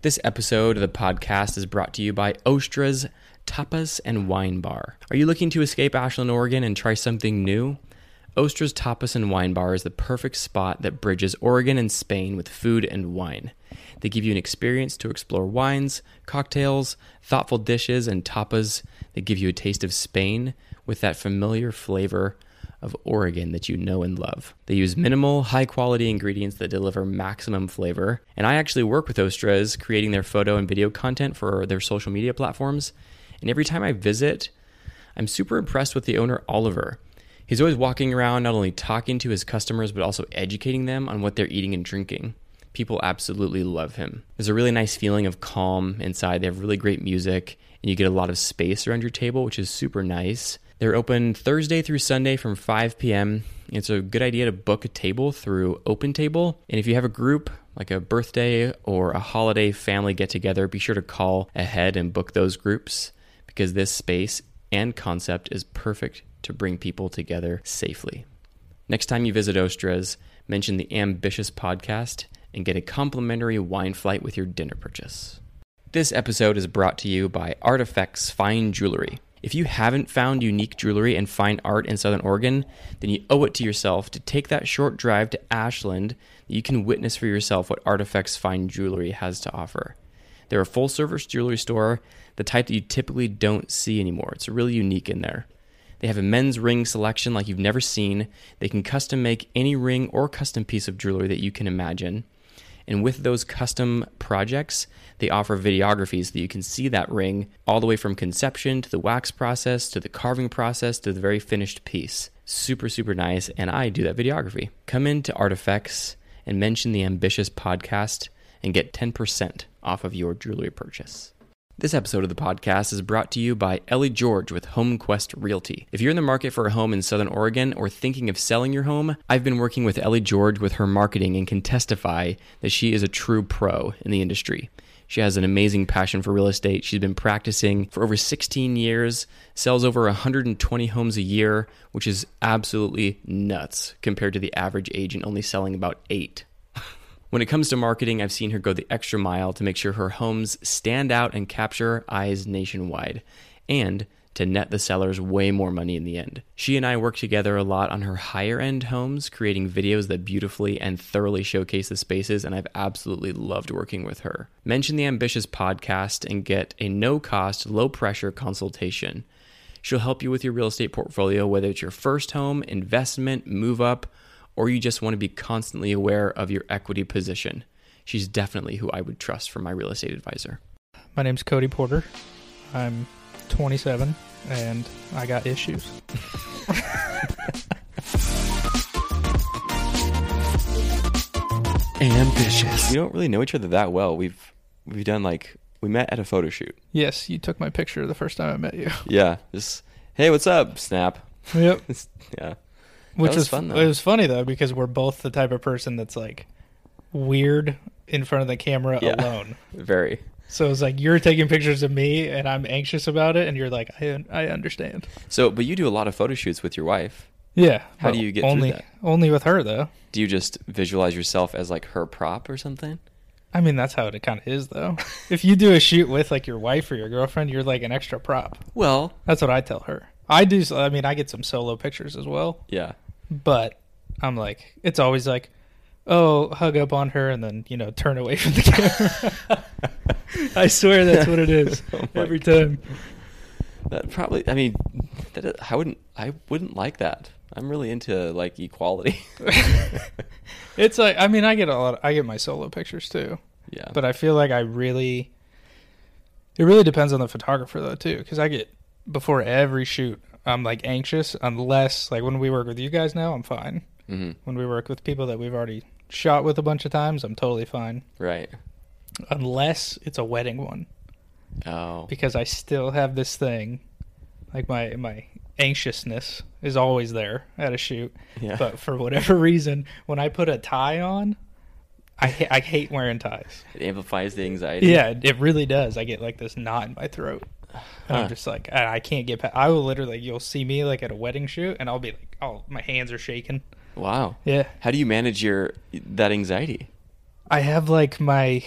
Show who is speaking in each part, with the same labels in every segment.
Speaker 1: This episode of the podcast is brought to you by Ostra's Tapas and Wine Bar. Are you looking to escape Ashland, Oregon and try something new? Ostra's Tapas and Wine Bar is the perfect spot that bridges Oregon and Spain with food and wine. They give you an experience to explore wines, cocktails, thoughtful dishes, and tapas that give you a taste of Spain with that familiar flavor of Oregon that you know and love. They use minimal, high quality ingredients that deliver maximum flavor. And I actually work with Ostras creating their photo and video content for their social media platforms. And every time I visit, I'm super impressed with the owner, Oliver. He's always walking around, not only talking to his customers, but also educating them on what they're eating and drinking. People absolutely love him. There's a really nice feeling of calm inside. They have really great music, and you get a lot of space around your table, which is super nice. They're open Thursday through Sunday from 5 p.m. It's a good idea to book a table through OpenTable. And if you have a group, like a birthday or a holiday family get together, be sure to call ahead and book those groups because this space and concept is perfect to bring people together safely. Next time you visit Ostras, mention the Ambitious Podcast and get a complimentary wine flight with your dinner purchase. This episode is brought to you by Artifacts Fine Jewelry. If you haven't found unique jewelry and fine art in Southern Oregon, then you owe it to yourself to take that short drive to Ashland that you can witness for yourself what Artifacts Fine Jewelry has to offer. They're a full service jewelry store, the type that you typically don't see anymore. It's really unique in there. They have a men's ring selection like you've never seen. They can custom make any ring or custom piece of jewelry that you can imagine. And with those custom projects, they offer videography so that you can see that ring all the way from conception to the wax process to the carving process to the very finished piece. Super, super nice. And I do that videography. Come into Artifacts and mention the Ambitious podcast and get 10% off of your jewelry purchase. This episode of the podcast is brought to you by Ellie George with HomeQuest Realty. If you're in the market for a home in Southern Oregon or thinking of selling your home, I've been working with Ellie George with her marketing and can testify that she is a true pro in the industry. She has an amazing passion for real estate. She's been practicing for over 16 years, sells over 120 homes a year, which is absolutely nuts compared to the average agent only selling about eight. When it comes to marketing, I've seen her go the extra mile to make sure her homes stand out and capture eyes nationwide, and to net the sellers way more money in the end. She and I work together a lot on her higher end homes, creating videos that beautifully and thoroughly showcase the spaces, and I've absolutely loved working with her. Mention the Ambitious podcast and get a no cost, low pressure consultation. She'll help you with your real estate portfolio, whether it's your first home, investment, move up, or you just want to be constantly aware of your equity position. She's definitely who I would trust for my real estate advisor.
Speaker 2: My name's Cody Porter. I'm 27 and I got issues.
Speaker 1: Ambitious. We don't really know each other that well. We've we've done like we met at a photo shoot.
Speaker 2: Yes, you took my picture the first time I met you.
Speaker 1: Yeah, just hey, what's up? Snap.
Speaker 2: Yep.
Speaker 1: yeah.
Speaker 2: Which
Speaker 1: was
Speaker 2: was
Speaker 1: fun, though.
Speaker 2: It was funny though because we're both the type of person that's like weird in front of the camera
Speaker 1: Yeah.
Speaker 2: alone.
Speaker 1: Very.
Speaker 2: So it's like you're taking pictures of me and I'm anxious about it, and you're like, I I understand.
Speaker 1: So, but you do a lot of photo shoots with your wife.
Speaker 2: Yeah.
Speaker 1: How do you get
Speaker 2: only
Speaker 1: that?
Speaker 2: only with her though?
Speaker 1: Do you just visualize yourself as like her prop or something?
Speaker 2: I mean, that's how it kind of is though. if you do a shoot with like your wife or your girlfriend, you're like an extra prop.
Speaker 1: Well,
Speaker 2: That's what I tell her. I do. I mean, I get some solo pictures as well,
Speaker 1: yeah.
Speaker 2: But I'm like, it's always like, oh, hug up on her and then you know turn away from the camera. I swear that's what it is
Speaker 1: Oh
Speaker 2: every time.
Speaker 1: That probably. I mean, that I wouldn't. I wouldn't like that. I'm really into like equality.
Speaker 2: It's like, I mean, I get a lot. I get my solo pictures too,
Speaker 1: yeah.
Speaker 2: but I feel like I really. It really depends on the photographer though too, because I get before every shoot, I'm like anxious unless like when we work with you guys now, I'm fine.
Speaker 1: hmm
Speaker 2: When we work with people that we've already shot with a bunch of times, I'm totally fine.
Speaker 1: Right.
Speaker 2: Unless it's a wedding one.
Speaker 1: Oh.
Speaker 2: because I still have this thing, like my my anxiousness is always there at a shoot.
Speaker 1: Yeah.
Speaker 2: But for whatever reason, when I put a tie on, I ha- I hate wearing ties.
Speaker 1: it amplifies the anxiety.
Speaker 2: Yeah, it really does. I get like this knot in my throat. And
Speaker 1: Huh.
Speaker 2: I'm just like I, I can't get past. I will literally you'll see me like at a wedding shoot, and I'll be like, oh, my hands are shaking.
Speaker 1: Wow.
Speaker 2: Yeah,
Speaker 1: How do you manage your that anxiety?
Speaker 2: I have like my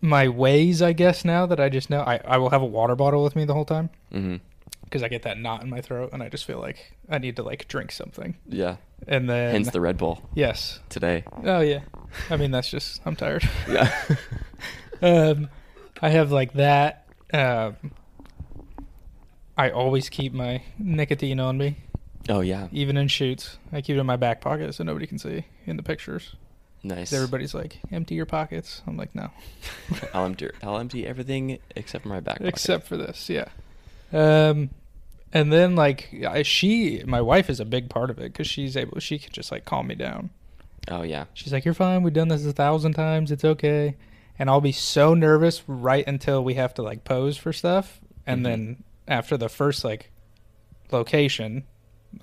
Speaker 2: my ways, I guess now that I just know, I, I will have a water bottle with me the whole time
Speaker 1: hmm
Speaker 2: because I get that knot in my throat and I just feel like I need to like drink something.
Speaker 1: Yeah.
Speaker 2: And then
Speaker 1: Hence the Red Bull
Speaker 2: yes,
Speaker 1: today.
Speaker 2: oh yeah, I mean that's just I'm tired.
Speaker 1: Yeah.
Speaker 2: um, I have like that. Um, I always keep my nicotine on me,
Speaker 1: oh yeah.
Speaker 2: even in shoots. I keep it in my back pocket so nobody can see in the pictures.
Speaker 1: Nice.
Speaker 2: Everybody's like, empty your pockets. I'm like, no,
Speaker 1: I'll empty. I'll empty everything except for my back pocket.
Speaker 2: except for this, yeah. Um, and then like I, she, my wife is a big part of it because she's able. She can just like calm me down.
Speaker 1: Oh yeah.
Speaker 2: She's like, "You're fine. We've done this a thousand times. It's okay." And I'll be so nervous right until we have to like pose for stuff, and
Speaker 1: Mhm.
Speaker 2: then after the first like location,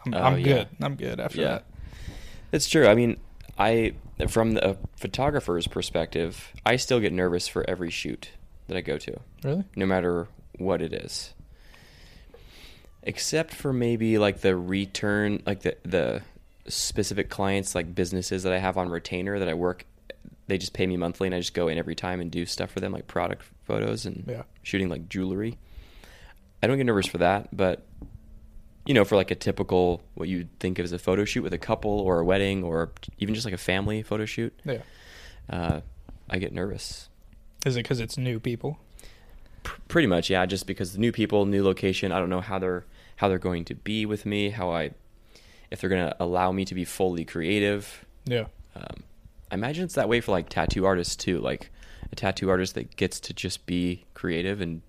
Speaker 2: I'm,
Speaker 1: Oh,
Speaker 2: I'm
Speaker 1: yeah.
Speaker 2: good. I'm good after
Speaker 1: Yeah.
Speaker 2: that.
Speaker 1: It's true. I mean, I from the photographer's perspective, I still get nervous for every shoot that I go to,
Speaker 2: Really?
Speaker 1: no matter what it is. Except for maybe like the return, like the the specific clients, like businesses that I have on retainer that I work. They just pay me monthly, and I just go in every time and do stuff for them, like product photos and
Speaker 2: Yeah.
Speaker 1: shooting like jewelry. I don't get nervous for that, but you know, for like a typical what you'd think of as a photo shoot with a couple or a wedding or even just like a family photo shoot,
Speaker 2: Yeah.
Speaker 1: uh, I get nervous.
Speaker 2: Is it because it's new people?
Speaker 1: P- pretty much, yeah. Just because the new people, new location, I don't know how they're how they're going to be with me, how I, if they're gonna allow me to be fully creative.
Speaker 2: Yeah.
Speaker 1: Um, I imagine it's that way for like tattoo artists too. Like a tattoo artist that gets to just be creative and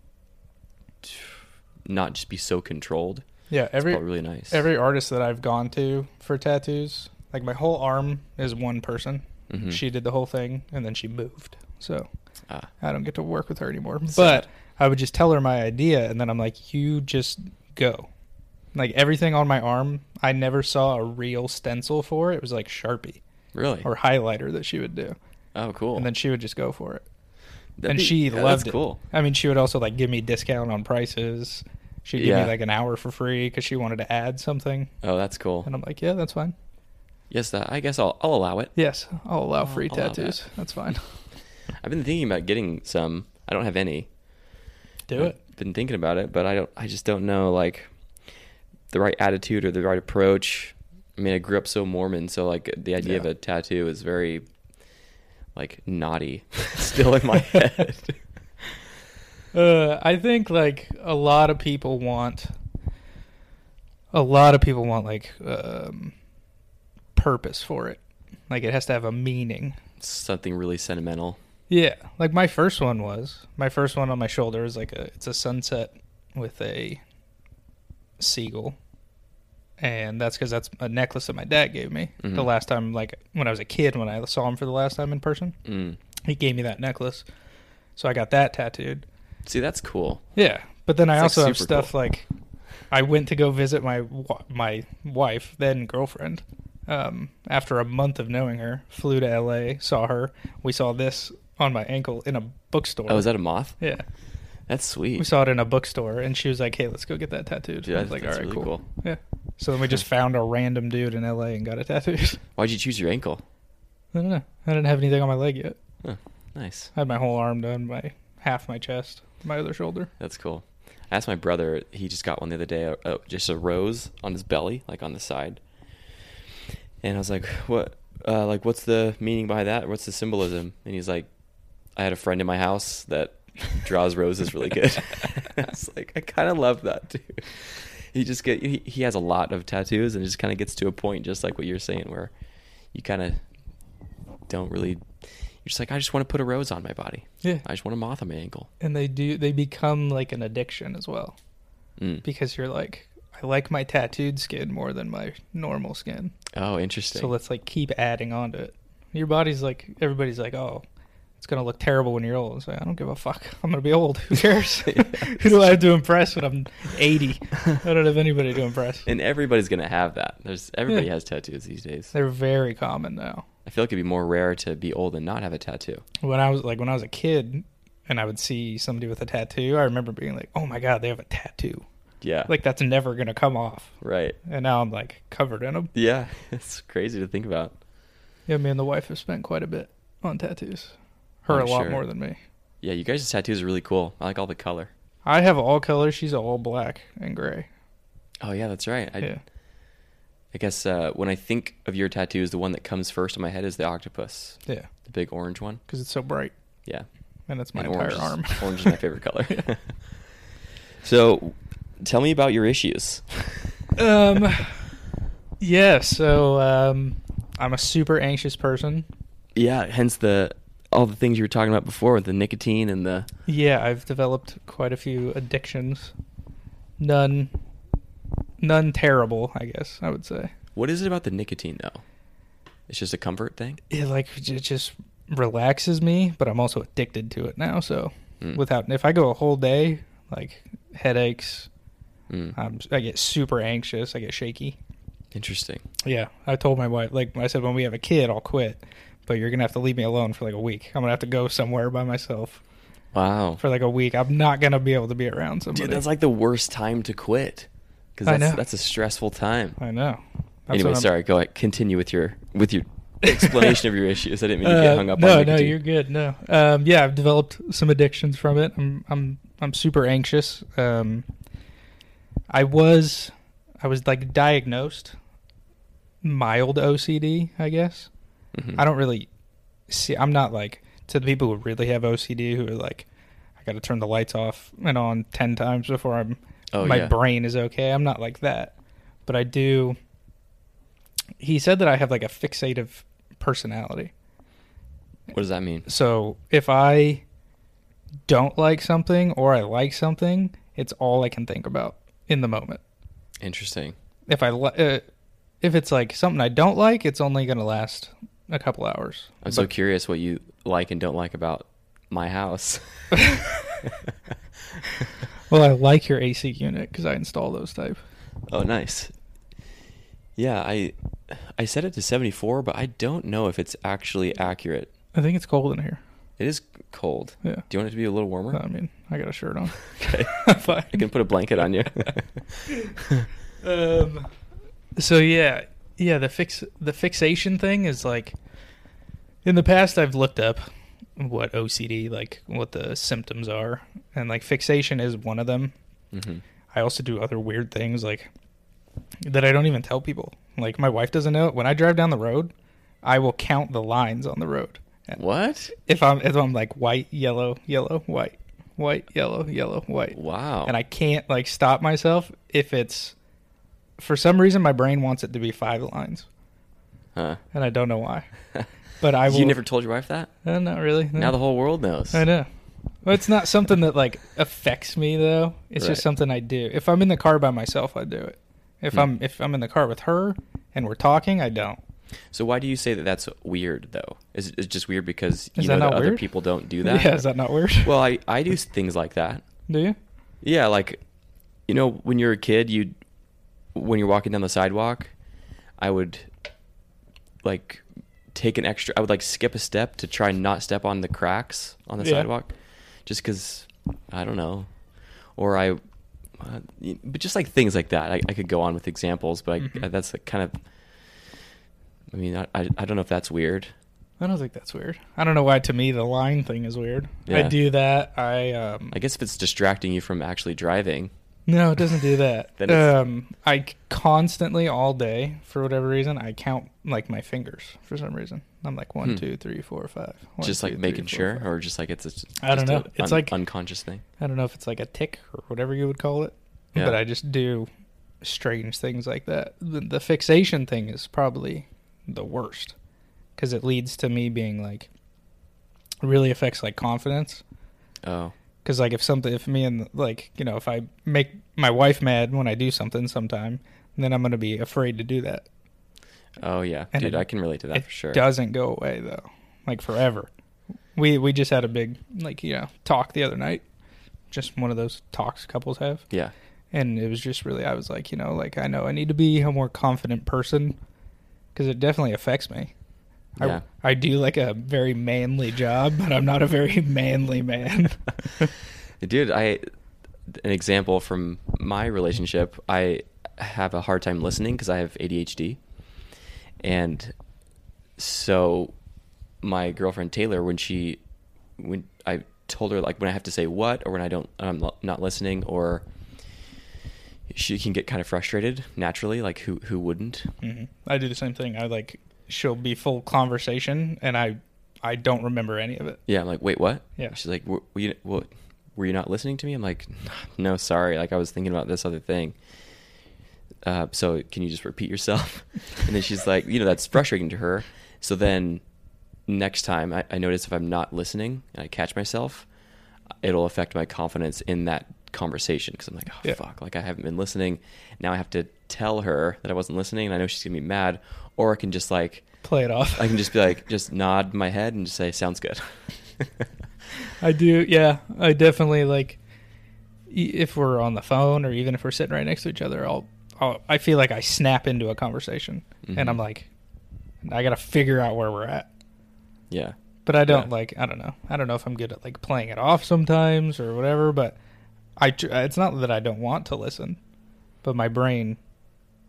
Speaker 1: not just be so controlled.
Speaker 2: Yeah. Every
Speaker 1: It's really nice.
Speaker 2: every artist that I've gone to for tattoos, like my whole arm is one person.
Speaker 1: Mhm.
Speaker 2: She did the whole thing and then she moved. So
Speaker 1: Ah,
Speaker 2: I don't get to work with her anymore. But I would just tell her my idea, and then I'm like, "You just go." Like everything on my arm, I never saw a real stencil for. It was like Sharpie
Speaker 1: really?
Speaker 2: or highlighter that she would do,
Speaker 1: oh, cool.
Speaker 2: and then she would just go for it.
Speaker 1: That'd
Speaker 2: and
Speaker 1: be-
Speaker 2: she
Speaker 1: yeah,
Speaker 2: loved
Speaker 1: that's
Speaker 2: it.
Speaker 1: cool.
Speaker 2: I mean, she would also like give me discount on prices. She'd give
Speaker 1: Yeah.
Speaker 2: me like an hour for free because she wanted to add something,
Speaker 1: Oh, that's cool.
Speaker 2: and I'm like, "Yeah, that's fine.
Speaker 1: Yes, that, I guess I'll I'll allow it.
Speaker 2: Yes, I'll allow
Speaker 1: I'll
Speaker 2: free
Speaker 1: allow that.
Speaker 2: tattoos. That's fine.
Speaker 1: I've been thinking about getting some. I don't have any.
Speaker 2: Do it."
Speaker 1: I've been thinking about it, but I don't. I just don't know like the right attitude or the right approach. I mean, I grew up so Mormon, so like the idea of a tattoo is very like naughty still in my head.
Speaker 2: Uh, I think like a lot of people want a lot of people want like um, purpose for it. Like it has to have a meaning.
Speaker 1: Something really sentimental.
Speaker 2: Yeah, like my first one was my first one on my shoulder is like a it's a sunset with a seagull, and that's because that's a necklace that my dad gave me the
Speaker 1: Mhm.
Speaker 2: last time. Like when I was a kid, when I saw him for the last time in person,
Speaker 1: Mm.
Speaker 2: he gave me that necklace, so I got that tattooed.
Speaker 1: See, that's cool.
Speaker 2: Yeah, but then I
Speaker 1: It's, like,
Speaker 2: also have stuff
Speaker 1: cool.
Speaker 2: like I went to go visit my my wife, then girlfriend. Um, after a month of knowing her, flew to L.A., saw her. We saw this on my ankle in a bookstore.
Speaker 1: Oh, is that a moth?
Speaker 2: Yeah,
Speaker 1: That's sweet.
Speaker 2: we saw it in a bookstore, and she was like, "Hey, let's go get that tattooed."
Speaker 1: Dude,
Speaker 2: I was
Speaker 1: that's-
Speaker 2: like, "All right,
Speaker 1: really
Speaker 2: cool.
Speaker 1: cool.
Speaker 2: Yeah. So then we just found a random dude in L.A. and got it tattooed.
Speaker 1: Why'd you choose your ankle?
Speaker 2: I don't know. I didn't have anything on my leg yet.
Speaker 1: Nice.
Speaker 2: I had my whole arm done, my half my chest, my other shoulder.
Speaker 1: That's cool. I asked my brother. He just got one the other day. Uh, just a rose on his belly, like on the side. And I was like, "What? Uh, like, what's the meaning behind that? What's the symbolism?" And he's like, "I had a friend in my house that draws roses really good." I was like, "I kind of love that too." He just get he, he has a lot of tattoos, and it just kind of gets to a point, just like what you're saying, where you kind of don't really. You're just like, I just want to put a rose on my body.
Speaker 2: Yeah.
Speaker 1: I just want a moth on my ankle.
Speaker 2: and they do they become like an addiction as well
Speaker 1: Mm.
Speaker 2: because you're like I like my tattooed skin more than my normal skin.
Speaker 1: Oh, interesting.
Speaker 2: So let's like keep adding on to it. Your body's like everybody's like, "Oh, it's going to look terrible when you're old." It's like, I don't give a fuck. I'm going to be old. Who cares?
Speaker 1: Yeah,
Speaker 2: Who do I have to impress when I'm 80? I don't have anybody to impress.
Speaker 1: and everybody's gonna have that. There's everybody
Speaker 2: Yeah.
Speaker 1: has tattoos these days.
Speaker 2: They're very common now.
Speaker 1: I feel like it'd be more rare to be old and not have a tattoo.
Speaker 2: When I was like when I was a kid and I would see somebody with a tattoo, I remember being like, "Oh my god, they have a tattoo."
Speaker 1: Yeah.
Speaker 2: Like that's never going to come off.
Speaker 1: right.
Speaker 2: And now I'm like covered in them.
Speaker 1: Yeah. It's crazy to think about.
Speaker 2: Yeah, me and the wife have spent quite a bit on tattoos. Her
Speaker 1: I'm
Speaker 2: a lot
Speaker 1: sure.
Speaker 2: more than me.
Speaker 1: Yeah, you guys' tattoos are really cool. I like all the color.
Speaker 2: I have all colors. She's all black and gray.
Speaker 1: Oh yeah, that's right. I,
Speaker 2: yeah.
Speaker 1: I guess uh, when I think of your tattoos, the one that comes first in my head is the octopus,
Speaker 2: Yeah.
Speaker 1: the big orange one.
Speaker 2: Because it's so bright.
Speaker 1: Yeah,
Speaker 2: And that's my
Speaker 1: and
Speaker 2: entire
Speaker 1: orange is,
Speaker 2: arm.
Speaker 1: orange is my favorite color. so, tell me about your issues.
Speaker 2: um, yeah. So um, I'm a super anxious person.
Speaker 1: Yeah, hence the all the things you were talking about before with the nicotine and the.
Speaker 2: Yeah, I've developed quite a few addictions. None, none terrible, I guess I would say.
Speaker 1: What is it about the nicotine though? It's just a comfort thing.
Speaker 2: It like it just relaxes me, but I'm also addicted to it now. So
Speaker 1: Mm.
Speaker 2: without, if I go a whole day, like headaches,
Speaker 1: Mm.
Speaker 2: I get super anxious. I get shaky.
Speaker 1: Interesting.
Speaker 2: Yeah, I told my wife, like I said, when we have a kid, I'll quit, but you're gonna have to leave me alone for like a week. I'm gonna have to go somewhere by myself
Speaker 1: Wow.
Speaker 2: for like a week. I'm not gonna be able to be around somebody.
Speaker 1: Dude, that's like the worst time to quit. Because
Speaker 2: I
Speaker 1: that's
Speaker 2: know.
Speaker 1: that's a stressful time.
Speaker 2: I know. That's
Speaker 1: anyway, sorry. Go ahead. Continue with your with your explanation of your issues. I didn't mean to get
Speaker 2: Uh,
Speaker 1: hung up
Speaker 2: no,
Speaker 1: on
Speaker 2: no, you're good. No, um, yeah, I've developed some addictions from it. I'm, I'm, I'm super anxious. Um, I was, I was like diagnosed mild OCD, I guess.
Speaker 1: Mhm.
Speaker 2: I don't really see. I'm not like to the people who really have OCD who are like, I got to turn the lights off and on ten times before I'm
Speaker 1: Oh
Speaker 2: my
Speaker 1: yeah.
Speaker 2: brain is okay. I'm not like that, but I do. He said that I have like a fixative personality.
Speaker 1: What does that mean?
Speaker 2: So if I don't like something or I like something, it's all I can think about in the moment.
Speaker 1: Interesting.
Speaker 2: If I uh, if it's like something I don't like, it's only gonna last a couple hours.
Speaker 1: I'm so curious what you like and don't like about my house.
Speaker 2: well, I like your AC unit because I install those type.
Speaker 1: oh, nice. Yeah, I I set it to 74, but I don't know if it's actually accurate.
Speaker 2: I think it's cold in here.
Speaker 1: It is cold.
Speaker 2: Yeah.
Speaker 1: Do you want it to be a little warmer?
Speaker 2: I mean, I got a shirt on.
Speaker 1: Okay.
Speaker 2: Fine.
Speaker 1: I can put a blanket on you.
Speaker 2: Um. So yeah, yeah. The fix the fixation thing is like. In the past, I've looked up what OCD like, what the symptoms are, and like fixation is one of them.
Speaker 1: hmm
Speaker 2: I also do other weird things like that I don't even tell people. Like my wife doesn't know. When I drive down the road, I will count the lines on the road.
Speaker 1: What?
Speaker 2: If I'm if I'm like white, yellow, yellow, white, white, yellow, yellow, white.
Speaker 1: Wow.
Speaker 2: And I can't like stop myself if it's for some reason my brain wants it to be five lines,
Speaker 1: Huh.
Speaker 2: and I don't know why. But I will.
Speaker 1: You never told your wife that?
Speaker 2: Uh, not really. no.
Speaker 1: Now the whole world knows.
Speaker 2: I know. Well, it's not something that like affects me though. It's
Speaker 1: Right.
Speaker 2: just something I do. If I'm in the car by myself, I do it. If
Speaker 1: Hmm.
Speaker 2: I'm if I'm in the car with her and we're talking, I don't.
Speaker 1: So why do you say that that's weird though? Is it just weird because you
Speaker 2: Is
Speaker 1: know
Speaker 2: that
Speaker 1: that other people don't do that?
Speaker 2: Yeah, is that not weird?
Speaker 1: well, I I do things like that.
Speaker 2: do you?
Speaker 1: Yeah, like you know when you're a kid, you when you're walking down the sidewalk, I would like take an extra I would like skip a step to try and not step on the cracks on the
Speaker 2: Yeah.
Speaker 1: sidewalk just cuz I don't know. Or I uh, but just like things like that. I, I could go on with examples, but I,
Speaker 2: Mhm.
Speaker 1: that's a kind of I mean, I, I I don't know if that's weird.
Speaker 2: I don't think that's weird. I don't know why to me the line thing is weird. I do that. I um
Speaker 1: I guess if it's distracting you from actually driving.
Speaker 2: No, it doesn't do that.
Speaker 1: Then it's-
Speaker 2: um I constantly all day for whatever reason I count like my fingers for some reason. I'm like one,
Speaker 1: Hmm.
Speaker 2: two, three, four, five. One,
Speaker 1: just like
Speaker 2: two,
Speaker 1: making
Speaker 2: three, four,
Speaker 1: sure
Speaker 2: five.
Speaker 1: or just like it's a,
Speaker 2: I don't
Speaker 1: just a
Speaker 2: know. It's
Speaker 1: un-
Speaker 2: like-
Speaker 1: unconscious thing.
Speaker 2: I don't know if it's like a tic or whatever you would call it,
Speaker 1: Yeah.
Speaker 2: but I just do strange things like that. The, the fixation thing is probably the worst because it leads to me being like really affects like confidence.
Speaker 1: Oh.
Speaker 2: Because like if something, if me and like you know, if I make my wife mad when I do something sometime, then I'm gonna be afraid to do that.
Speaker 1: Oh yeah,
Speaker 2: And
Speaker 1: dude,
Speaker 2: it-
Speaker 1: I can relate to that for sure.
Speaker 2: doesn't go away though, like forever. We we just had a big like you know talk the other night, just one of those talks couples have.
Speaker 1: Yeah.
Speaker 2: and it was just really i was like you know like i know i need to be a more confident person because it definitely affects me
Speaker 1: Yeah.
Speaker 2: I, I do like a very manly job but i'm not a very manly man
Speaker 1: Dude, I an example from my relationship, I have a hard time listening because I have ADHD. And so my girlfriend Taylor when she when I told her like when I have to say what or when I don't I'm not- listening or she can get kind of frustrated naturally. Like who who wouldn't?
Speaker 2: hmm I do the same thing. I like she'll be full conversation, and I I don't remember any of it.
Speaker 1: Yeah, I'm like, wait, what?
Speaker 2: Yeah.
Speaker 1: She's like, were, were you what? Were you not listening to me? I'm like, no, sorry. Like I was thinking about this other thing. Uh, so can you just repeat yourself? and then she's like, you know, that's frustrating to her. So then next time I, I notice if I'm not listening and I catch myself, it'll affect my confidence in that conversation because I'm like, oh
Speaker 2: Yeah.
Speaker 1: fuck, like I haven't been listening. Now I have to tell her that I wasn't listening, and I know she's gonna be mad. Or I can just like,
Speaker 2: Play it off.
Speaker 1: I can just be like, just nod my head and just say, sounds good.
Speaker 2: I do. Yeah, I definitely like if we're on the phone or even if we're sitting right next to each other. I'll, I'll I feel like I snap into a conversation,
Speaker 1: Mhm.
Speaker 2: and I'm like, I got to figure out where we're at.
Speaker 1: yeah.
Speaker 2: But I don't
Speaker 1: Yeah.
Speaker 2: like. I don't know. I don't know if I'm good at like playing it off sometimes or whatever. But I. It's not that I don't want to listen, but my brain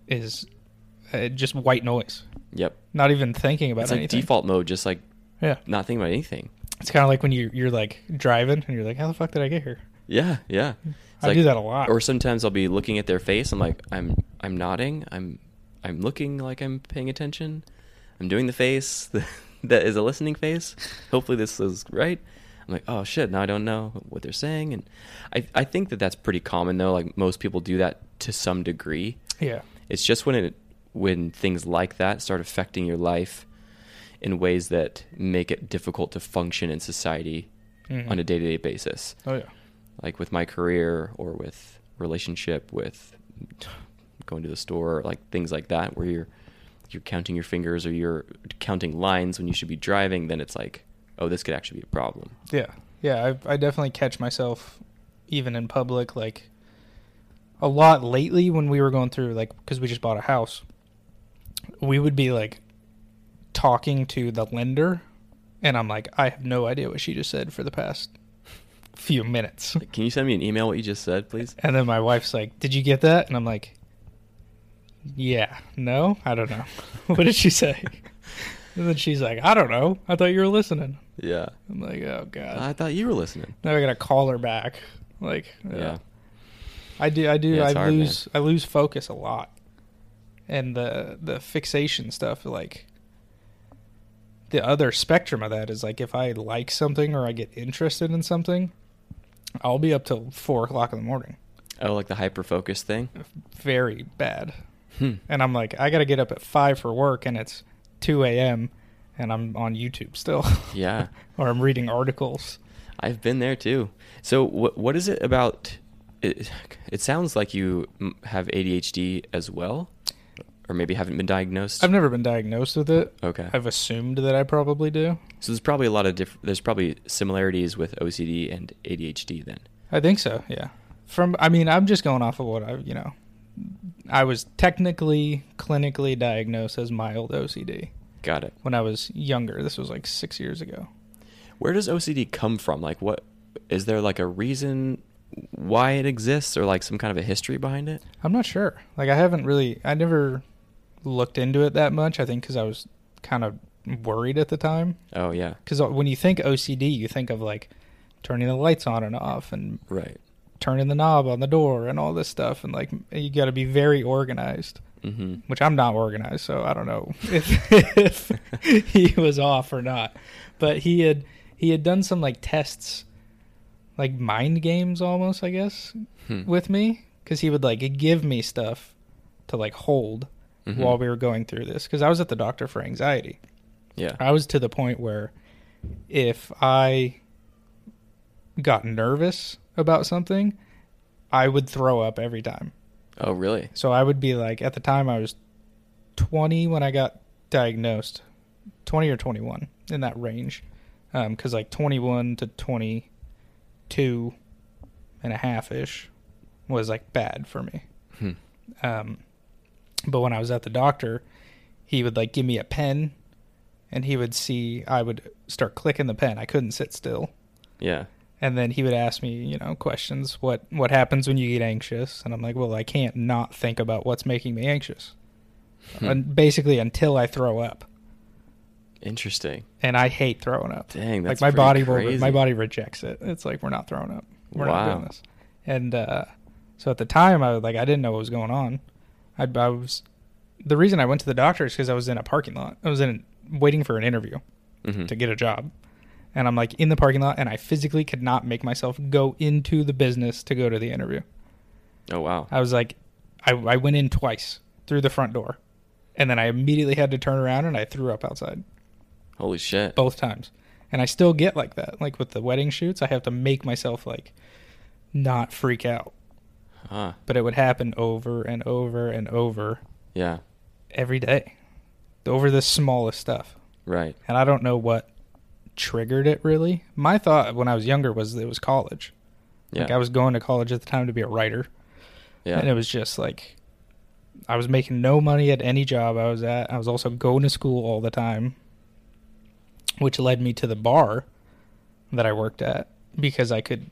Speaker 2: is uh, just white noise.
Speaker 1: Yep.
Speaker 2: Not even thinking about
Speaker 1: it's like
Speaker 2: anything.
Speaker 1: default mode, just like
Speaker 2: Yeah.
Speaker 1: not thinking about anything.
Speaker 2: It's kind of like when you you're like driving and you're like, how the fuck did I get here?
Speaker 1: Yeah, yeah. It's
Speaker 2: I
Speaker 1: like-
Speaker 2: do that a lot.
Speaker 1: Or sometimes I'll be looking at their face. I'm like, I'm, I'm nodding. I'm, I'm looking like I'm paying attention. I'm doing the face that is a listening face. Hopefully this is right. I'm like, oh shit, now I don't know what they're saying, and I, I think that that's pretty common though. Like most people do that to some degree.
Speaker 2: yeah.
Speaker 1: It's just when it when things like that start affecting your life in ways that make it difficult to function in society
Speaker 2: Mhm.
Speaker 1: on a day-to-day basis.
Speaker 2: Oh yeah.
Speaker 1: Like with my career or with relationship with going to the store, like things like that where you're you're counting your fingers or you're counting lines when you should be driving, then it's like, oh, this could actually be a problem.
Speaker 2: Yeah, yeah. I I definitely catch myself even in public like a lot lately when we were going through like because we just bought a house. We would be like talking to the lender, and I'm like, I have no idea what she just said for the past few minutes.
Speaker 1: Like, can you send me an email what you just said, please?
Speaker 2: And then my wife's like, "Did you get that?" And I'm like, "Yeah, no, I don't know. what did she say?" And then she's like, "I don't know. I thought you were listening."
Speaker 1: Yeah.
Speaker 2: I'm like, "Oh god."
Speaker 1: I thought you were listening.
Speaker 2: Now I gotta call her back. Like, yeah.
Speaker 1: Yeah.
Speaker 2: I do. I do.
Speaker 1: Yeah,
Speaker 2: I
Speaker 1: hard,
Speaker 2: lose. I lose focus a lot, and the the fixation stuff. Like, the other spectrum of that is like if I like something or I get interested in something, I'll be up till four o'clock in the morning.
Speaker 1: Oh, like the hyper focus thing?
Speaker 2: Very bad.
Speaker 1: Hmm.
Speaker 2: And I'm like, I gotta get up at five for work, and it's two a.m. and I'm on YouTube still.
Speaker 1: Yeah.
Speaker 2: or I'm reading articles.
Speaker 1: I've been there too. So what what is it about it, it sounds like you have ADHD as well or maybe haven't been diagnosed.
Speaker 2: I've never been diagnosed with it.
Speaker 1: Okay.
Speaker 2: I've assumed that I probably do.
Speaker 1: so there's probably a lot of diff- there's probably similarities with OCD and ADHD then.
Speaker 2: I think so. Yeah. From I mean, I'm just going off of what I you know. I was technically clinically diagnosed as mild OCD
Speaker 1: Got it.
Speaker 2: when I was younger. This was like six years ago.
Speaker 1: Where does OCD come from? Like what is there like a reason why it exists or like some kind of a history behind it?
Speaker 2: I'm not sure. Like I haven't really. I never looked into it that much. I think because I was kind of worried at the time.
Speaker 1: Oh yeah.
Speaker 2: Because when you think OCD, you think of like turning the lights on and off and
Speaker 1: Right.
Speaker 2: turning the knob on the door and all this stuff. And like you got to be very organized.
Speaker 1: Mhm.
Speaker 2: which I'm not organized, so I don't know if, if he was off or not. But he had he had done some like tests, like mind games almost, I guess,
Speaker 1: Hmm.
Speaker 2: with me because he would like give me stuff to like hold
Speaker 1: Mhm.
Speaker 2: while we were going through this because I was at the doctor for anxiety.
Speaker 1: Yeah.
Speaker 2: I was to the point where if I got nervous about something, I would throw up every time.
Speaker 1: Oh really?
Speaker 2: So I would be like, at the time I was 20 when I got diagnosed, 20 or 21 in that range, because like 21 to 22 and a half ish was like bad for me.
Speaker 1: Hmm.
Speaker 2: Um, but when I was at the doctor, he would like give me a pen, and he would see I would start clicking the pen. I couldn't sit still
Speaker 1: Yeah.
Speaker 2: and then he would ask me you know questions what what happens when you get anxious and i'm like well i can't not think about what's making me anxious
Speaker 1: Hmm.
Speaker 2: and basically until i throw up
Speaker 1: Interesting.
Speaker 2: and I hate throwing up.
Speaker 1: Dang, that's
Speaker 2: like my body
Speaker 1: pretty
Speaker 2: will, my body rejects it. It's like we're not throwing up. We're not doing this. And uh, so at the time, I was like, I didn't know what was going on. I, I was the reason I went to the doctor is because I was in a parking lot. I was in waiting for an interview
Speaker 1: Mhm.
Speaker 2: to get a job, and I'm like in the parking lot, and I physically could not make myself go into the business to go to the interview.
Speaker 1: Oh wow.
Speaker 2: I was like, I, I went in twice through the front door, and then I immediately had to turn around and I threw up outside
Speaker 1: Holy shit.
Speaker 2: both times. And I still get like that. Like with the wedding shoots, I have to make myself like not freak out.
Speaker 1: Huh.
Speaker 2: But it would happen over and over and over
Speaker 1: Yeah.
Speaker 2: every day. Over the smallest stuff.
Speaker 1: Right.
Speaker 2: And I don't know what triggered it really. My thought when I was younger was it was college.
Speaker 1: Yeah.
Speaker 2: Like I was going to college at the time to be a writer.
Speaker 1: yeah.
Speaker 2: And it was just like I was making no money at any job I was at. I was also going to school all the time, which led me to the bar that I worked at because I could.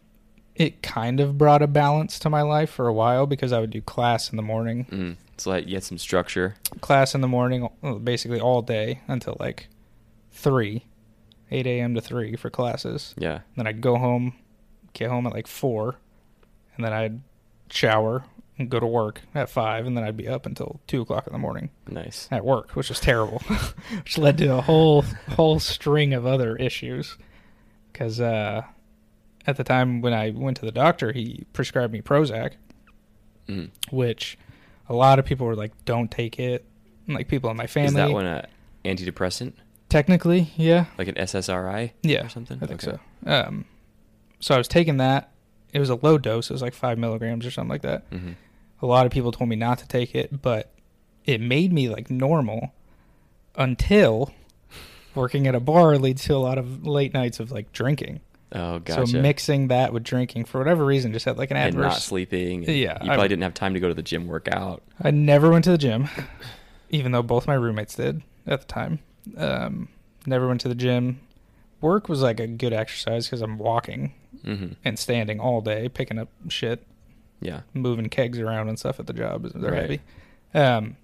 Speaker 2: It kind of brought a balance to my life for a while because I would do class in the morning,
Speaker 1: Mm. So like you had some structure.
Speaker 2: class in the morning, uh, basically all day until like three, eight a.m. to three for classes.
Speaker 1: Yeah.
Speaker 2: Then I'd go home, get home at like four, and then I'd shower and go to work at five, and then I'd be up until two o'clock in the morning
Speaker 1: Nice.
Speaker 2: at work, which was terrible, which led to a whole whole string of other issues. Because uh, at the time when I went to the doctor, he prescribed me Prozac,
Speaker 1: Mm.
Speaker 2: which a lot of people were like, "Don't take it." And, like people in my family,
Speaker 1: Is that one a antidepressant?
Speaker 2: technically, yeah,
Speaker 1: Like an SSRI?
Speaker 2: Yeah,
Speaker 1: Or something?
Speaker 2: I think
Speaker 1: Okay.
Speaker 2: so. Um, so I was taking that. It was a low dose. It was like five milligrams or something like that.
Speaker 1: Mhm.
Speaker 2: A lot of people told me not to take it, but it made me like normal until working at a bar leads to a lot of late nights of like drinking.
Speaker 1: Oh, gotcha.
Speaker 2: So mixing that with drinking for whatever reason just had like an
Speaker 1: and not sleeping. and
Speaker 2: Yeah,
Speaker 1: You
Speaker 2: I-
Speaker 1: probably didn't have time to go to the gym workout.
Speaker 2: I never went to the gym, even though both my roommates did at the time. Um, never went to the gym. Work was like a good exercise because I'm walking
Speaker 1: hmm
Speaker 2: and standing all day, picking up shit,
Speaker 1: Yeah.
Speaker 2: moving kegs around and stuff at the job. They're
Speaker 1: Right.
Speaker 2: heavy. Um,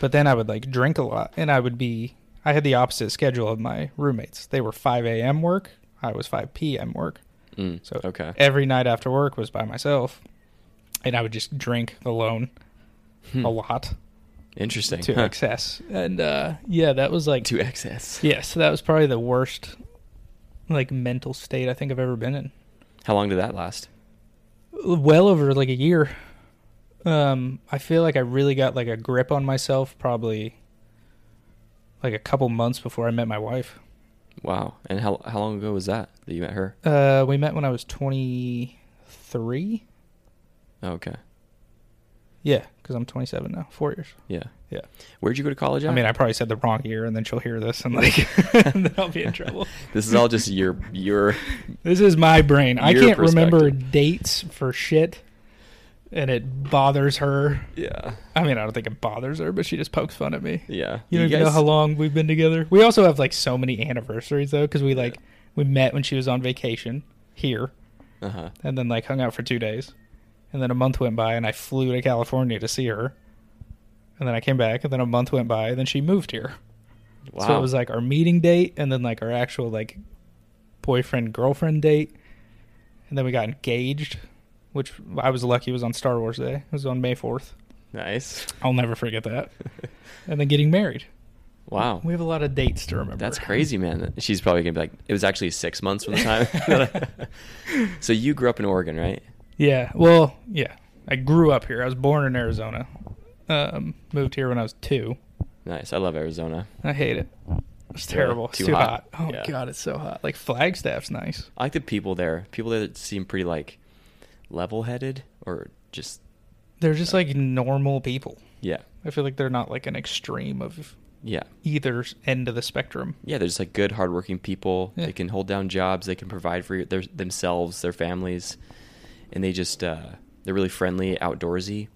Speaker 2: but then I would like drink a lot, and I would be. I had the opposite schedule of my roommates. They were 5 a.m. work. I was 5 p.m. work.
Speaker 1: Mm.
Speaker 2: So
Speaker 1: okay.
Speaker 2: every night after work was by myself, and I would just drink alone
Speaker 1: Hmm.
Speaker 2: a lot
Speaker 1: Interesting.
Speaker 2: to
Speaker 1: Huh.
Speaker 2: excess. And uh, yeah, that was like
Speaker 1: To excess.
Speaker 2: yeah. So that was probably the worst like mental state I think I've ever been in.
Speaker 1: How long did that last?
Speaker 2: well over like a year. Um, I feel like I really got like a grip on myself probably like a couple months before I met my wife.
Speaker 1: Wow. And how how long ago was that that you met her?
Speaker 2: Uh, we met when I was 23.
Speaker 1: Oh, okay.
Speaker 2: Yeah, because I'm 27 now. Four years.
Speaker 1: Yeah.
Speaker 2: Yeah.
Speaker 1: Where'd you go to college at?
Speaker 2: I mean, I probably said the wrong year, and then she'll hear this, and like, and then I'll be in trouble.
Speaker 1: this is all just your your
Speaker 2: This is my brain. I can't remember dates for shit, and it bothers her.
Speaker 1: yeah
Speaker 2: I mean, I don't think it bothers her, but she just pokes fun at me.
Speaker 1: yeah.
Speaker 2: You don't even know how long we've been together. We also have like so many anniversaries though, because we like we met when she was on vacation here,
Speaker 1: Uh-huh.
Speaker 2: and then like hung out for two days, and then a month went by, and I flew to California to see her, and then I came back, and then a month went by, and then she moved here.
Speaker 1: Wow.
Speaker 2: So it was like our meeting date, and then like our actual like boyfriend girlfriend date, and then we got engaged, which I was lucky was on Star Wars Day. It was on May fourth.
Speaker 1: nice.
Speaker 2: I'll never forget that. and then getting married.
Speaker 1: Wow.
Speaker 2: We have a lot of dates to remember.
Speaker 1: That's crazy, man. She's probably gonna be like, it was actually six months from the time. so you grew up in Oregon, right?
Speaker 2: Yeah. Well, yeah. I grew up here. I was born in Arizona. Um, moved here when I was two.
Speaker 1: Nice. I love Arizona.
Speaker 2: I hate it. It's terrible. It's
Speaker 1: Too
Speaker 2: too,
Speaker 1: hot?
Speaker 2: hot. Oh
Speaker 1: Yeah.
Speaker 2: god, it's so hot. Like Flagstaff's nice.
Speaker 1: I like the people there. People there seem pretty like level-headed or just
Speaker 2: They're just like normal people.
Speaker 1: yeah,
Speaker 2: I feel like they're not like an extreme of
Speaker 1: yeah,
Speaker 2: either end of the spectrum.
Speaker 1: yeah. They're just like good, hardworking people.
Speaker 2: Yeah.
Speaker 1: They can hold down jobs. They can provide for their, themselves, their families, and they just uh, they're really friendly, outdoorsy.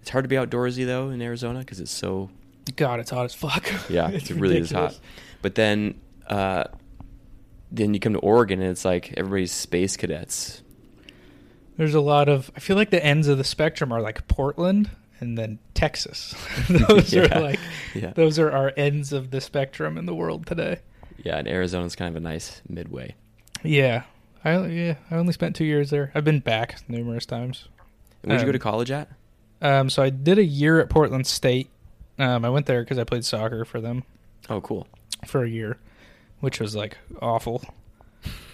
Speaker 1: It's hard to be outdoorsy though in Arizona because it's so
Speaker 2: God, it's hot as fuck.
Speaker 1: Yeah,
Speaker 2: it's
Speaker 1: it really is hot. But then, uh, then you come to Oregon and it's like everybody's space cadets.
Speaker 2: There's a lot of. I feel like the ends of the spectrum are like Portland and then Texas. those
Speaker 1: Yeah,
Speaker 2: are like
Speaker 1: yeah.
Speaker 2: those are our ends of the spectrum in the world today.
Speaker 1: Yeah, and Arizona's kind of a nice midway.
Speaker 2: Yeah, I yeah I only spent two years there. I've been back numerous times.
Speaker 1: Where'd you go
Speaker 2: Um,
Speaker 1: to college at?
Speaker 2: Um, so I did a year at Portland State. Um, I went there because I played soccer for them
Speaker 1: Oh, cool.
Speaker 2: for a year, which was like awful.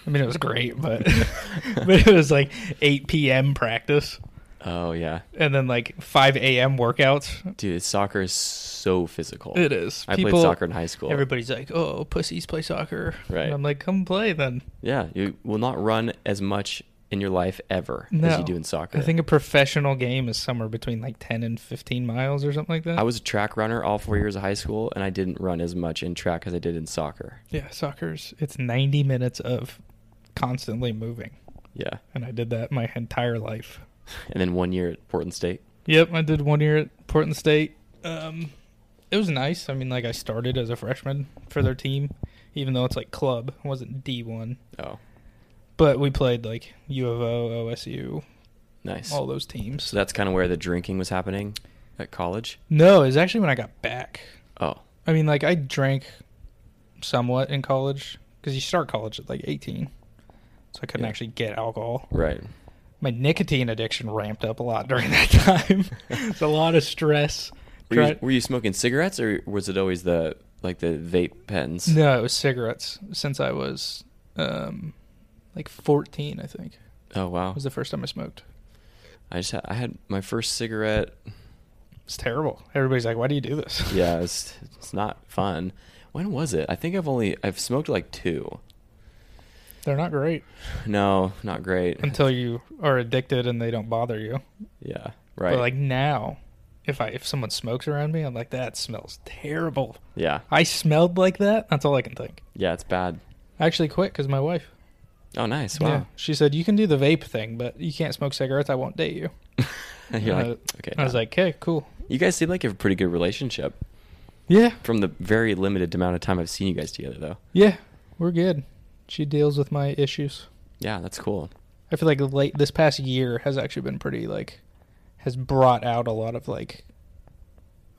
Speaker 2: I mean, it was great, but but it was like 8 p.m. practice
Speaker 1: Oh yeah,
Speaker 2: and then like 5 a.m. workouts.
Speaker 1: dude, soccer is so physical.
Speaker 2: It is.
Speaker 1: I
Speaker 2: People,
Speaker 1: played soccer in high school.
Speaker 2: Everybody's like, "Oh, pussies play soccer."
Speaker 1: Right.
Speaker 2: And I'm like, "Come play then."
Speaker 1: Yeah, you will not run as much in your life ever as you do in soccer.
Speaker 2: I think a professional game is somewhere between like 10 and 15 miles or something like that.
Speaker 1: I was a track runner all four years of high school, and I didn't run as much in track as I did in soccer.
Speaker 2: yeah, soccer's it's 90 minutes of constantly moving,
Speaker 1: Yeah,
Speaker 2: and I did that my entire life.
Speaker 1: and then one year at Portland State.
Speaker 2: Yep, I did one year at Portland State. Um, it was nice. I mean, like I started as a freshman for their team, even though it's like club, it wasn't D one.
Speaker 1: Oh,
Speaker 2: But we played like U of O, OSU,
Speaker 1: nice.
Speaker 2: all those teams.
Speaker 1: So that's kind of where the drinking was happening at college.
Speaker 2: No, it was actually when I got back.
Speaker 1: Oh,
Speaker 2: I mean, like I drank somewhat in college because you start college at like 18, so I couldn't
Speaker 1: Yeah.
Speaker 2: actually get alcohol.
Speaker 1: right.
Speaker 2: My nicotine addiction ramped up a lot during that time. it's a lot of stress.
Speaker 1: Were you, were you smoking cigarettes, or was it always the like the vape pens?
Speaker 2: No, it was cigarettes since I was um, like 14, I think.
Speaker 1: Oh wow.
Speaker 2: It was the first time I smoked.
Speaker 1: I just had, I had my first cigarette.
Speaker 2: It's terrible. Everybody's like, "Why do you do this?"
Speaker 1: Yeah, it's it's not fun. When was it? I think I've only I've smoked like two.
Speaker 2: They're not great
Speaker 1: No, not great.
Speaker 2: until you are addicted and they don't bother you.
Speaker 1: Yeah, right.
Speaker 2: But like now, if I if someone smokes around me, I'm like, "That smells terrible."
Speaker 1: yeah,
Speaker 2: I smelled like that. That's all I can think.
Speaker 1: yeah, it's bad.
Speaker 2: I actually quit because my wife.
Speaker 1: Oh, nice. Wow.
Speaker 2: Yeah, she said you can do the vape thing, but you can't smoke cigarettes. I won't date you.
Speaker 1: You're like, okay.
Speaker 2: I was like, "Okay, cool."
Speaker 1: you guys seem like you have a pretty good relationship.
Speaker 2: Yeah,
Speaker 1: From the very limited amount of time I've seen you guys together, though.
Speaker 2: yeah, we're good. She deals with my issues.
Speaker 1: Yeah, that's cool.
Speaker 2: I feel like late this past year has actually been pretty like has brought out a lot of like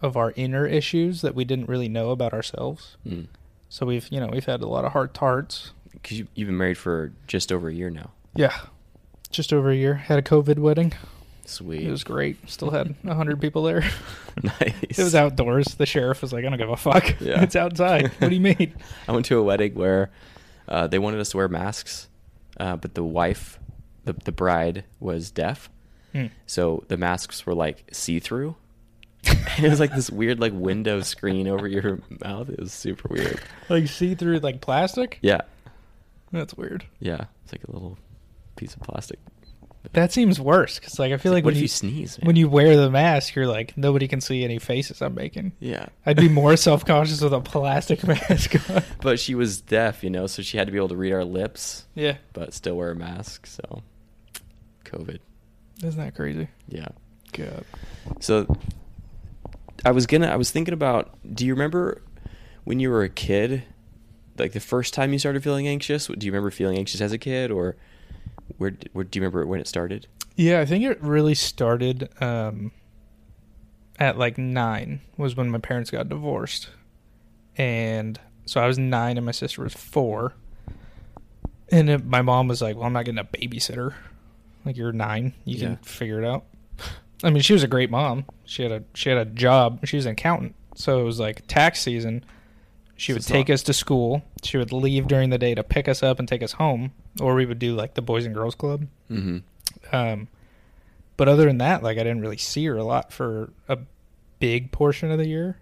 Speaker 2: of our inner issues that we didn't really know about ourselves.
Speaker 1: Mm.
Speaker 2: So we've you know we've had a lot of hard tarts.
Speaker 1: Because you, you've been married for just over a year now.
Speaker 2: Yeah, just over a year. Had a COVID wedding.
Speaker 1: Sweet.
Speaker 2: It was great. Still had a hundred people there.
Speaker 1: nice.
Speaker 2: It was outdoors. The sheriff was like, "I don't give a fuck.
Speaker 1: Yeah.
Speaker 2: It's outside. What do you mean?"
Speaker 1: I went to a wedding where uh, they wanted us to wear masks, uh, but the wife, the the bride, was deaf,
Speaker 2: Hmm.
Speaker 1: so the masks were like see through. it was like this weird like window screen over your mouth. It was super weird.
Speaker 2: Like see through like plastic.
Speaker 1: Yeah,
Speaker 2: That's weird.
Speaker 1: yeah. It's like a little piece of plastic.
Speaker 2: That seems worse because like I feel like,
Speaker 1: what
Speaker 2: when you,
Speaker 1: you sneeze? Man?
Speaker 2: when you wear the mask, you're like nobody can see any faces I'm making.
Speaker 1: yeah.
Speaker 2: I'd be more self conscious with a plastic mask. on.
Speaker 1: But she was deaf, you know, so she had to be able to read our lips,
Speaker 2: yeah,
Speaker 1: but still wear a mask. So, COVID.
Speaker 2: isn't that crazy?
Speaker 1: Yeah.
Speaker 2: God.
Speaker 1: So I was gonna I was thinking about do you remember when you were a kid like the first time you started feeling anxious? Do you remember feeling anxious as a kid or where, where do you remember when it started?
Speaker 2: Yeah, I think it really started um, at like nine was when my parents got divorced, and so I was nine and my sister was four, and it, my mom was like, "Well, I'm not getting a babysitter. Like you're nine, you
Speaker 1: Yeah.
Speaker 2: can figure it out." I mean, she was a great mom. She had a she had a job. She was an accountant, so it was like tax season. She would take us to school. She would leave during the day to pick us up and take us home, or we would do like the boys and girls club.
Speaker 1: Mm-hmm.
Speaker 2: Um, but other than that, like I didn't really see her a lot for a big portion of the year.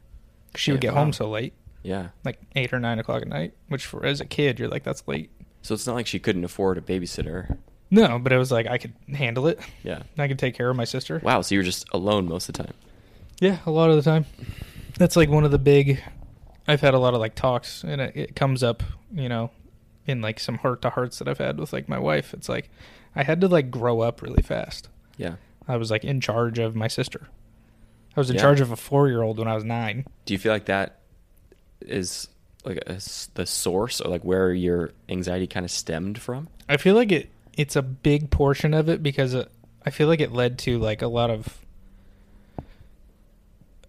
Speaker 2: She would get
Speaker 1: wow.
Speaker 2: home so late,
Speaker 1: Yeah.
Speaker 2: like eight or nine o'clock at night. Which for as a kid, you're like, that's late.
Speaker 1: So it's not like she couldn't afford a babysitter.
Speaker 2: No, but it was like I could handle it.
Speaker 1: Yeah.
Speaker 2: I could take care of my sister.
Speaker 1: Wow, so you were just alone most of the time.
Speaker 2: Yeah, a lot of the time. That's like one of the big. I've had a lot of like talks, and it, it comes up, you know, in like some heart to hearts that I've had with like my wife. It's like I had to like grow up really fast.
Speaker 1: Yeah.
Speaker 2: I was like in charge of my sister. I was in
Speaker 1: Yeah.
Speaker 2: charge of a four year old when I was nine.
Speaker 1: Do you feel like that is like a the source or like where your anxiety kind of stemmed from?
Speaker 2: I feel like it it's a big portion of it because it, I feel like it led to like a lot of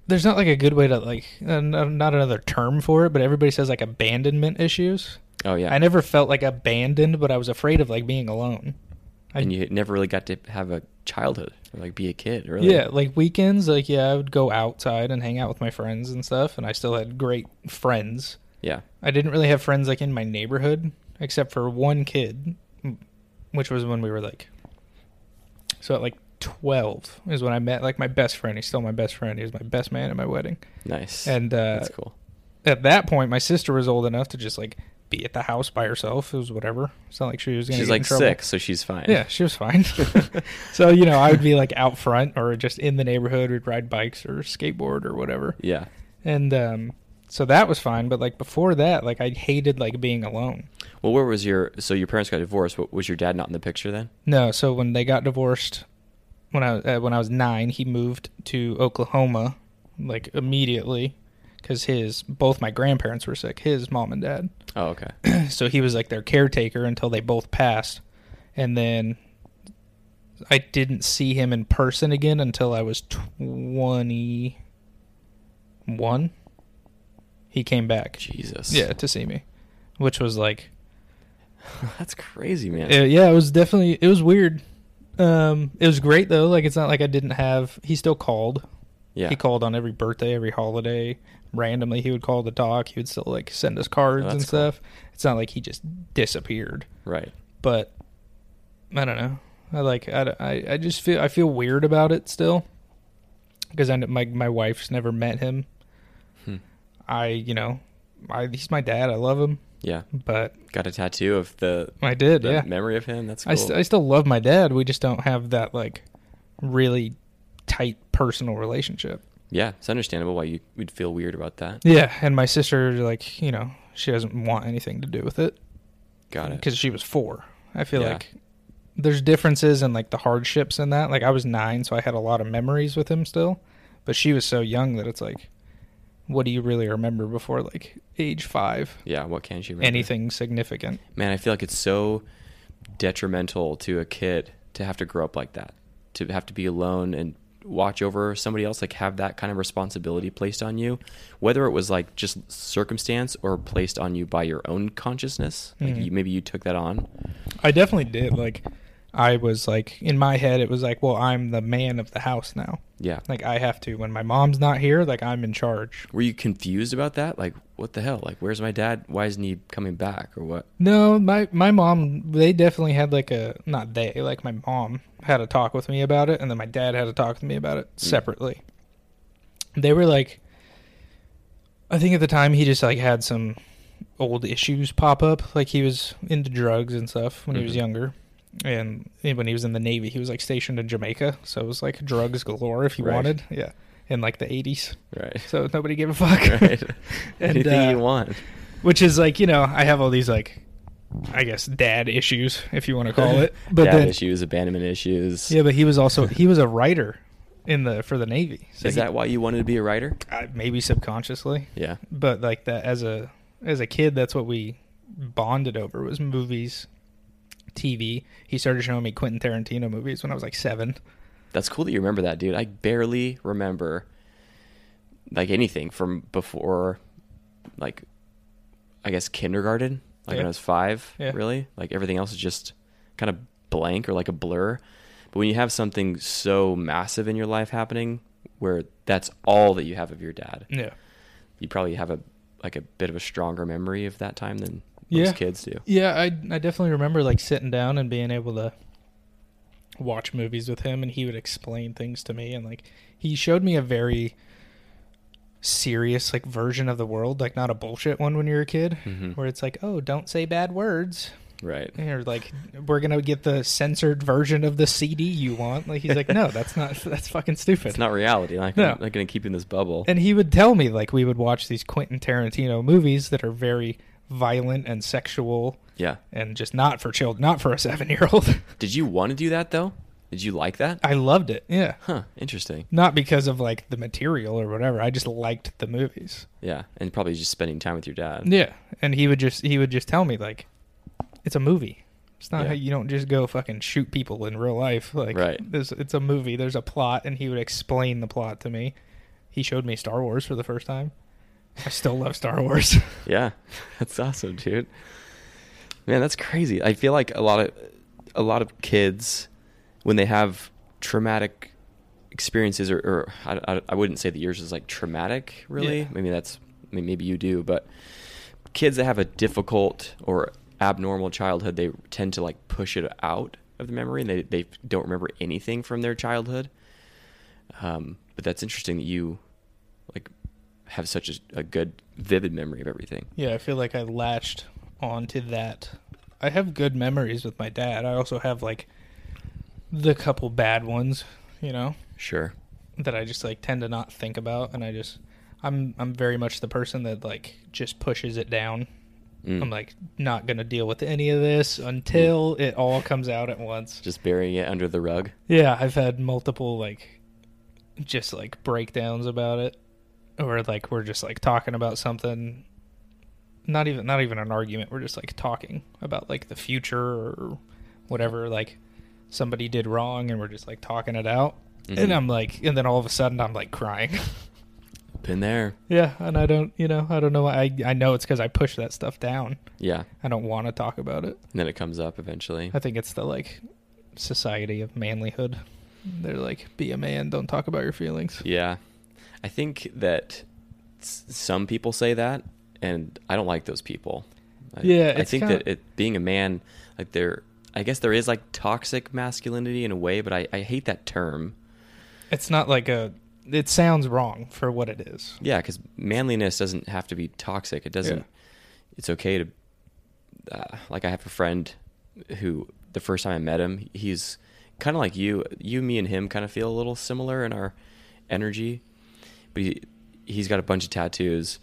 Speaker 2: there's not like a good way to like uh, not another term for it, but everybody says like abandonment issues.
Speaker 1: Oh yeah.
Speaker 2: I never felt like abandoned, but I was afraid of like being alone. I-
Speaker 1: and you never really got to have a childhood or like be a kid, really.
Speaker 2: Yeah, like weekends, like yeah, I would go outside and hang out with my friends and stuff, and I still had great friends.
Speaker 1: Yeah.
Speaker 2: I didn't really have friends like in my neighborhood, except for one kid, which was when we were like, so at like twelve is when I met like my best friend. He's still my best friend. He was my best man at my wedding,
Speaker 1: Nice.
Speaker 2: and uh,
Speaker 1: That's cool.
Speaker 2: at that point, my sister was old enough to just like be at the house by herself. It was whatever. It's not like she was gonna.
Speaker 1: She's like six, so she's fine.
Speaker 2: Yeah, she was fine. so you know, I would be like out front or just in the neighborhood. We'd ride bikes or skateboard or whatever,
Speaker 1: Yeah.
Speaker 2: and um, so that was fine. But like before that, like I hated like being alone.
Speaker 1: Well, where was your? So your parents got divorced. What was your dad not in the picture then?
Speaker 2: No, so when they got divorced, when I uh, when I was nine, he moved to Oklahoma, like immediately, because his both my grandparents were sick. His mom and dad.
Speaker 1: Oh, okay.
Speaker 2: so he was like their caretaker until they both passed and then i didn't see him in person again until i was 21 he came back
Speaker 1: Jesus.
Speaker 2: yeah to see me which was like
Speaker 1: That's crazy, man.
Speaker 2: uh, yeah it was definitely it was weird um it was great though like it's not like i didn't have he still called
Speaker 1: yeah.
Speaker 2: he called on every birthday every holiday randomly he would call the talk he would still like send us cards
Speaker 1: Oh,
Speaker 2: and
Speaker 1: cool.
Speaker 2: stuff it's not like he just disappeared
Speaker 1: Right.
Speaker 2: but I don't know. I like I, I, I just feel I feel weird about it still because I my my wife's never met him.
Speaker 1: Hmm.
Speaker 2: I you know I he's my dad. I love him,
Speaker 1: Yeah.
Speaker 2: but
Speaker 1: Got a tattoo of the,
Speaker 2: I did
Speaker 1: the
Speaker 2: yeah.
Speaker 1: memory of him. That's cool.
Speaker 2: I st- I still love my dad. We just don't have that like really tight personal relationship.
Speaker 1: Yeah, it's understandable why you would feel weird about that.
Speaker 2: Yeah, and my sister like you know she doesn't want anything to do with it.
Speaker 1: Got it.
Speaker 2: because she was four. I feel
Speaker 1: Yeah.
Speaker 2: like there's differences in like the hardships in that. Like I was nine, so I had a lot of memories with him still, but she was so young that it's like, what do you really remember before like age five?
Speaker 1: Yeah. What can she remember?
Speaker 2: Anything significant?
Speaker 1: Man, I feel like it's so detrimental to a kid to have to grow up like that, to have to be alone and watch over somebody else, like have that kind of responsibility placed on you, whether it was like just circumstance or placed on you by your own consciousness. Like
Speaker 2: Mhm.
Speaker 1: you, maybe you took that on.
Speaker 2: I definitely did. Like I was like in my head, it was like, well, I'm the man of the house now.
Speaker 1: Yeah.
Speaker 2: Like I have to when my mom's not here. Like I'm in charge.
Speaker 1: Were you confused about that? Like, what the hell? Like, where's my dad? Why isn't he coming back or what?
Speaker 2: No, my my mom. They definitely had like a not they like my mom had a talk with me about it, and then my dad had a talk with me about it separately. They were like, I think at the time he just like had some old issues pop up. Like he was into drugs and stuff when he was
Speaker 1: Mhm.
Speaker 2: younger, and when he was in the navy, he was like stationed in Jamaica, so it was like drugs galore if he
Speaker 1: Right.
Speaker 2: wanted. Yeah, in like the eighties,
Speaker 1: Right.
Speaker 2: so nobody gave a fuck.
Speaker 1: right.
Speaker 2: And,
Speaker 1: Anything
Speaker 2: uh,
Speaker 1: you want.
Speaker 2: which is like you know I have all these like I guess dad issues if you want to call it. But
Speaker 1: Dad
Speaker 2: then
Speaker 1: issues, abandonment issues.
Speaker 2: yeah, but he was also he was a writer in the for the Navy. So
Speaker 1: Is
Speaker 2: he-
Speaker 1: that why you wanted to be a writer?
Speaker 2: uh, maybe subconsciously,
Speaker 1: Yeah.
Speaker 2: but like that as a as a kid, that's what we bonded over was movies, TV. He started showing me Quentin Tarantino movies when I was like seven.
Speaker 1: That's cool that you remember that, dude. I barely remember like anything from before like I guess kindergarten, like when I was 5,
Speaker 2: Yeah.
Speaker 1: really. Like everything else is just kind of blank or like a blur. But when you have something so massive in your life happening where that's all that you have of your dad,
Speaker 2: Yeah,
Speaker 1: you probably have a like a bit of a stronger memory of that time than
Speaker 2: Yeah.
Speaker 1: most kids do.
Speaker 2: yeah. I I definitely remember like sitting down and being able to watch movies with him, and he would explain things to me, and like he showed me a very serious like version of the world, like not a bullshit one when you're a kid,
Speaker 1: Mhm.
Speaker 2: where it's like, oh, don't say bad words.
Speaker 1: Right.
Speaker 2: Or like we're gonna get the censored version of the CD you want. Like he's like, no, that's not. That's fucking stupid.
Speaker 1: It's not reality. Like
Speaker 2: No.
Speaker 1: I'm not going to keep in this bubble.
Speaker 2: and he would tell me like we would watch these Quentin Tarantino movies that are very violent and sexual
Speaker 1: yeah.
Speaker 2: and just not for children, not for a seven year old.
Speaker 1: Did you want to do that though? Did you like that?
Speaker 2: I loved it. Yeah.
Speaker 1: Huh. Interesting.
Speaker 2: Not because of like the material or whatever. I just liked the movies.
Speaker 1: Yeah, and probably just spending time with your dad.
Speaker 2: Yeah. And he would just he would just tell me like it's a movie. It's not
Speaker 1: Yeah.
Speaker 2: how you don't just go fucking shoot people in real life. Like
Speaker 1: Right.
Speaker 2: it's a movie, there's a plot and he would explain the plot to me. he showed me Star Wars for the first time. I still love Star Wars.
Speaker 1: Yeah, that's awesome, dude. Man, that's crazy. I feel like a lot of a lot of kids when they have traumatic experiences, or, or I, I, I wouldn't say that yours is like traumatic, really.
Speaker 2: Yeah.
Speaker 1: Maybe that's I mean, maybe you do, but kids that have a difficult or abnormal childhood, they tend to like push it out of the memory, and they they don't remember anything from their childhood. Um, but that's interesting that you like have such a, a good vivid memory of everything.
Speaker 2: yeah, I feel like I latched onto that. I have good memories with my dad. I also have like the couple bad ones, you know,
Speaker 1: Sure.
Speaker 2: that I just like tend to not think about and I just I'm I'm very much the person that like just pushes it down.
Speaker 1: Mm.
Speaker 2: I'm like not going to deal with any of this until it all comes out at once.
Speaker 1: just burying it under the rug.
Speaker 2: Yeah, I've had multiple like just like breakdowns about it or like we're just like talking about something not even not even an argument, we're just like talking about like the future or whatever like somebody did wrong and we're just like talking it out.
Speaker 1: Mhm.
Speaker 2: And I'm like and then all of a sudden I'm like crying.
Speaker 1: Been there.
Speaker 2: yeah, and I don't, you know, I don't know I I know it's cuz I push that stuff down.
Speaker 1: Yeah.
Speaker 2: I don't want to talk about it.
Speaker 1: And then it comes up eventually.
Speaker 2: I think it's the like society of manlyhood. They're like, be a man, don't talk about your feelings.
Speaker 1: Yeah. I think that some people say that, and I don't like those people. I,
Speaker 2: Yeah,
Speaker 1: I think
Speaker 2: kinda-
Speaker 1: that it, being a man, like there, I guess there is like toxic masculinity in a way, but I, I hate that term.
Speaker 2: It's not like a. It sounds wrong for what it is.
Speaker 1: Yeah, because manliness doesn't have to be toxic. It doesn't.
Speaker 2: Yeah.
Speaker 1: It's okay to. Uh, like I have a friend who the first time I met him, he's kind of like you. You, me, and him kind of feel a little similar in our energy, but he he's got a bunch of tattoos,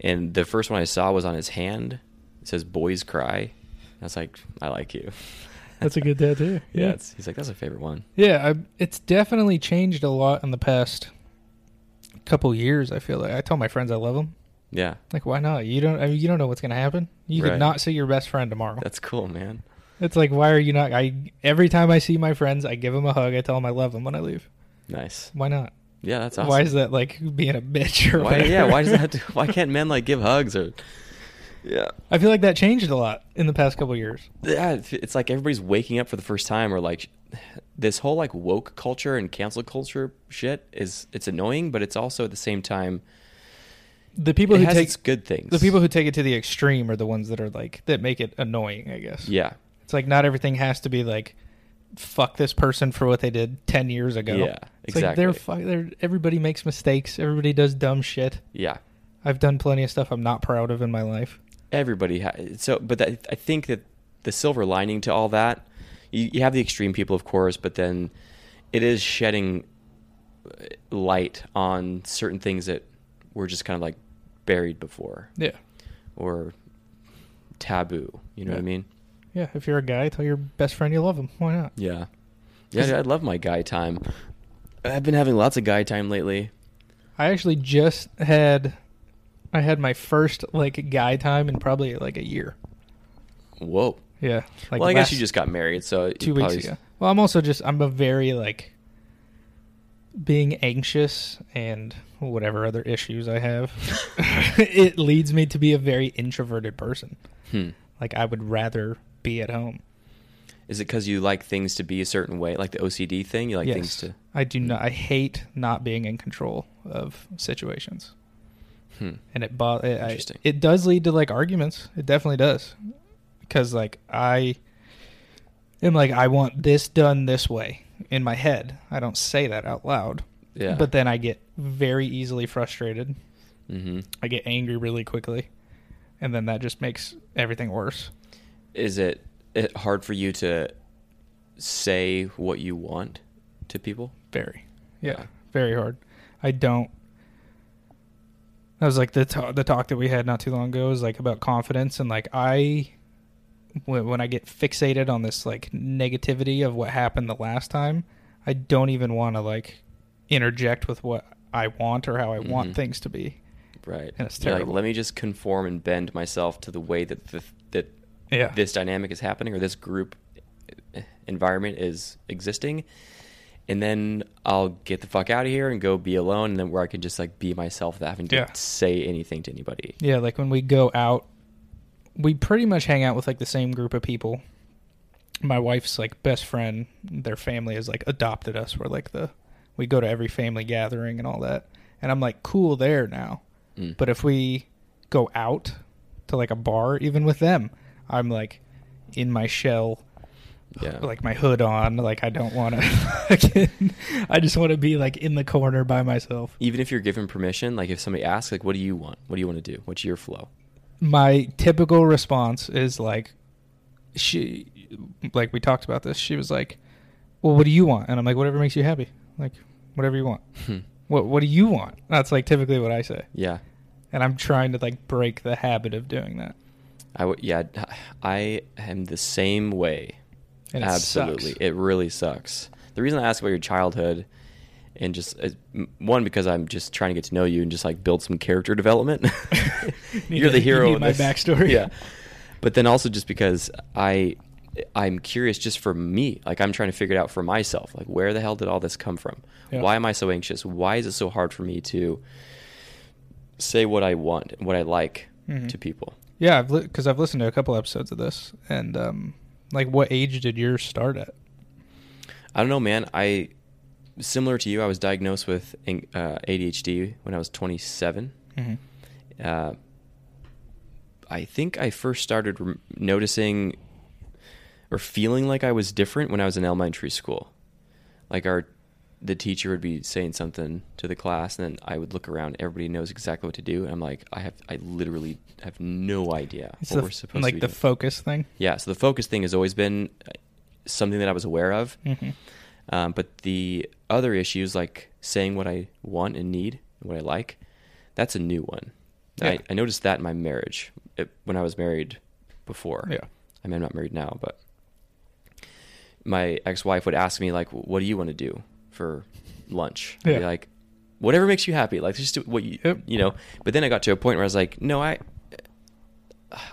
Speaker 1: and the first one I saw was on his hand. It says "Boys Cry." I was like, I like you.
Speaker 2: That's a good tattoo.
Speaker 1: yeah, it's, he's like, that's a favorite one.
Speaker 2: yeah. I, it's definitely changed a lot in the past couple years. I feel like I tell my friends I love them.
Speaker 1: Yeah,
Speaker 2: Like, why not? You don't. I mean, you don't know what's gonna happen. You
Speaker 1: Right.
Speaker 2: could not see your best friend tomorrow.
Speaker 1: that's cool, man.
Speaker 2: it's like, why are you not? I every time I see my friends, I give them a hug. I tell them I love them when I leave.
Speaker 1: Nice.
Speaker 2: Why not?
Speaker 1: Yeah, that's awesome.
Speaker 2: Why is that like being a bitch or
Speaker 1: Why,
Speaker 2: whatever?
Speaker 1: yeah, why does that? Do, why can't men like give hugs or? Yeah,
Speaker 2: I feel like that changed a lot in the past couple years.
Speaker 1: yeah. It's like everybody's waking up for the first time, or like this whole like woke culture and cancel culture shit is it's annoying, but it's also at the same time
Speaker 2: The people
Speaker 1: it
Speaker 2: who take
Speaker 1: good things.
Speaker 2: the people who take it to the extreme are the ones that are like that make it annoying. I guess.
Speaker 1: yeah,
Speaker 2: It's like not everything has to be like, fuck this person for what they did ten years ago.
Speaker 1: Yeah,
Speaker 2: It's like they're,
Speaker 1: exactly.
Speaker 2: they're everybody makes mistakes. Everybody does dumb shit.
Speaker 1: yeah.
Speaker 2: I've done plenty of stuff I'm not proud of in my life.
Speaker 1: Everybody ha- so, but that, I think that the silver lining to all that, you, you have the extreme people, of course, but then it is shedding uh, light on certain things that were just kind of like buried before.
Speaker 2: Yeah.
Speaker 1: or taboo. You know what I mean?
Speaker 2: Yeah. If you're a guy, tell your best friend you love him. Why not?
Speaker 1: Yeah. Yeah, dude, I love my guy time. I've been having lots of guy time lately.
Speaker 2: I actually just had, I had my first like guy time in probably like a year.
Speaker 1: Whoa.
Speaker 2: Yeah. Like
Speaker 1: well, I guess you just got married, so
Speaker 2: two weeks ago. Well, I'm also just I'm a very like being anxious and whatever other issues I have. it leads me to be a very introverted person.
Speaker 1: Hmm.
Speaker 2: Like I would rather be at home.
Speaker 1: Is it because you like things to be a certain way, like the OCD thing? You like
Speaker 2: yes,
Speaker 1: things to.
Speaker 2: I do not. I hate not being in control of situations,
Speaker 1: Hmm.
Speaker 2: and it bo- it, I, it does lead to like arguments. It definitely does, because like I am like I want this done this way in my head. I don't say that out loud.
Speaker 1: Yeah.
Speaker 2: But then I get very easily frustrated.
Speaker 1: hmm
Speaker 2: I get angry really quickly. And then that just makes everything worse.
Speaker 1: Is it, it hard for you to say what you want to people?
Speaker 2: Very. Yeah.
Speaker 1: Yeah.
Speaker 2: Very hard. I don't. That was like the ta- the talk that we had not too long ago is like about confidence and like I when, when I get fixated on this like negativity of what happened the last time, I don't even want to like interject with what I want or how I want
Speaker 1: Mhm.
Speaker 2: things to be.
Speaker 1: Right.
Speaker 2: And it's
Speaker 1: You're like,
Speaker 2: terrible.
Speaker 1: let me just conform and bend myself to the way that the, that
Speaker 2: Yeah.
Speaker 1: this dynamic is happening or this group environment is existing and then I'll get the fuck out of here and go be alone, and then where I can just like be myself without having to
Speaker 2: Yeah.
Speaker 1: say anything to anybody.
Speaker 2: Yeah, like when we go out, we pretty much hang out with like the same group of people. My wife's like best friend, their family has like adopted us. We're like the we go to every family gathering and all that. And I'm like cool there now.
Speaker 1: Mm.
Speaker 2: But if we go out to like a bar even with them, I'm like in my shell,
Speaker 1: Yeah,
Speaker 2: like my hood on, like I don't want to I just want to be like in the corner by myself.
Speaker 1: even if you're given permission, like if somebody asks, like, "What do you want? What do you want to do? What's your flow?"
Speaker 2: my typical response is like she like we talked about this she was like well what do you want and i'm like whatever makes you happy like whatever you want
Speaker 1: Hmm.
Speaker 2: what what do you want that's like typically what i say
Speaker 1: yeah,
Speaker 2: and i'm trying to like break the habit of doing that
Speaker 1: I would. Yeah, I am the same way.
Speaker 2: it
Speaker 1: Absolutely,
Speaker 2: sucks.
Speaker 1: it really sucks. The reason I ask about your childhood, and just uh, one because I'm just trying to get to know you and just like build some character development. You're
Speaker 2: to-
Speaker 1: the hero.
Speaker 2: need my
Speaker 1: this.
Speaker 2: backstory.
Speaker 1: Yeah, but then also just because I, I'm curious just for me. Like I'm trying to figure it out for myself. Like where the hell did all this come from?
Speaker 2: Yeah.
Speaker 1: Why am I so anxious? Why is it so hard for me to say what I want, and what I like
Speaker 2: Mhm.
Speaker 1: to people?
Speaker 2: Yeah i've because i've listened to a couple episodes of this and um like what age did yours start at
Speaker 1: I don't know, man. I similar to you. I was diagnosed with uh, ADHD when I was 27.
Speaker 2: mm-hmm.
Speaker 1: Uh, I think I first started rem- noticing or feeling like I was different when I was in elementary school. Like our the teacher would be saying something to the class, and then I would look around. Everybody knows exactly what to do, and I'm like, I have, I literally have no idea
Speaker 2: it's
Speaker 1: what
Speaker 2: the,
Speaker 1: we're supposed
Speaker 2: like
Speaker 1: to be
Speaker 2: the focus thing
Speaker 1: yeah, so the focus thing has always been uh, something that I was aware of.
Speaker 2: mm-hmm.
Speaker 1: Um, but the other issues, like saying what I want and need, and what I like, that's a new one.
Speaker 2: Yeah.
Speaker 1: I, I noticed that in my marriage it, when I was married before.
Speaker 2: yeah
Speaker 1: I mean, I'm not married now, but my ex-wife would ask me like, "What do you want to do for lunch?"
Speaker 2: Yeah.
Speaker 1: like, "Whatever makes you happy. Like, just do what you
Speaker 2: Yep.
Speaker 1: you know." But then I got to a point where I was like, "No, I."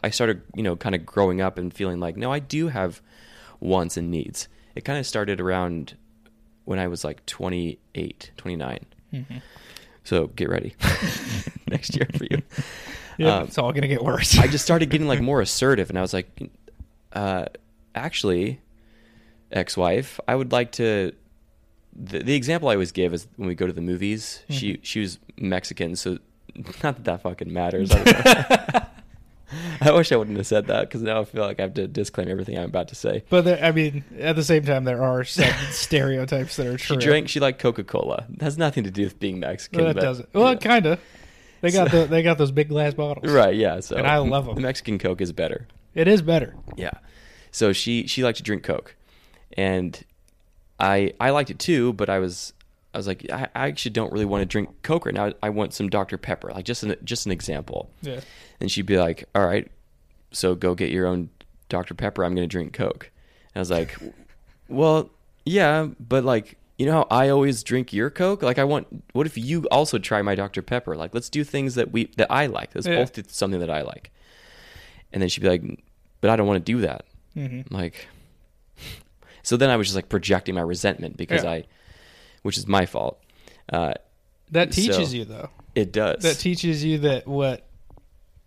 Speaker 1: I started, you know, kind of growing up and feeling like, no, I do have wants and needs. It kind of started around when I was like 28, 29.
Speaker 2: mm-hmm.
Speaker 1: So get ready next year for you.
Speaker 2: yeah
Speaker 1: Um,
Speaker 2: it's all gonna get worse
Speaker 1: I just started getting like more assertive, and I was like, uh, actually, ex-wife, I would like to. The, the example I always give is when we go to the movies. She
Speaker 2: Mhm.
Speaker 1: she was Mexican, so not that that fucking matters. I. I wish I wouldn't have said that because now I feel like I have to disclaim everything I'm about to say.
Speaker 2: But there, I mean, at the same time, there are some stereotypes that are true.
Speaker 1: She drank. She liked Coca Cola. Has nothing to do with being Mexican.
Speaker 2: Well, that doesn't. Well,
Speaker 1: yeah.
Speaker 2: kind of. They got
Speaker 1: So-
Speaker 2: the they got those big glass bottles.
Speaker 1: Right. Yeah. So
Speaker 2: And I love 'em.
Speaker 1: The Mexican Coke is better.
Speaker 2: It is better.
Speaker 1: Yeah. So she she liked to drink Coke, and I I liked it too, but I was I was like I, I actually don't really want to drink Coke right now. I want some Dr Pepper, like just an just an example.
Speaker 2: Yeah.
Speaker 1: And she'd be like, "All right, so go get your own Dr Pepper. I'm going to drink Coke." And I was like, "Well, yeah, but like." You know how I always drink your Coke? Like I want what if you also try my Dr. Pepper? Like let's do things that we that I like. Let's
Speaker 2: Yeah.
Speaker 1: both do something that I like. And then she'd be like, But I don't want to do that.
Speaker 2: hmm
Speaker 1: I'm like so then i was just like projecting my resentment because
Speaker 2: Yeah.
Speaker 1: i which is my fault uh
Speaker 2: That teaches
Speaker 1: So-
Speaker 2: you though.
Speaker 1: it does
Speaker 2: That teaches you that what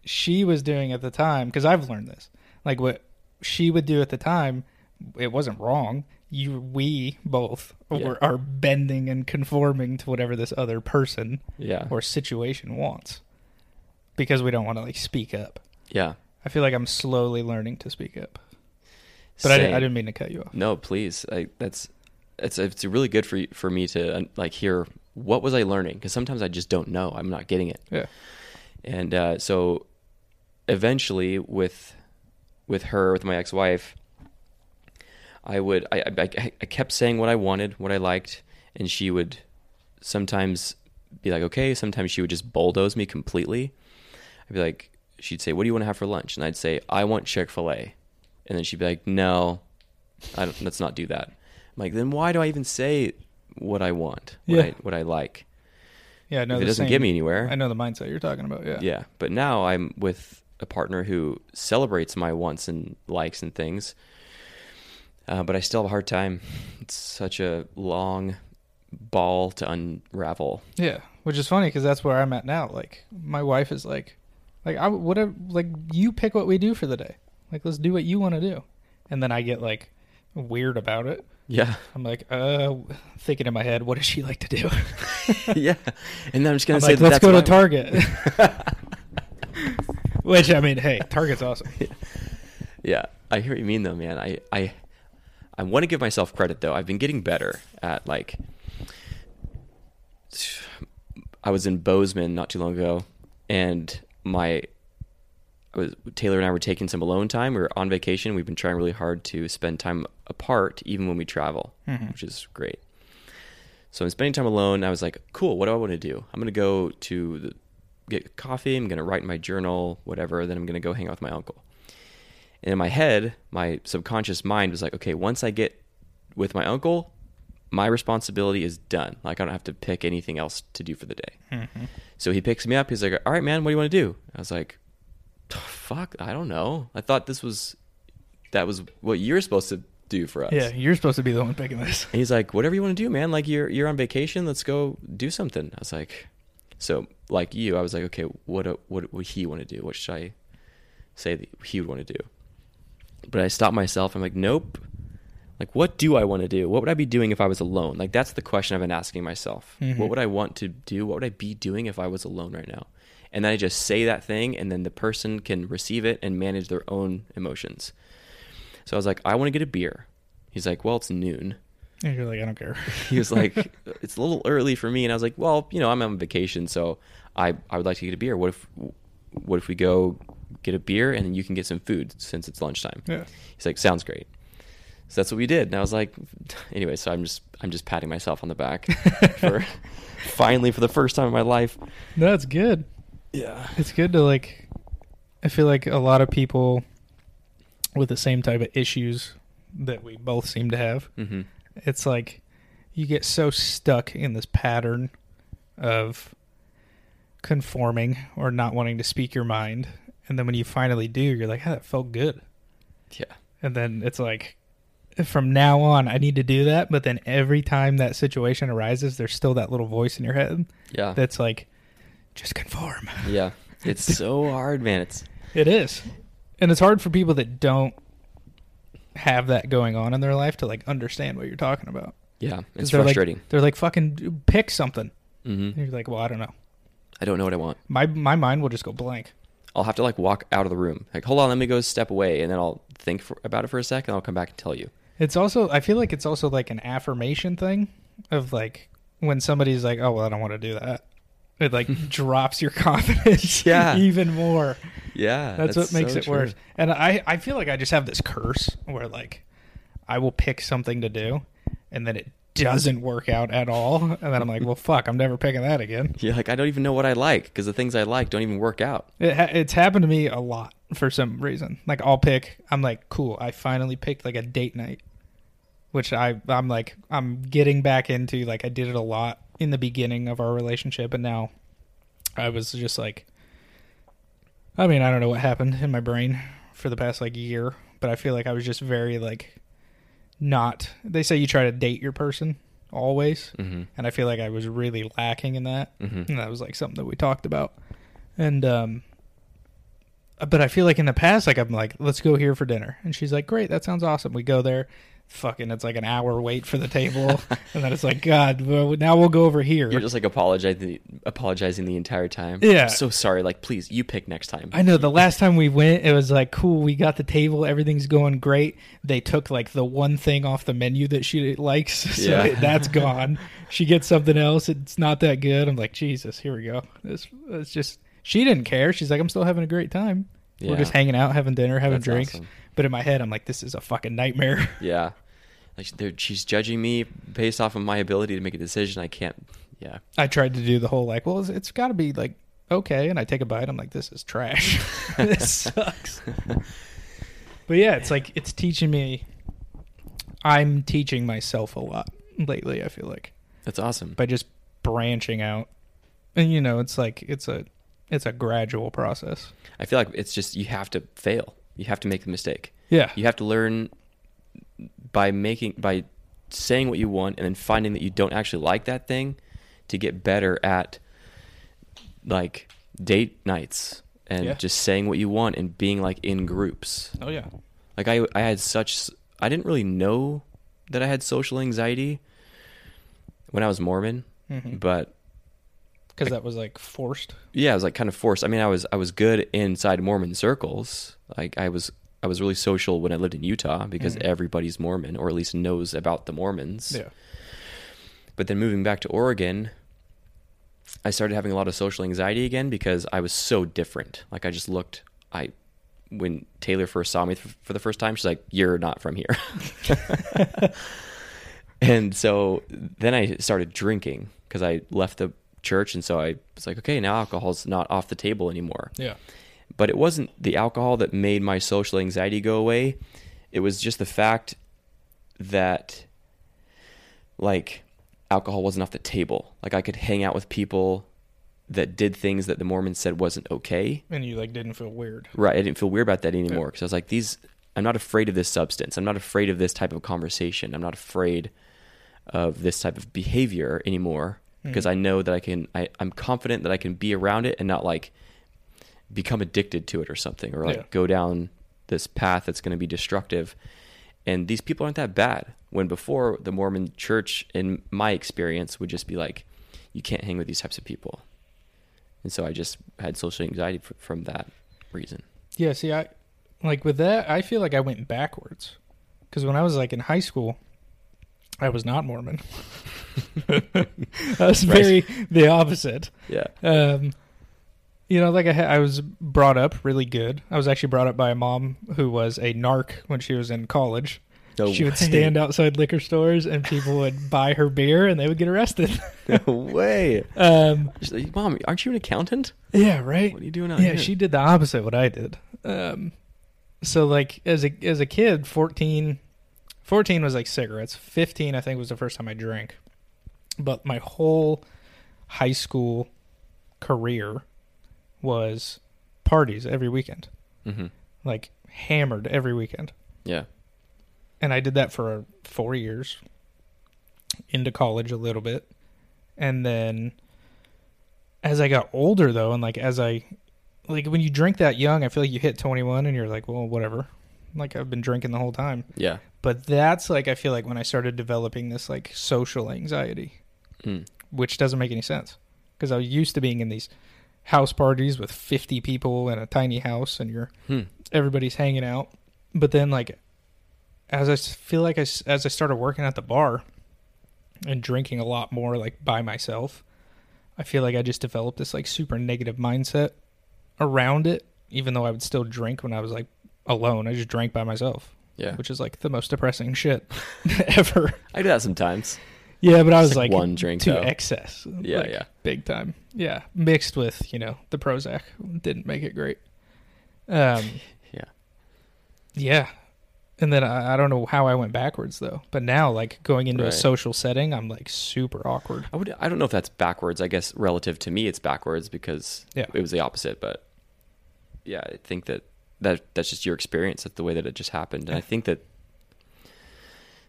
Speaker 2: she was doing at the time, because I've learned this. Like what she would do at the time, it wasn't wrong. You, we both
Speaker 1: Yeah.
Speaker 2: were, are bending and conforming to whatever this other person
Speaker 1: yeah
Speaker 2: or situation wants, because we don't want to like speak up.
Speaker 1: yeah
Speaker 2: I feel like I'm slowly learning to speak up, but I, didn't, I didn't mean to cut you off.
Speaker 1: no please. I, that's it's it's really good for for me to like hear what was i learning? Because sometimes i just don't know. I'm not getting it.
Speaker 2: Yeah.
Speaker 1: and uh so eventually with with her with my ex-wife i would I, I i kept saying what i wanted what i liked and she would sometimes be like okay. Sometimes she would just bulldoze me completely. I'd be like she'd say what do you want to have for lunch? And i'd say i want chick-fil-a and then she'd be like no I don't, let's not do that i'm like then why do i even say what i want what,
Speaker 2: Yeah.
Speaker 1: I, what I like
Speaker 2: Yeah, I know
Speaker 1: if it doesn't
Speaker 2: same-
Speaker 1: get me anywhere
Speaker 2: I know the mindset you're talking about. Yeah.
Speaker 1: yeah. But now I'm with a partner who celebrates my wants and likes and things. uh, but I still have a hard time. It's such a long ball to unravel.
Speaker 2: Yeah, which is funny because that's where I'm at now. Like my wife is like, like I whatever, like you pick what we do for the day. Like let's do what you want to do, and then I get like weird about it.
Speaker 1: Yeah,
Speaker 2: I'm like, uh, thinking in my head, what does she like to do?
Speaker 1: yeah. And then I'm just gonna
Speaker 2: I'm
Speaker 1: say
Speaker 2: like,
Speaker 1: that
Speaker 2: let's go to Target. Which I mean, hey, Target's awesome.
Speaker 1: Yeah, I hear what you mean though, man. I I I want to give myself credit though. I've been getting better at like I was in Bozeman not too long ago and my was Taylor and I were taking some alone time. We were on vacation. We've been trying really hard to spend time apart even when we travel,
Speaker 2: Mhm.
Speaker 1: which is great. So I'm spending time alone. I was like, cool, what do I want to do? I'm going to go to the, get coffee. I'm going to write in my journal, whatever. Then I'm going to go hang out with my uncle. And in my head, my subconscious mind was like, okay, once I get with my uncle, my responsibility is done. Like I don't have to pick anything else to do for the day.
Speaker 2: Mhm.
Speaker 1: So he picks me up. He's like, all right, man, what do you want to do? I was like, fuck, I don't know. I thought this was, that was what you're supposed to do for us.
Speaker 2: Yeah, you're supposed to be the one picking this.
Speaker 1: And he's like, whatever you want to do, man. Like you're you're on vacation. Let's go do something. I was like, so like you, I was like, okay, what what would he want to do? What should I say that he would want to do? But I stopped myself. I'm like, nope. Like, what do I want to do? What would I be doing if I was alone? Like, that's the question I've been asking myself.
Speaker 2: Mhm.
Speaker 1: What would I want to do? What would I be doing if I was alone right now? And then I just say that thing, and then the person can receive it and manage their own emotions. So I was like, I want to get a beer. He's like, well, it's noon.
Speaker 2: And you're like, I don't care.
Speaker 1: He was like, it's a little early for me. And I was like, well, you know, I'm on vacation, so I, I would like to get a beer. What if, what if we go get a beer and then you can get some food since it's lunchtime?
Speaker 2: Yeah.
Speaker 1: He's like, sounds great. So that's what we did. And I was like, anyway, so I'm just, I'm just patting myself on the back for finally for the first time in my life.
Speaker 2: That's good.
Speaker 1: Yeah.
Speaker 2: It's good to like. I feel like a lot of people with the same type of issues that we both seem to have.
Speaker 1: hmm
Speaker 2: It's like you get so stuck in this pattern of conforming or not wanting to speak your mind, and then when you finally do, you're like, "Ah, that felt good."
Speaker 1: Yeah.
Speaker 2: And then it's like, from now on, I need to do that. But then every time that situation arises, there's still that little voice in your head
Speaker 1: Yeah.
Speaker 2: that's like, just conform.
Speaker 1: yeah. It's so hard, man. It's,
Speaker 2: It is. And it's hard for people that don't have that going on in their life to like understand what you're talking about.
Speaker 1: yeah,
Speaker 2: 'Cause
Speaker 1: it's
Speaker 2: they're like-
Speaker 1: frustrating.
Speaker 2: They're like, fucking pick something. And you're like, well, I don't know.
Speaker 1: I don't know what I want.
Speaker 2: My my mind will just go blank.
Speaker 1: I'll have to like walk out of the room. Like, hold on, let me go step away, and then I'll think for, about it for a second. And I'll come back and tell you.
Speaker 2: It's also I feel like it's also like an affirmation thing of like when somebody's like, "Oh, well, I don't want to do that." It like drops your confidence
Speaker 1: Yeah.
Speaker 2: even more.
Speaker 1: Yeah,
Speaker 2: That's, what makes
Speaker 1: so
Speaker 2: it
Speaker 1: true.
Speaker 2: worse. And I I feel like I just have this curse where like I will pick something to do and then it doesn't work out at all and then I'm like, "Well, fuck, I'm never picking that again."
Speaker 1: Yeah, like I don't even know what I like because the things I like don't even work out.
Speaker 2: It ha- it's happened to me a lot for some reason. Like I'll pick. I'm like, cool. I finally picked like a date night, which I I'm like I'm getting back into. Like I did it a lot in the beginning of our relationship, and now I was just like, I mean, I don't know what happened in my brain for the past like year, but I feel like I was just very like not. They say you try to date your person always,
Speaker 1: Mm-hmm.
Speaker 2: and I feel like I was really lacking in that.
Speaker 1: Mm-hmm.
Speaker 2: And that was like something that we talked about. And um but I feel like in the past, like I'm like, let's go here for dinner. And she's like, Great, that sounds awesome. We go there. Fucking it's like an hour wait for the table. and then it's like, God, well, now we'll go over here.
Speaker 1: You're just like apologizing, apologizing the entire time.
Speaker 2: Yeah.
Speaker 1: I'm so sorry. Like, please, you pick next time.
Speaker 2: I know the last time we went, it was like cool. We got the table, everything's going great. They took like the one thing off the menu that she likes, so
Speaker 1: Yeah.
Speaker 2: that's gone. She gets something else. It's not that good. I'm like, Jesus, here we go. This, it's just she didn't care. She's like, I'm still having a great time. We're just hanging out, having dinner, having
Speaker 1: That's
Speaker 2: drinks.
Speaker 1: awesome.
Speaker 2: But in my head, I'm like, this is a fucking nightmare.
Speaker 1: Yeah, like they're- she's judging me based off of my ability to make a decision. I can't. Yeah,
Speaker 2: I tried to do the whole like, well, it's, it's got to be like okay, and I take a bite. I'm like, this is trash. this sucks. But yeah, it's like it's teaching me. I'm teaching myself a lot lately. I feel like
Speaker 1: that's awesome.
Speaker 2: by just branching out, and you know, it's like it's a it's a gradual process.
Speaker 1: I feel like it's just you have to fail. You have to make the mistake.
Speaker 2: Yeah,
Speaker 1: You have to learn by making by saying what you want and then finding that you don't actually like that thing to get better at like date nights and
Speaker 2: Yeah.
Speaker 1: just saying what you want and being like in groups.
Speaker 2: Oh yeah.
Speaker 1: Like I I had such I didn't really know that I had social anxiety when I was Mormon,
Speaker 2: Because
Speaker 1: but because
Speaker 2: that was like forced.
Speaker 1: yeah, I was like kind of forced. I mean, I was I was good inside Mormon circles. Like I was I was really social when I lived in Utah because
Speaker 2: Mhm.
Speaker 1: everybody's Mormon or at least knows about the Mormons.
Speaker 2: Yeah.
Speaker 1: But then moving back to Oregon, I started having a lot of social anxiety again because I was so different. Like I just looked I when Taylor first saw me th- for the first time, she's like, "You're not from here." and so then I started drinking because I left the church, and so I was like, "Okay, now alcohol's not off the table anymore."
Speaker 2: Yeah.
Speaker 1: But it wasn't the alcohol that made my social anxiety go away. It was just the fact that, like, alcohol wasn't off the table. Like, I could hang out with people that did things that the Mormons said wasn't okay.
Speaker 2: And you like didn't feel weird.
Speaker 1: Right. I didn't feel weird about that anymore because I was like, these, I'm not afraid of this substance. I'm not afraid of this type of conversation. I'm not afraid of this type of behavior anymore because
Speaker 2: Mhm.
Speaker 1: I know that I can, I, I'm confident that I can be around it and not like become addicted to it or something or like
Speaker 2: Yeah.
Speaker 1: go down this path that's going to be destructive. And these people aren't that bad. When before the Mormon church, in my experience, would just be like, you can't hang with these types of people. And so I just had social anxiety f- from that reason.
Speaker 2: Yeah. See, I like with that. I feel like I went backwards because when I was like in high school, I was not Mormon. I was
Speaker 1: Right.
Speaker 2: very the opposite.
Speaker 1: Yeah.
Speaker 2: Um, you know, like I, ha- I was brought up really good. I was actually brought up by a mom who was a narc when she was in college.
Speaker 1: No
Speaker 2: she would
Speaker 1: way.
Speaker 2: stand outside liquor stores and people would buy her beer and they would get arrested.
Speaker 1: No way.
Speaker 2: um,
Speaker 1: She's like, Mom, aren't you an accountant?
Speaker 2: yeah, right.
Speaker 1: What are you doing out
Speaker 2: yeah,
Speaker 1: here?
Speaker 2: Yeah, she did the opposite of what I did. Um, so like as a as a kid, 14, 14 was like cigarettes. Fifteen, I think, was the first time I drank. But my whole high school career was parties every weekend,
Speaker 1: hmm
Speaker 2: like hammered every weekend,
Speaker 1: Yeah.
Speaker 2: and I did that for four years. Into college a little bit, and then as I got older though, and like as I like when you drink that young, I feel like you hit 21 and you're like, well, whatever. Like I've been drinking the whole time.
Speaker 1: Yeah.
Speaker 2: But that's like I feel like when I started developing this like social anxiety,
Speaker 1: Mm.
Speaker 2: which doesn't make any sense because I was used to being in these house parties with 50 people in a tiny house and you're
Speaker 1: Hmm.
Speaker 2: everybody's hanging out. But then like as i feel like I as I started working at the bar and drinking a lot more like by myself, I feel like I just developed this like super negative mindset around it even though I would still drink when I was like alone. I just drank by myself,
Speaker 1: Yeah.
Speaker 2: which is like the most depressing shit ever.
Speaker 1: I do that sometimes.
Speaker 2: Yeah, but I was
Speaker 1: like
Speaker 2: like,
Speaker 1: one drink,
Speaker 2: to
Speaker 1: though.
Speaker 2: excess.
Speaker 1: Yeah,
Speaker 2: like,
Speaker 1: yeah.
Speaker 2: big time. Yeah, mixed with you know the Prozac didn't make it great. Um,
Speaker 1: Yeah.
Speaker 2: yeah, and then I, I don't know how I went backwards though. But now, like going into
Speaker 1: Right.
Speaker 2: a social setting, I'm like super awkward.
Speaker 1: I would. I don't know if that's backwards. I guess relative to me, it's backwards because
Speaker 2: Yeah.
Speaker 1: it was the opposite. But yeah, I think that that that's just your experience. That's the way that it just happened, and I think that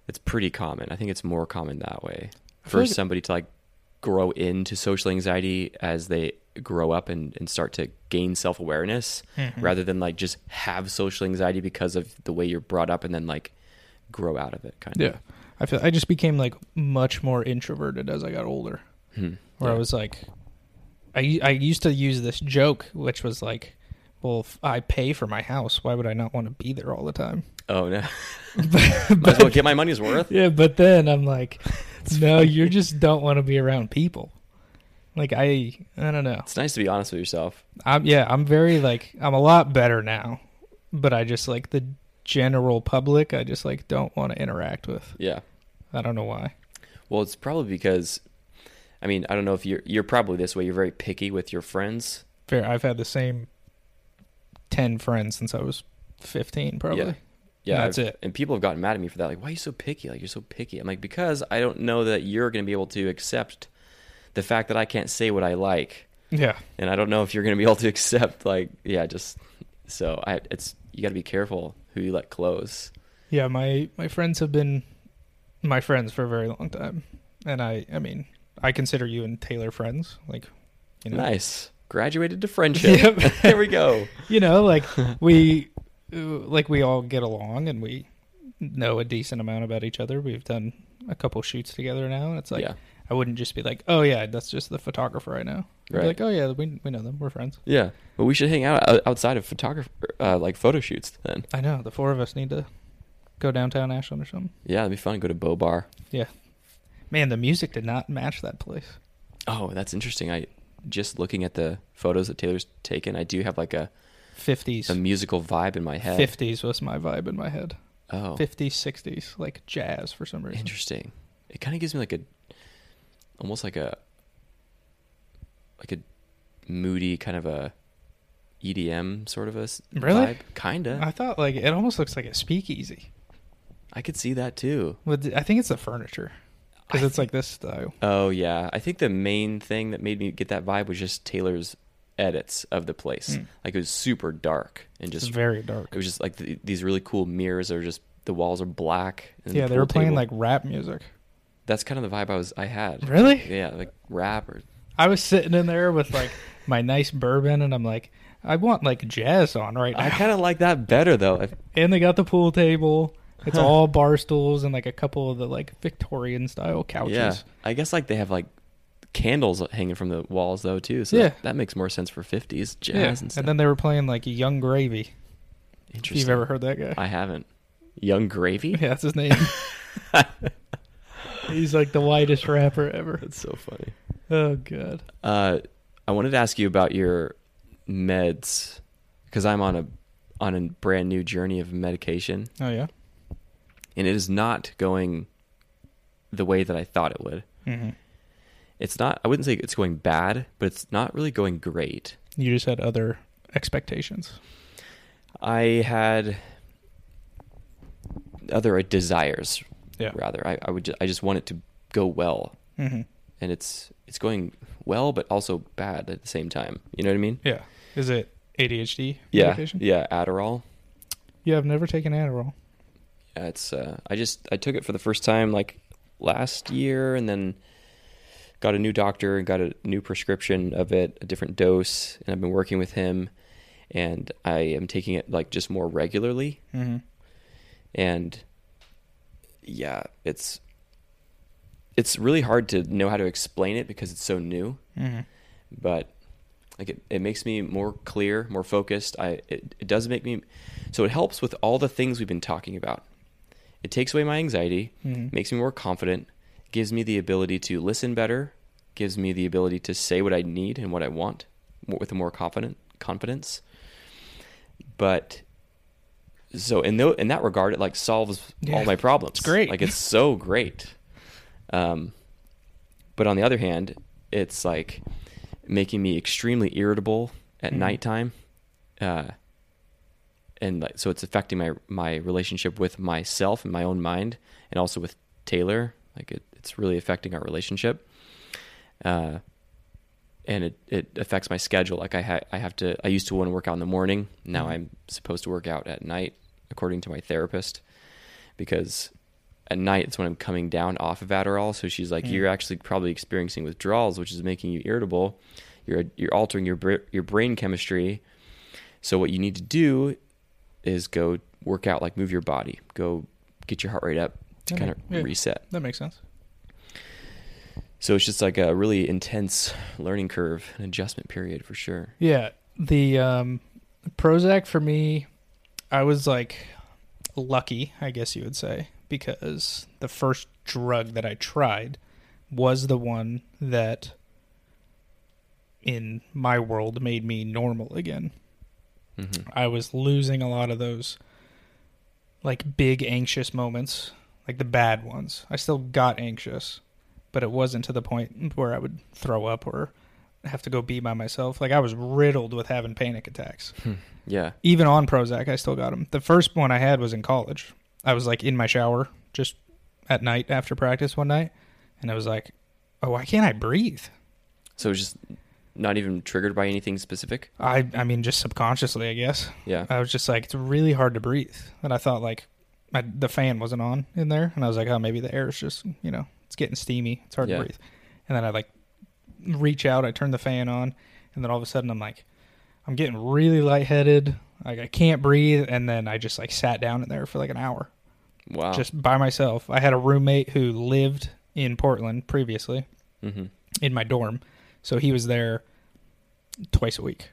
Speaker 1: it's pretty common. I think it's more common that way for
Speaker 2: like-
Speaker 1: somebody to like grow into social anxiety as they grow up and, and start to gain self awareness
Speaker 2: Mhm.
Speaker 1: rather than like just have social anxiety because of the way you're brought up and then like grow out of it kind
Speaker 2: Yeah,
Speaker 1: of. Yeah.
Speaker 2: I feel I just became like much more introverted as I got older.
Speaker 1: Hmm.
Speaker 2: where
Speaker 1: Yeah.
Speaker 2: I was like, I I used to use this joke, which was like, well, I pay for my house, why would I not want to be there all the time?
Speaker 1: Oh no.
Speaker 2: but,
Speaker 1: as well get my money's worth.
Speaker 2: yeah, but then I'm like, no, you just don't want to be around people. Like I, I don't know.
Speaker 1: It's nice to be honest with yourself.
Speaker 2: I'm yeah, I'm very like I'm a lot better now, but I just like the general public. I just like don't want to interact with.
Speaker 1: Yeah.
Speaker 2: I don't know why.
Speaker 1: Well, it's probably because, I mean, I don't know if you're you're probably this way. You're very picky with your friends.
Speaker 2: Fair. I've had the same ten friends since I was fifteen, probably.
Speaker 1: Yeah. Yeah,
Speaker 2: That's
Speaker 1: I've-
Speaker 2: it.
Speaker 1: And people have gotten mad at me for that. Like, why are you so picky? Like, you're so picky. I'm like, because I don't know that you're going to be able to accept the fact that I can't say what I like,
Speaker 2: Yeah.
Speaker 1: and I don't know if you're going to be able to accept like, yeah, just so I. It's you got to be careful who you let close.
Speaker 2: Yeah, my my friends have been my friends for a very long time, and I I mean I consider you and Taylor friends. Like, you know,
Speaker 1: Nice. Graduated to friendship.
Speaker 2: Yep.
Speaker 1: there we go.
Speaker 2: you know, like we like we all get along and we know a decent amount about each other. We've done a couple shoots together now, and it's like
Speaker 1: yeah.
Speaker 2: I wouldn't just be like, oh yeah, that's just the photographer I know. I'd
Speaker 1: Right.
Speaker 2: like, oh yeah, we we know them. We're friends.
Speaker 1: Yeah. But we should hang out outside of photographer, uh, like photo shoots then.
Speaker 2: I know the four of us need to go downtown Ashland or something.
Speaker 1: Yeah, it'd be fun. Go to Bow Bar.
Speaker 2: Yeah, man, the music did not match that place.
Speaker 1: Oh, that's interesting. I just looking at the photos that Taylor's taken, I do have like a,
Speaker 2: Fifties,
Speaker 1: a musical vibe in my head.
Speaker 2: fifties was my vibe in my head.
Speaker 1: Oh,
Speaker 2: Fifties, sixties, like jazz for some reason.
Speaker 1: interesting. It kind of gives me like a, almost like a, like a moody kind of a EDM sort of a
Speaker 2: Really?
Speaker 1: vibe. Kinda.
Speaker 2: I thought like it almost looks like a speakeasy.
Speaker 1: I could see that too.
Speaker 2: With I think it's the furniture because it's like this style.
Speaker 1: Oh yeah, I think the main thing that made me get that vibe was just Taylor's edits of the place.
Speaker 2: Mm.
Speaker 1: Like it was super dark and
Speaker 2: It's
Speaker 1: just
Speaker 2: very dark.
Speaker 1: it was just like th these really cool mirrors are just the walls are black. and
Speaker 2: Yeah,
Speaker 1: the
Speaker 2: they were playing
Speaker 1: table-
Speaker 2: like rap music.
Speaker 1: that's kind of the vibe I was I had.
Speaker 2: Really?
Speaker 1: Yeah, like rap or
Speaker 2: I was sitting in there with like my nice bourbon, and I'm like, I want like jazz on right now.
Speaker 1: I kind of like that better though.
Speaker 2: And they got the pool table. It's
Speaker 1: Huh.
Speaker 2: all bar stools and like a couple of the like Victorian style couches.
Speaker 1: Yeah, I guess like they have like candles hanging from the walls though too. So
Speaker 2: Yeah.
Speaker 1: that, that makes more sense for fifties jazz
Speaker 2: Yeah,
Speaker 1: and
Speaker 2: and, then they were playing like Yung Gravy. If
Speaker 1: Interesting.
Speaker 2: you've ever heard that guy,
Speaker 1: I haven't. Yung Gravy.
Speaker 2: yeah, that's his name. He's like the whitest rapper ever.
Speaker 1: That's so funny.
Speaker 2: Oh god.
Speaker 1: Uh, I wanted to ask you about your meds because I'm on a on a brand new journey of medication,
Speaker 2: Oh yeah.
Speaker 1: And it is not going the way that I thought it would.
Speaker 2: hmm
Speaker 1: It's not. I wouldn't say it's going bad, but it's not really going great.
Speaker 2: You just had other expectations.
Speaker 1: I had other desires.
Speaker 2: Yeah.
Speaker 1: Rather, I, I would. Ju- I just want it to go well,
Speaker 2: hmm
Speaker 1: and it's it's going well, but also bad at the same time. You know what I mean?
Speaker 2: Yeah. Is it ADHD
Speaker 1: Yeah.
Speaker 2: medication?
Speaker 1: Yeah. Adderall.
Speaker 2: Yeah, I've never taken Adderall.
Speaker 1: It's uh, I just I took it for the first time like last year, and then got a new doctor and got a new prescription of it, a different dose, and I've been working with him, and I am taking it like just more regularly,
Speaker 2: hmm
Speaker 1: and yeah, it's it's really hard to know how to explain it because it's so new,
Speaker 2: hmm
Speaker 1: but like it, it makes me more clear, more focused. I it, it does make me so it helps with all the things we've been talking about. It takes away my anxiety,
Speaker 2: hmm
Speaker 1: makes me more confident, gives me the ability to listen better, gives me the ability to say what I need and what I want with a more confident confidence. But so in tho- in that regard, it like solves
Speaker 2: Yeah,
Speaker 1: all my problems.
Speaker 2: it's great.
Speaker 1: Like it's so great. Um, but on the other hand, it's like making me extremely irritable at
Speaker 2: Mhm.
Speaker 1: nighttime. Uh, and like so it's affecting my my relationship with myself and my own mind and also with Taylor. Like it, it's really affecting our relationship. Uh and it it affects my schedule. Like I ha- I have to I used to want to work out in the morning. Now
Speaker 2: Mhm.
Speaker 1: I'm supposed to work out at night according to my therapist because at night it's when I'm coming down off of Adderall. So she's like
Speaker 2: Mm.
Speaker 1: you're actually probably experiencing withdrawals which is making you irritable. You're you're altering your br- your brain chemistry. So what you need to do is go work out, like move your body, go get your heart rate up to
Speaker 2: Okay,
Speaker 1: kind of
Speaker 2: yeah.
Speaker 1: reset.
Speaker 2: That makes sense.
Speaker 1: So it's just like a really intense learning curve, an adjustment period for sure.
Speaker 2: Yeah, the um, Prozac for me, I was like lucky, I guess you would say, because the first drug that I tried was the one that, in my world, made me normal again.
Speaker 1: Hmm
Speaker 2: I was losing a lot of those like big anxious moments, like the bad ones. I still got anxious, but it wasn't to the point where I would throw up or have to go be by myself. Like I was riddled with having panic attacks.
Speaker 1: Yeah.
Speaker 2: Even on Prozac, I still got them. The first one I had was in college. I was like in my shower just at night after practice one night, and I was like, "Oh, why can't I breathe?"
Speaker 1: So it's just not even triggered by anything specific.
Speaker 2: I I mean, just subconsciously, I guess.
Speaker 1: Yeah.
Speaker 2: I was just like, it's really hard to breathe. And I thought, like, my, the fan wasn't on in there, and I was like, oh, maybe the air is just you know it's getting steamy, it's hard
Speaker 1: Yeah.
Speaker 2: to breathe. And then I like reach out, I turn the fan on, and then all of a sudden I'm like, I'm getting really lightheaded, like I can't breathe, and then I just like sat down in there for like an hour,
Speaker 1: Wow.
Speaker 2: just by myself. I had a roommate who lived in Portland previously
Speaker 1: hmm
Speaker 2: in my dorm, so he was there twice a week.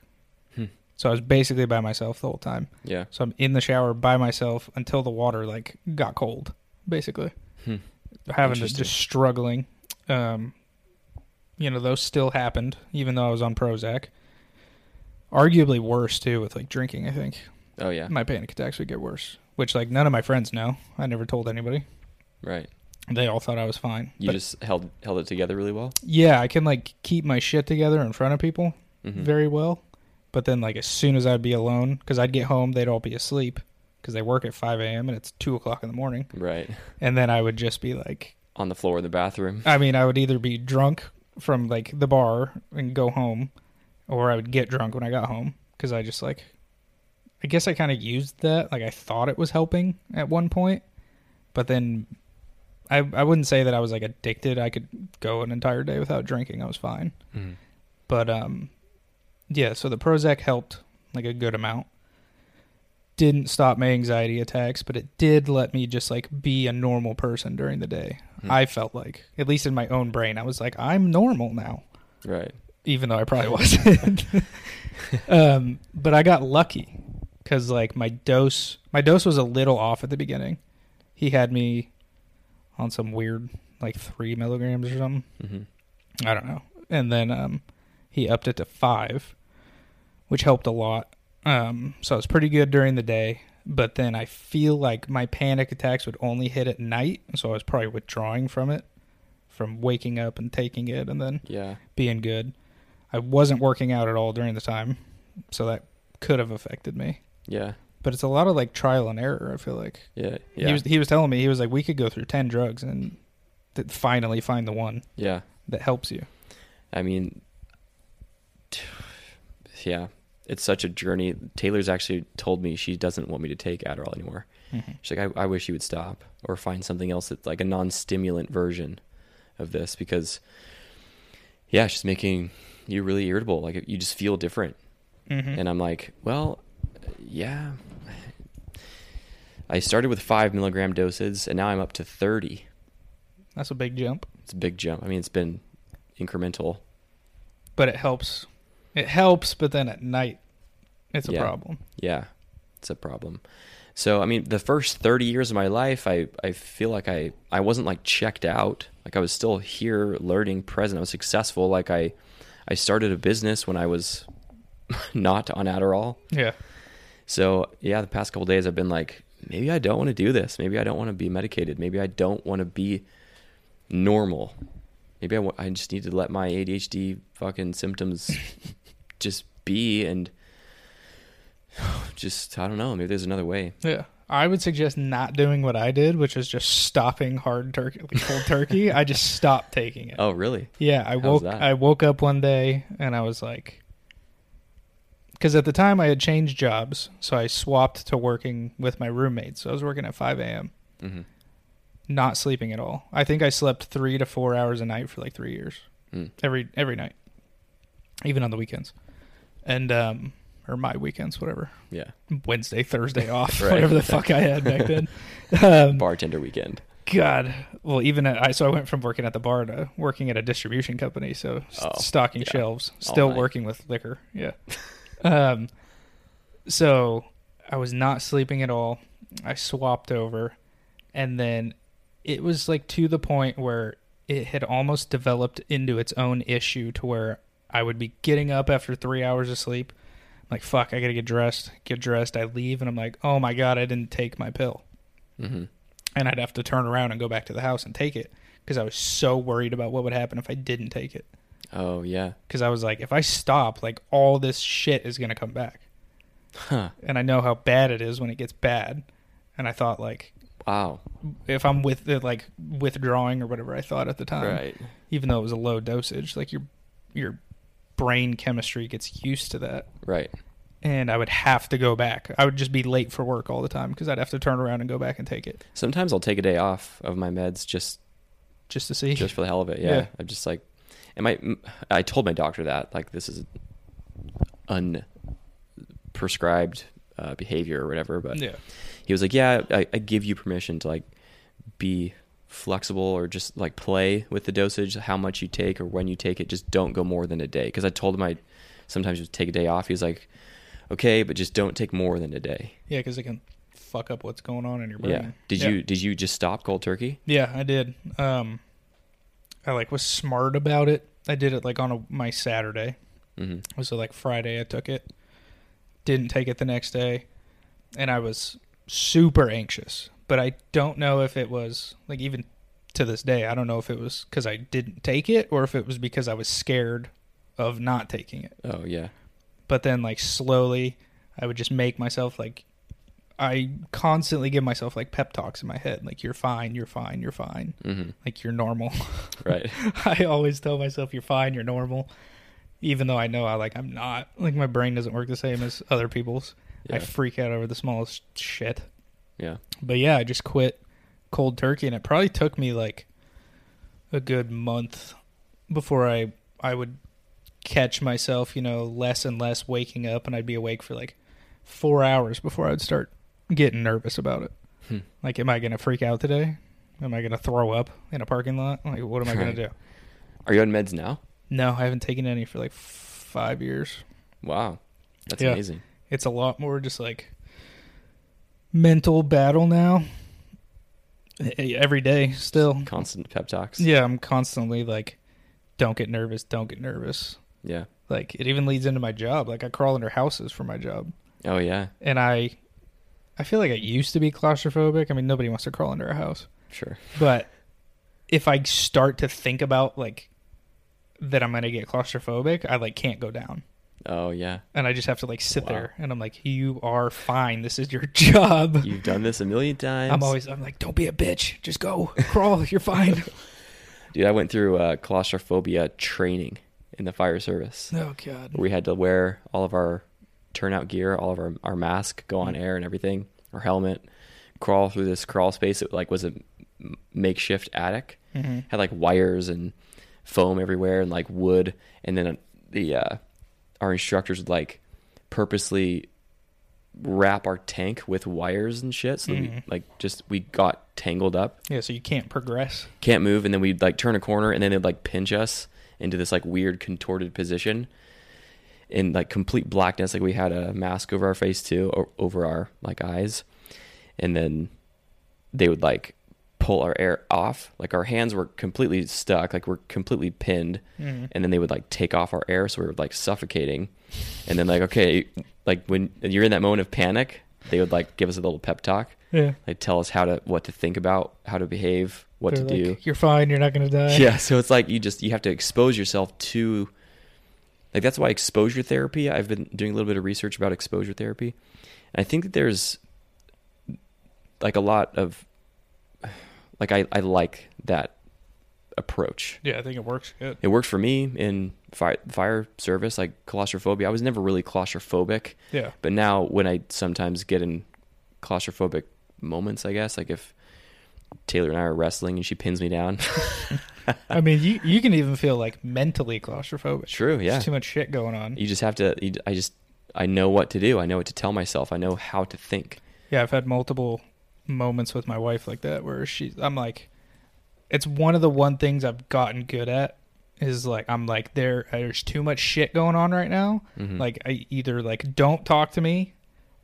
Speaker 1: Hmm.
Speaker 2: So I was basically by myself the whole time.
Speaker 1: Yeah.
Speaker 2: So I'm in the shower by myself until the water like got cold, basically.
Speaker 1: Hmm.
Speaker 2: Having to just struggling. Um, you know, those still happened even though I was on Prozac. Arguably worse too with like drinking. I think
Speaker 1: Oh yeah.
Speaker 2: my panic attacks would get worse, which like none of my friends know. I never told anybody.
Speaker 1: Right.
Speaker 2: They all thought I was fine.
Speaker 1: You
Speaker 2: But
Speaker 1: just held held it together really well.
Speaker 2: yeah, I can like keep my shit together in front of people
Speaker 1: hmm
Speaker 2: very well. But then, like, as soon as I'd be alone, because I'd get home, they'd all be asleep because they work at 5 a.m. and it's 2 o'clock in the morning.
Speaker 1: Right.
Speaker 2: And then I would just be like,
Speaker 1: On the floor in the bathroom.
Speaker 2: I mean, I would either be drunk from like the bar and go home, or I would get drunk when I got home because I just like, I guess I kind of used that. Like, I thought it was helping at one point, but then I, I wouldn't say that I was like addicted. I could go an entire day without drinking. I was fine.
Speaker 1: Mhm.
Speaker 2: But um, yeah. So the Prozac helped like a good amount. Didn't stop my anxiety attacks, but it did let me just like be a normal person during the day.
Speaker 1: Hmm.
Speaker 2: I felt like, at least in my own brain, I was like, I'm normal now,
Speaker 1: Right.
Speaker 2: even though I probably wasn't. um, but I got lucky because like my dose, my dose was a little off at the beginning. He had me on some weird like three milligrams or something.
Speaker 1: hmm
Speaker 2: I don't know. And then um, he upped it to five, which helped a lot. Um, so it was pretty good during the day. But then I feel like my panic attacks would only hit at night. So I was probably withdrawing from it, from waking up and taking it and then
Speaker 1: Yeah.
Speaker 2: being good. I wasn't working out at all during the time. So that could have affected me.
Speaker 1: Yeah.
Speaker 2: But it's a lot of like trial and error, I feel like.
Speaker 1: Yeah. Yeah.
Speaker 2: He was he was telling me he was like we could go through 10 drugs and th- finally find the one
Speaker 1: yeah.
Speaker 2: that helps you.
Speaker 1: I mean, yeah, it's such a journey. Taylor's actually told me she doesn't want me to take Adderall anymore.
Speaker 2: Mhm.
Speaker 1: She's like, I, I wish you would stop or find something else that's like a non-stimulant version of this because, yeah, she's making you really irritable. Like you just feel different.
Speaker 2: Mhm.
Speaker 1: And I'm like, well, yeah. I started with five milligram doses and now I'm up to 30.
Speaker 2: That's a big jump,
Speaker 1: It's a big jump. I mean, it's been incremental.
Speaker 2: but it helps. It helps, but then at night, it's a
Speaker 1: Yeah.
Speaker 2: problem.
Speaker 1: Yeah, it's a problem. So I mean, the first thirty years of my life, I I feel like I I wasn't like checked out. Like I was still here, learning, present. I was successful. Like I I started a business when I was not on Adderall.
Speaker 2: Yeah.
Speaker 1: So yeah, the past couple days I've been like, maybe I don't want to do this. Maybe I don't want to be medicated. Maybe I don't want to be normal. Maybe I just need to let my ADHD fucking symptoms just be and just I don't know. Maybe there's another way.
Speaker 2: Yeah. I would suggest not doing what I did, which is just stopping hard turkey, like cold turkey. I just stopped taking it.
Speaker 1: Oh really?
Speaker 2: Yeah, I
Speaker 1: How's
Speaker 2: woke
Speaker 1: that?
Speaker 2: I woke up one day and I was like cuz at the time I had changed jobs, so I swapped to working with my roommates. So I was working at 5 a.m.
Speaker 1: hmm
Speaker 2: not sleeping at all. I think I slept 3 to 4 hours a night for like 3 years.
Speaker 1: Mm.
Speaker 2: Every every night. Even on the weekends. And um or my weekends, whatever.
Speaker 1: Yeah.
Speaker 2: Wednesday, Thursday off,
Speaker 1: Right.
Speaker 2: whatever the fuck I had back then. Um,
Speaker 1: Bartender weekend.
Speaker 2: God, well, even at, I so I went from working at the bar to working at a distribution company, so
Speaker 1: Oh,
Speaker 2: stocking
Speaker 1: yeah.
Speaker 2: shelves, still working with liquor. Yeah. um, so I was not sleeping at all. I swapped over, and then it was like to the point where it had almost developed into its own issue to where I would be getting up after three hours of sleep. I'm like, fuck, I gotta get dressed. Get dressed. I leave, and I'm like, oh my god, I didn't take my pill
Speaker 1: hmm
Speaker 2: and I'd have to turn around and go back to the house and take it because I was so worried about what would happen if I didn't take it.
Speaker 1: Oh yeah.
Speaker 2: Because I was like, if I stop, like all this shit is gonna come back,
Speaker 1: Huh.
Speaker 2: and I know how bad it is when it gets bad. And I thought, like,
Speaker 1: Wow.
Speaker 2: if I'm with the like withdrawing or whatever I thought at the time,
Speaker 1: right.
Speaker 2: even though it was a low dosage, like your your brain chemistry gets used to that.
Speaker 1: Right.
Speaker 2: and I would have to go back. I would just be late for work all the time because I'd have to turn around and go back and take it
Speaker 1: Sometimes I'll take a day off of my meds just
Speaker 2: just to see.
Speaker 1: just for the hell of it. Yeah,
Speaker 2: Yeah.
Speaker 1: I'm just like, am I? I told my doctor that like this is unprescribed uh, behavior or whatever, but
Speaker 2: yeah,
Speaker 1: he was like, yeah, I, I give you permission to like be flexible or just like play with the dosage, how much you take or when you take it. Just don't go more than a day. Because I told him I sometimes just take a day off. He was like, okay, but just don't take more than a day.
Speaker 2: yeah, because it can fuck up what's going on in your brain.
Speaker 1: Yeah. Did
Speaker 2: Yeah.
Speaker 1: you did you just stop cold turkey?
Speaker 2: Yeah, I did. Um, I like was smart about it. I did it like on a, my Saturday.
Speaker 1: Mm-hmm.
Speaker 2: So like Friday, I took it. Didn't take it the next day, and I was super anxious. But I don't know if it was like even to this day. I don't know if it was because I didn't take it or if it was because I was scared of not taking it.
Speaker 1: Oh yeah.
Speaker 2: But then like slowly, I would just make myself like. I constantly give myself like pep talks in my head, like "You're fine, you're fine, you're fine."
Speaker 1: Mm-hmm.
Speaker 2: like you're normal.
Speaker 1: Right.
Speaker 2: I always tell myself you're fine, you're normal, even though I know I like I'm not. Like my brain doesn't work the same as other people's. I freak out over the smallest shit.
Speaker 1: Yeah.
Speaker 2: But yeah, I just quit cold turkey, and it probably took me like a good month before I I would catch myself, you know, less and less waking up, and I'd be awake for like four hours before I'd start getting nervous about it.
Speaker 1: Hmm.
Speaker 2: Like, am I gonna freak out today? Am I gonna throw up in a parking lot? Like, what am I gonna do?
Speaker 1: Are you on meds now?
Speaker 2: No, I haven't taken any for like five years.
Speaker 1: Wow. That's
Speaker 2: Yeah.
Speaker 1: amazing.
Speaker 2: It's a lot more just like mental battle now. Every day, still.
Speaker 1: Constant pep talks.
Speaker 2: Yeah, I'm constantly like, don't get nervous, don't get nervous.
Speaker 1: Yeah.
Speaker 2: Like it even leads into my job. Like I crawl under houses for my job,
Speaker 1: Oh yeah.
Speaker 2: and I, I feel like I used to be claustrophobic. I mean, nobody wants to crawl under a house,
Speaker 1: Sure.
Speaker 2: but if I start to think about like that I'm gonna get claustrophobic, I like can't go down.
Speaker 1: Oh yeah.
Speaker 2: and I just have to like sit
Speaker 1: Wow.
Speaker 2: there and I'm like, you are fine. This is your job.
Speaker 1: You've done this a million times.
Speaker 2: I'm always I'm like, don't be a bitch. Just go crawl. You're fine.
Speaker 1: Dude, I went through uh, claustrophobia training in the fire service.
Speaker 2: oh god.
Speaker 1: We had to wear all of our turnout gear, all of our our mask, go on air and everything, our helmet, crawl through this crawl space. It like was a makeshift attic.
Speaker 2: hmm
Speaker 1: Had like wires and foam everywhere and like wood, and then uh, the uh, our instructors would like purposely wrap our tank with wires and shit. So that we like just we got tangled up
Speaker 2: Yeah, so you can't progress.
Speaker 1: can't move and then we'd like turn a corner and then they'd like pinch us into this like weird contorted position in like complete blackness like we had a mask over our face too o- over our like eyes and then they would like pull our air off like our hands were completely stuck like we're completely pinned
Speaker 2: Mhm.
Speaker 1: and then they would like take off our air so we were like suffocating and then like okay like when you're in that moment of panic they would like give us a little pep talk
Speaker 2: Yeah.
Speaker 1: like tell us how to what to think about how to behave what
Speaker 2: They're
Speaker 1: to do
Speaker 2: You're fine. You're not gonna die.
Speaker 1: yeah so it's like you just you have to expose yourself to like that's why exposure therapy i've been doing a little bit of research about exposure therapy and i think that there's like a lot of like i, I like that approach
Speaker 2: Yeah, I think it works good.
Speaker 1: it worked for me in fire, fire service like claustrophobia i was never really claustrophobic
Speaker 2: Yeah.
Speaker 1: but now when I sometimes get in claustrophobic moments, I guess, like if Taylor and I are wrestling and she pins me down.
Speaker 2: I mean, you you can even feel like mentally claustrophobic.
Speaker 1: True, yeah.
Speaker 2: There's too much shit going on.
Speaker 1: You just have to you, I just I know what to do. I know what to tell myself. I know how to think.
Speaker 2: Yeah, I've had multiple moments with my wife like that where she's I'm like it's one of the one things I've gotten good at is like I'm like there there's too much shit going on right now.
Speaker 1: Mhm.
Speaker 2: Like I either like don't talk to me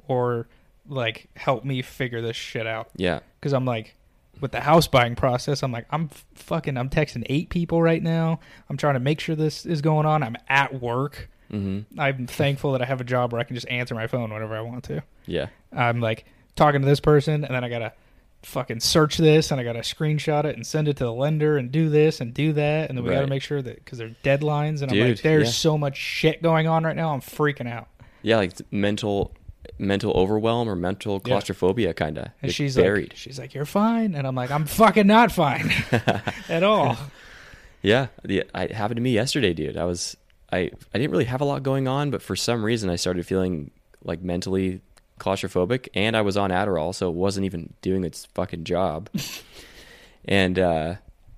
Speaker 2: or like help me figure this shit out
Speaker 1: yeah.
Speaker 2: cuz I'm like with the house buying process I'm like I'm fucking I'm texting 8 people right now. I'm trying to make sure this is going on. I'm at work.
Speaker 1: Mhm.
Speaker 2: I'm thankful that I have a job where I can just answer my phone whenever I want to.
Speaker 1: Yeah.
Speaker 2: I'm like talking to this person, and then I gotta fucking search this, and I gotta screenshot it and send it to the lender, and do this and do that, and then we gotta make sure that because there's deadlines, and I'm like, there's
Speaker 1: yeah.
Speaker 2: so much shit going on right now, I'm freaking out.
Speaker 1: Yeah, like mental mental overwhelm or mental
Speaker 2: Yeah.
Speaker 1: claustrophobia kind of.
Speaker 2: And she's
Speaker 1: buried.
Speaker 2: like, she's like, you're fine, and I'm like, I'm fucking not fine at all.
Speaker 1: Yeah, the, it happened to me yesterday, dude. I was I I didn't really have a lot going on, but for some reason I started feeling like mentally claustrophobic, and I was on Adderall, so it wasn't even doing its fucking job. and uh,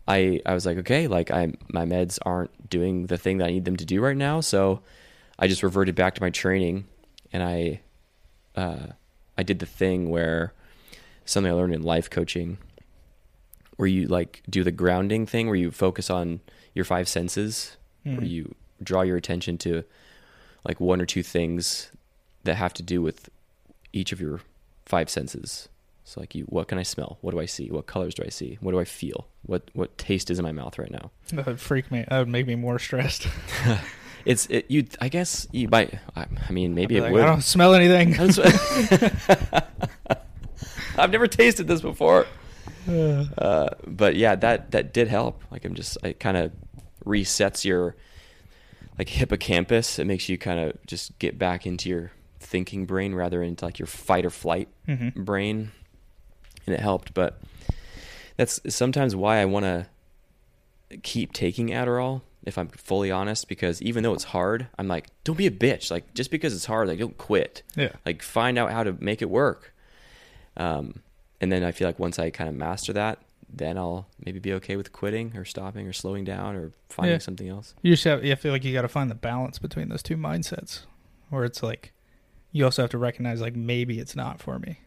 Speaker 1: I I was like, okay, like I my meds aren't doing the thing that I need them to do right now, so I just reverted back to my training, and I uh, I did the thing where something I learned in life coaching, where you like do the grounding thing, where you focus on your five senses, where
Speaker 2: Mhm.
Speaker 1: you draw your attention to like one or two things that have to do with each of your five senses. So like you what can I smell? What do I see? What colors do I see? What do I feel? What what taste is in my mouth right now?
Speaker 2: That would freak me. That would make me more stressed.
Speaker 1: It's it, you I guess you might I, I mean maybe it
Speaker 2: be
Speaker 1: would.
Speaker 2: I don't smell anything.
Speaker 1: I've never tasted this before.
Speaker 2: Uh,
Speaker 1: but yeah, that that did help. Like I'm just it kind of resets your like hippocampus. It makes you kind of just get back into your thinking brain rather into like your fight or flight
Speaker 2: mhm.
Speaker 1: brain, and it helped. But that's sometimes why I want to keep taking Adderall. If I'm fully honest, because even though it's hard, I'm like, don't be a bitch. Like just because it's hard, like don't quit
Speaker 2: Yeah.
Speaker 1: like find out how to make it work um, and then i feel like once i kind of master that then i'll maybe be okay with quitting or stopping or slowing down or finding
Speaker 2: Yeah.
Speaker 1: something else
Speaker 2: You just have. I feel like you got to find the balance between those two mindsets, where it's like, you also have to recognize like maybe it's not for me.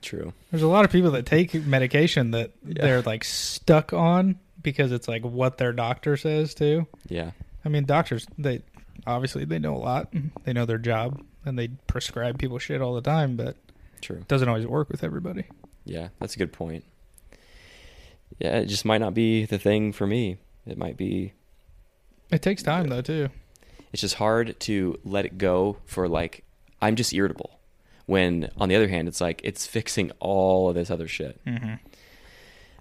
Speaker 1: true
Speaker 2: There's a lot of people that take medication that
Speaker 1: Yeah.
Speaker 2: they're like stuck on because it's like what their doctor says too.
Speaker 1: yeah
Speaker 2: I mean, doctors they obviously they know a lot. They know their job and they prescribe people shit all the time, but
Speaker 1: true
Speaker 2: it doesn't always work with everybody.
Speaker 1: yeah that's a good point yeah it just might not be the thing for me it might be
Speaker 2: It takes time though too.
Speaker 1: it's just hard to let it go for like i'm just irritable when on the other hand it's like it's fixing all of this other shit
Speaker 2: Mm-hmm.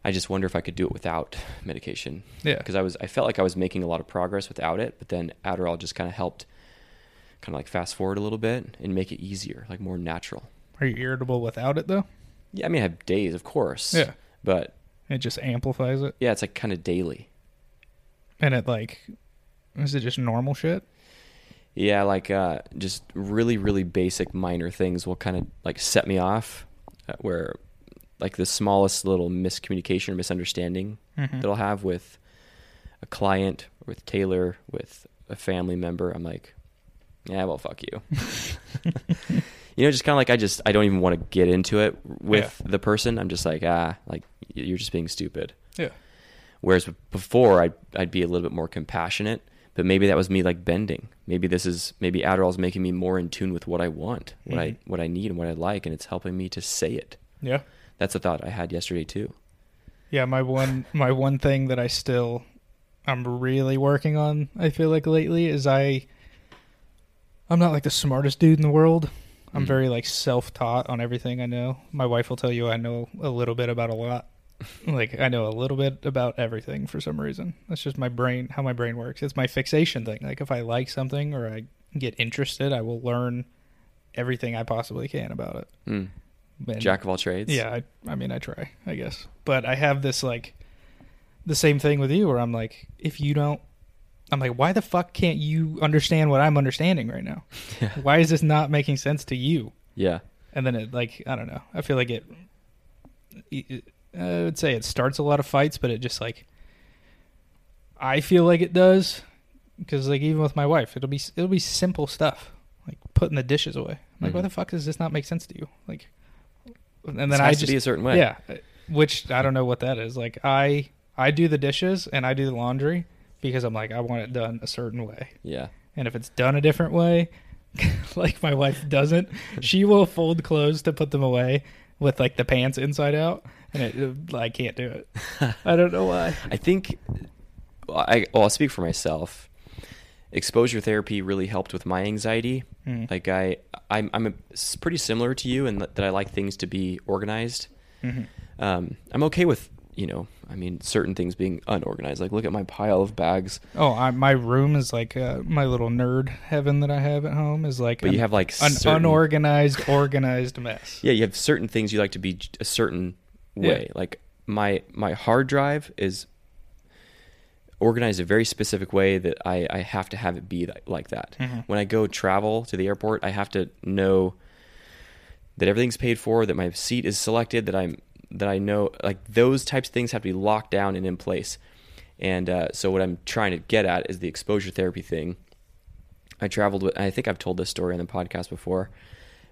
Speaker 1: I just wonder if i could do it without medication
Speaker 2: Yeah.
Speaker 1: because I was I felt like I was making a lot of progress without it, but then Adderall just kind of helped, kind of like fast forward a little bit and make it easier, like more natural.
Speaker 2: Are you irritable without it though?
Speaker 1: Yeah, I mean I have days, of course.
Speaker 2: Yeah.
Speaker 1: but
Speaker 2: It just amplifies it,
Speaker 1: yeah, it's like kind of daily.
Speaker 2: and it like is it just normal shit?
Speaker 1: Yeah, like uh, just really really basic minor things will kind of like set me off, uh, where like the smallest little miscommunication or misunderstanding
Speaker 2: Mhm.
Speaker 1: that I'll have with a client, with Taylor, with a family member, I'm like, yeah, well, fuck you. you know, just kind of like I just I don't even want to get into it with the person. I'm just like, ah, like you're just being stupid.
Speaker 2: Yeah.
Speaker 1: Whereas before, I'd I'd be a little bit more compassionate, but maybe that was me like bending. Maybe this is maybe Adderall's making me more in tune with what I want, what I
Speaker 2: Mhm.
Speaker 1: what I need, and what I like, and it's helping me to say it.
Speaker 2: Yeah.
Speaker 1: That's a thought I had yesterday too.
Speaker 2: Yeah, my one my one thing that I still I'm really working on, I feel like lately is I I'm not like the smartest dude in the world. I'm
Speaker 1: Mm.
Speaker 2: very like self-taught on everything I know. My wife will tell you I know a little bit about a lot. like I know a little bit about everything for some reason. That's just my brain how my brain works. It's my fixation thing. Like if I like something or I get interested, I will learn everything I possibly can about it.
Speaker 1: Mm.
Speaker 2: And-
Speaker 1: Jack of all trades.
Speaker 2: yeah, I, I mean, I try, I guess. But I have this like the same thing with you, where I'm like, if you don't, I'm like, why the fuck can't you understand what I'm understanding right now?
Speaker 1: Yeah.
Speaker 2: Why is this not making sense to you?
Speaker 1: Yeah.
Speaker 2: And then it like, I don't know. I feel like it. it I would say it starts a lot of fights, but it just like. I feel like it does, because like even with my wife, it'll be it'll be simple stuff like putting the dishes away. I'm like, why
Speaker 1: Mhm.
Speaker 2: the fuck does this not make sense to you? Like, and then
Speaker 1: This
Speaker 2: I just
Speaker 1: to be a certain way.
Speaker 2: yeah, uh, which I don't know what that is. Like I I do the dishes and I do the laundry because I'm like I want it done a certain way.
Speaker 1: Yeah.
Speaker 2: And if it's done a different way, like my wife doesn't, she will fold clothes to put them away with like the pants inside out, and it, I can't do it. I don't know why.
Speaker 1: I think I well, I'll speak for myself. Exposure therapy really helped with my anxiety.
Speaker 2: Mm.
Speaker 1: Like I, I'm, I'm a, pretty similar to you in that I like things to be organized.
Speaker 2: Mhm.
Speaker 1: Um, I'm okay with you know, I mean, certain things being unorganized. Like look at my pile of bags.
Speaker 2: Oh, I, my room is like uh, my little nerd heaven that I have at home is like
Speaker 1: But
Speaker 2: an,
Speaker 1: you have like
Speaker 2: an
Speaker 1: certain,
Speaker 2: unorganized, organized mess.
Speaker 1: Yeah, you have certain things you like to be a certain way. Like my my hard drive is organized a very specific way that I, I have to have it be that, like that.
Speaker 2: Mhm.
Speaker 1: When I go travel to the airport, I have to know that everything's paid for, that my seat is selected, that I'm that I know like those types of things have to be locked down and in place. And uh, so what I'm trying to get at is the exposure therapy thing. I traveled with I think I've told this story on the podcast before,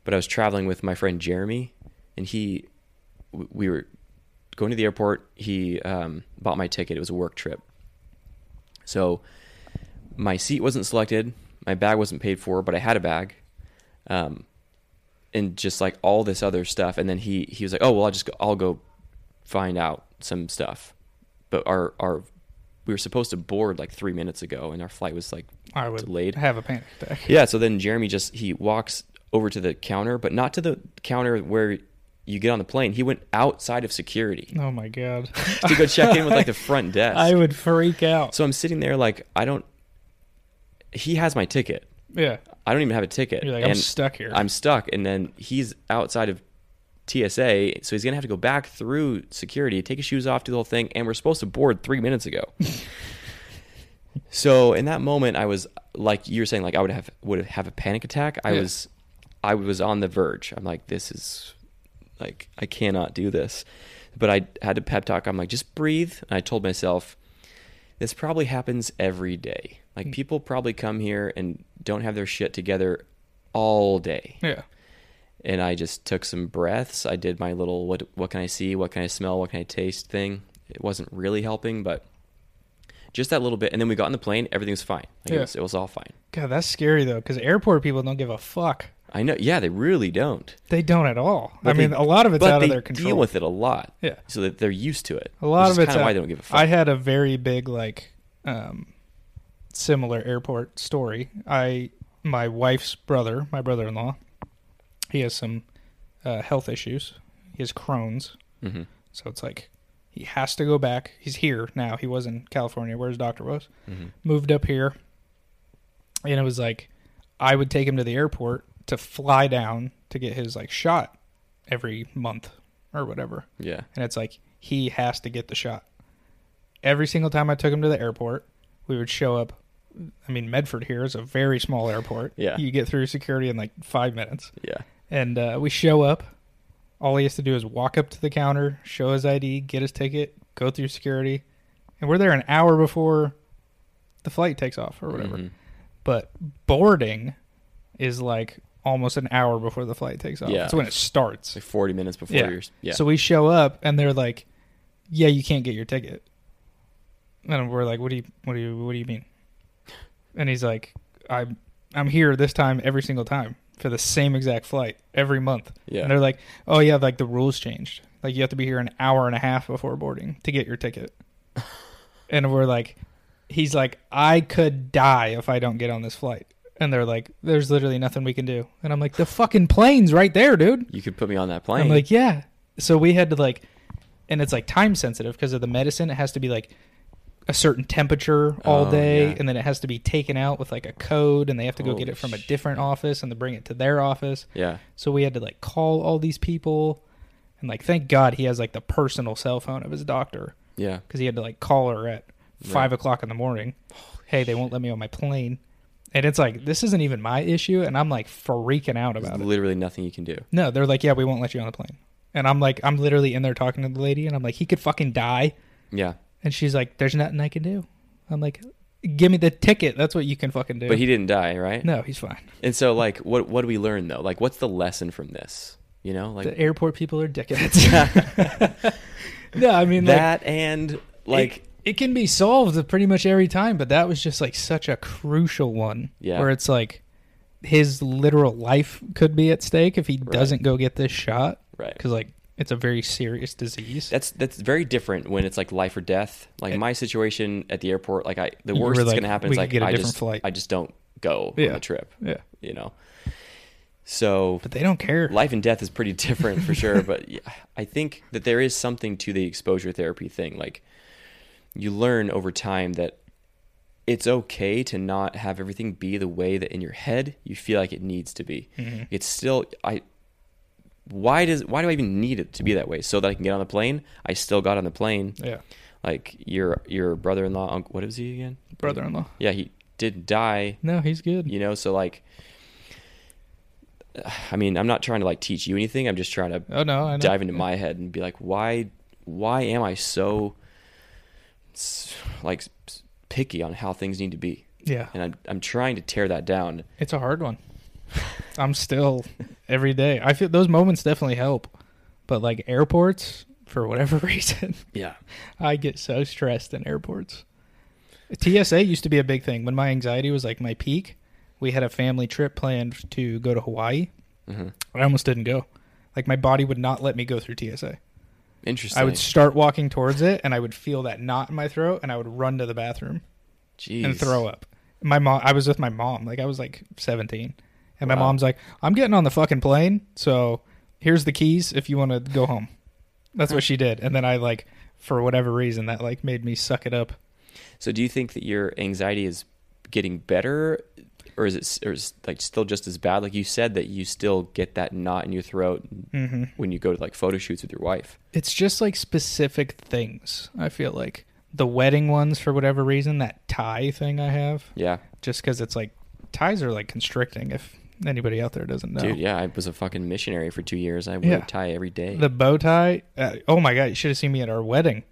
Speaker 1: but I was traveling with my friend Jeremy, and he we were going to the airport. He um, bought my ticket. It was a work trip. So my seat wasn't selected, my bag wasn't paid for, but I had a bag, um, and just like all this other stuff. And then he he was like, "Oh well, I'll just go, I'll go find out some stuff." But our our we were supposed to board like three minutes ago, and our flight was like delayed.
Speaker 2: I would
Speaker 1: delayed.
Speaker 2: have a panic attack.
Speaker 1: Yeah. So then Jeremy just he walks over to the counter, but not to the counter where you get on the plane. He went outside of security
Speaker 2: Oh my god.
Speaker 1: to go check in with like the front desk.
Speaker 2: I would freak out.
Speaker 1: So I'm sitting there like I don't. He has my ticket.
Speaker 2: yeah.
Speaker 1: I don't even have a ticket.
Speaker 2: You're like, I'm stuck here.
Speaker 1: I'm stuck, and then he's outside of TSA, so he's gonna have to go back through security, take his shoes off, do the whole thing, and we're supposed to board three minutes ago. so in that moment, I was like you were saying, like I would have would have a panic attack. I
Speaker 2: Yeah.
Speaker 1: was, I was on the verge. I'm like, this is, like I cannot do this, but I had to pep talk. I'm like, just breathe. And I told myself, this probably happens every day. Like
Speaker 2: Mm.
Speaker 1: people probably come here and don't have their shit together all day.
Speaker 2: yeah.
Speaker 1: And I just took some breaths. I did my little what what can I see, what can I smell, what can I taste thing. It wasn't really helping, but just that little bit. And then we got on the plane, everything was fine. Like it,
Speaker 2: Yeah.
Speaker 1: was, it was all fine.
Speaker 2: God, that's scary though, because airport people don't give a fuck.
Speaker 1: I know. Yeah, they really don't.
Speaker 2: They don't at all.
Speaker 1: But
Speaker 2: I mean,
Speaker 1: they-
Speaker 2: a lot of it's out
Speaker 1: they
Speaker 2: of their control.
Speaker 1: deal with it a lot.
Speaker 2: Yeah.
Speaker 1: So that they're used to it.
Speaker 2: a lot of it's
Speaker 1: kind of
Speaker 2: out-
Speaker 1: why they don't give a fuck.
Speaker 2: I had a very big like um, similar airport story. I my wife's brother, my brother-in-law, he has some uh, health issues. He has Crohn's,
Speaker 1: hmm
Speaker 2: so it's like he has to go back. He's here now. He was in California, where his doctor was.
Speaker 1: hmm
Speaker 2: Moved up here, and it was like I would take him to the airport to fly down to get his like shot every month or whatever.
Speaker 1: Yeah.
Speaker 2: and it's like he has to get the shot. Every single time I took him to the airport, we would show up. I mean, Medford here is a very small airport.
Speaker 1: Yeah.
Speaker 2: you get through security in like five minutes,
Speaker 1: Yeah.
Speaker 2: and uh, we show up. All he has to do is walk up to the counter, show his ID, get his ticket, go through security, and we're there an hour before the flight takes off or whatever.
Speaker 1: Mhm.
Speaker 2: But boarding is like almost an hour before the flight takes off.
Speaker 1: Yeah.
Speaker 2: That's when it starts.
Speaker 1: Like 40 minutes before
Speaker 2: Yeah.
Speaker 1: yours. Yeah.
Speaker 2: So we show up and they're like, "Yeah, you can't get your ticket." And we're like, "What do you what do you what do you mean?" And he's like, "I'm I'm here this time every single time for the same exact flight every month."
Speaker 1: yeah.
Speaker 2: And they're like, "Oh yeah, like the rules changed. Like you have to be here an hour and a half before boarding to get your ticket." and we're like, he's like, "I could die if I don't get on this flight." And they're like, "There's literally nothing we can do." And I'm like, "The fucking plane's right there, dude."
Speaker 1: you could put me on that plane.
Speaker 2: I'm like, yeah. So we had to like, and it's like time sensitive because of the medicine. It has to be like a certain temperature all
Speaker 1: Oh,
Speaker 2: day,
Speaker 1: yeah.
Speaker 2: and then it has to be taken out with like a code, and they have to go get it oh, from a
Speaker 1: shit.
Speaker 2: different office and to bring it to their office.
Speaker 1: yeah.
Speaker 2: So we had to like call all these people, and like thank God he has like the personal cell phone of his doctor
Speaker 1: Yeah.
Speaker 2: because he had to like call her at five o'clock in the morning. Hey, they won't let me on my plane. And it's like this isn't even my issue, and I'm like freaking out
Speaker 1: There's
Speaker 2: about it.
Speaker 1: literally nothing you can do.
Speaker 2: No, they're like, yeah, we won't let you on the plane. And I'm like, I'm literally in there talking to the lady, and I'm like, he could fucking die.
Speaker 1: Yeah.
Speaker 2: And she's like, there's nothing I can do. I'm like, give me the ticket. That's what you can fucking do.
Speaker 1: But he didn't die, right?
Speaker 2: no, he's fine.
Speaker 1: And so, like, what what do we learn though? Like, what's the lesson from this? You know, like
Speaker 2: the airport people are dickheads. no, I mean, like,
Speaker 1: that, and like,
Speaker 2: it, it can be solved pretty much every time, but that was just like such a crucial one.
Speaker 1: Yeah.
Speaker 2: Where it's like his literal life could be at stake if he
Speaker 1: Right.
Speaker 2: doesn't go get this shot.
Speaker 1: right.
Speaker 2: Because, like, it's a very serious disease.
Speaker 1: That's that's very different when it's like life or death. Like
Speaker 2: Yeah.
Speaker 1: my situation at the airport, like I the worst that's
Speaker 2: like,
Speaker 1: gonna happen is like I just
Speaker 2: flight.
Speaker 1: I just don't go
Speaker 2: Yeah.
Speaker 1: on the trip.
Speaker 2: yeah.
Speaker 1: You know. So
Speaker 2: But they don't care.
Speaker 1: life and death is pretty different for sure. But yeah, I think that there is something to the exposure therapy thing. Like you learn over time that it's okay to not have everything be the way that in your head you feel like it needs to be.
Speaker 2: Mhm.
Speaker 1: It's still I. Why does why do I even need it to be that way? So that I can get on the plane. I still got on the plane.
Speaker 2: Yeah.
Speaker 1: like your your brother-in-law, uncle, what is he again?
Speaker 2: Brother-in-law.
Speaker 1: Yeah, he did die.
Speaker 2: No, he's good.
Speaker 1: You know, so like, I mean, I'm not trying to like teach you anything. I'm just trying to
Speaker 2: Oh no,
Speaker 1: dive into my head and be like, why, why am I so like picky on how things need to be?
Speaker 2: Yeah,
Speaker 1: And I'm I'm trying to tear that down.
Speaker 2: it's a hard one. I'm still every day. I feel those moments definitely help, but like airports, for whatever reason,
Speaker 1: Yeah.
Speaker 2: I get so stressed in airports. TSA used to be a big thing when my anxiety was like my peak. We had a family trip planned to go to Hawaii.
Speaker 1: hmm
Speaker 2: I almost didn't go. Like my body would not let me go through TSA.
Speaker 1: Interesting.
Speaker 2: I would start walking towards it, and I would feel that knot in my throat, and I would run to the bathroom
Speaker 1: Jeez.
Speaker 2: and throw up. My mom, I was with my mom, like I was like 17, and my
Speaker 1: Wow.
Speaker 2: mom's like, "I'm getting on the fucking plane, so here's the keys if you want to go home." That's what she did, and then I like, for whatever reason, that like made me suck it up.
Speaker 1: So, do you think that your anxiety is getting better, or is it or is like still just as bad? Like you said that you still get that knot in your throat
Speaker 2: hmm
Speaker 1: when you go to like photo shoots with your wife.
Speaker 2: It's just like specific things. I feel like the wedding ones, for whatever reason, that tie thing I have,
Speaker 1: Yeah,
Speaker 2: just because it's like ties are like constricting. If anybody out there doesn't know,
Speaker 1: dude. Yeah, I was a fucking missionary for two years. I wear
Speaker 2: Yeah.
Speaker 1: a tie every day.
Speaker 2: The bow tie. Uh, oh my god! You should have seen me at our wedding.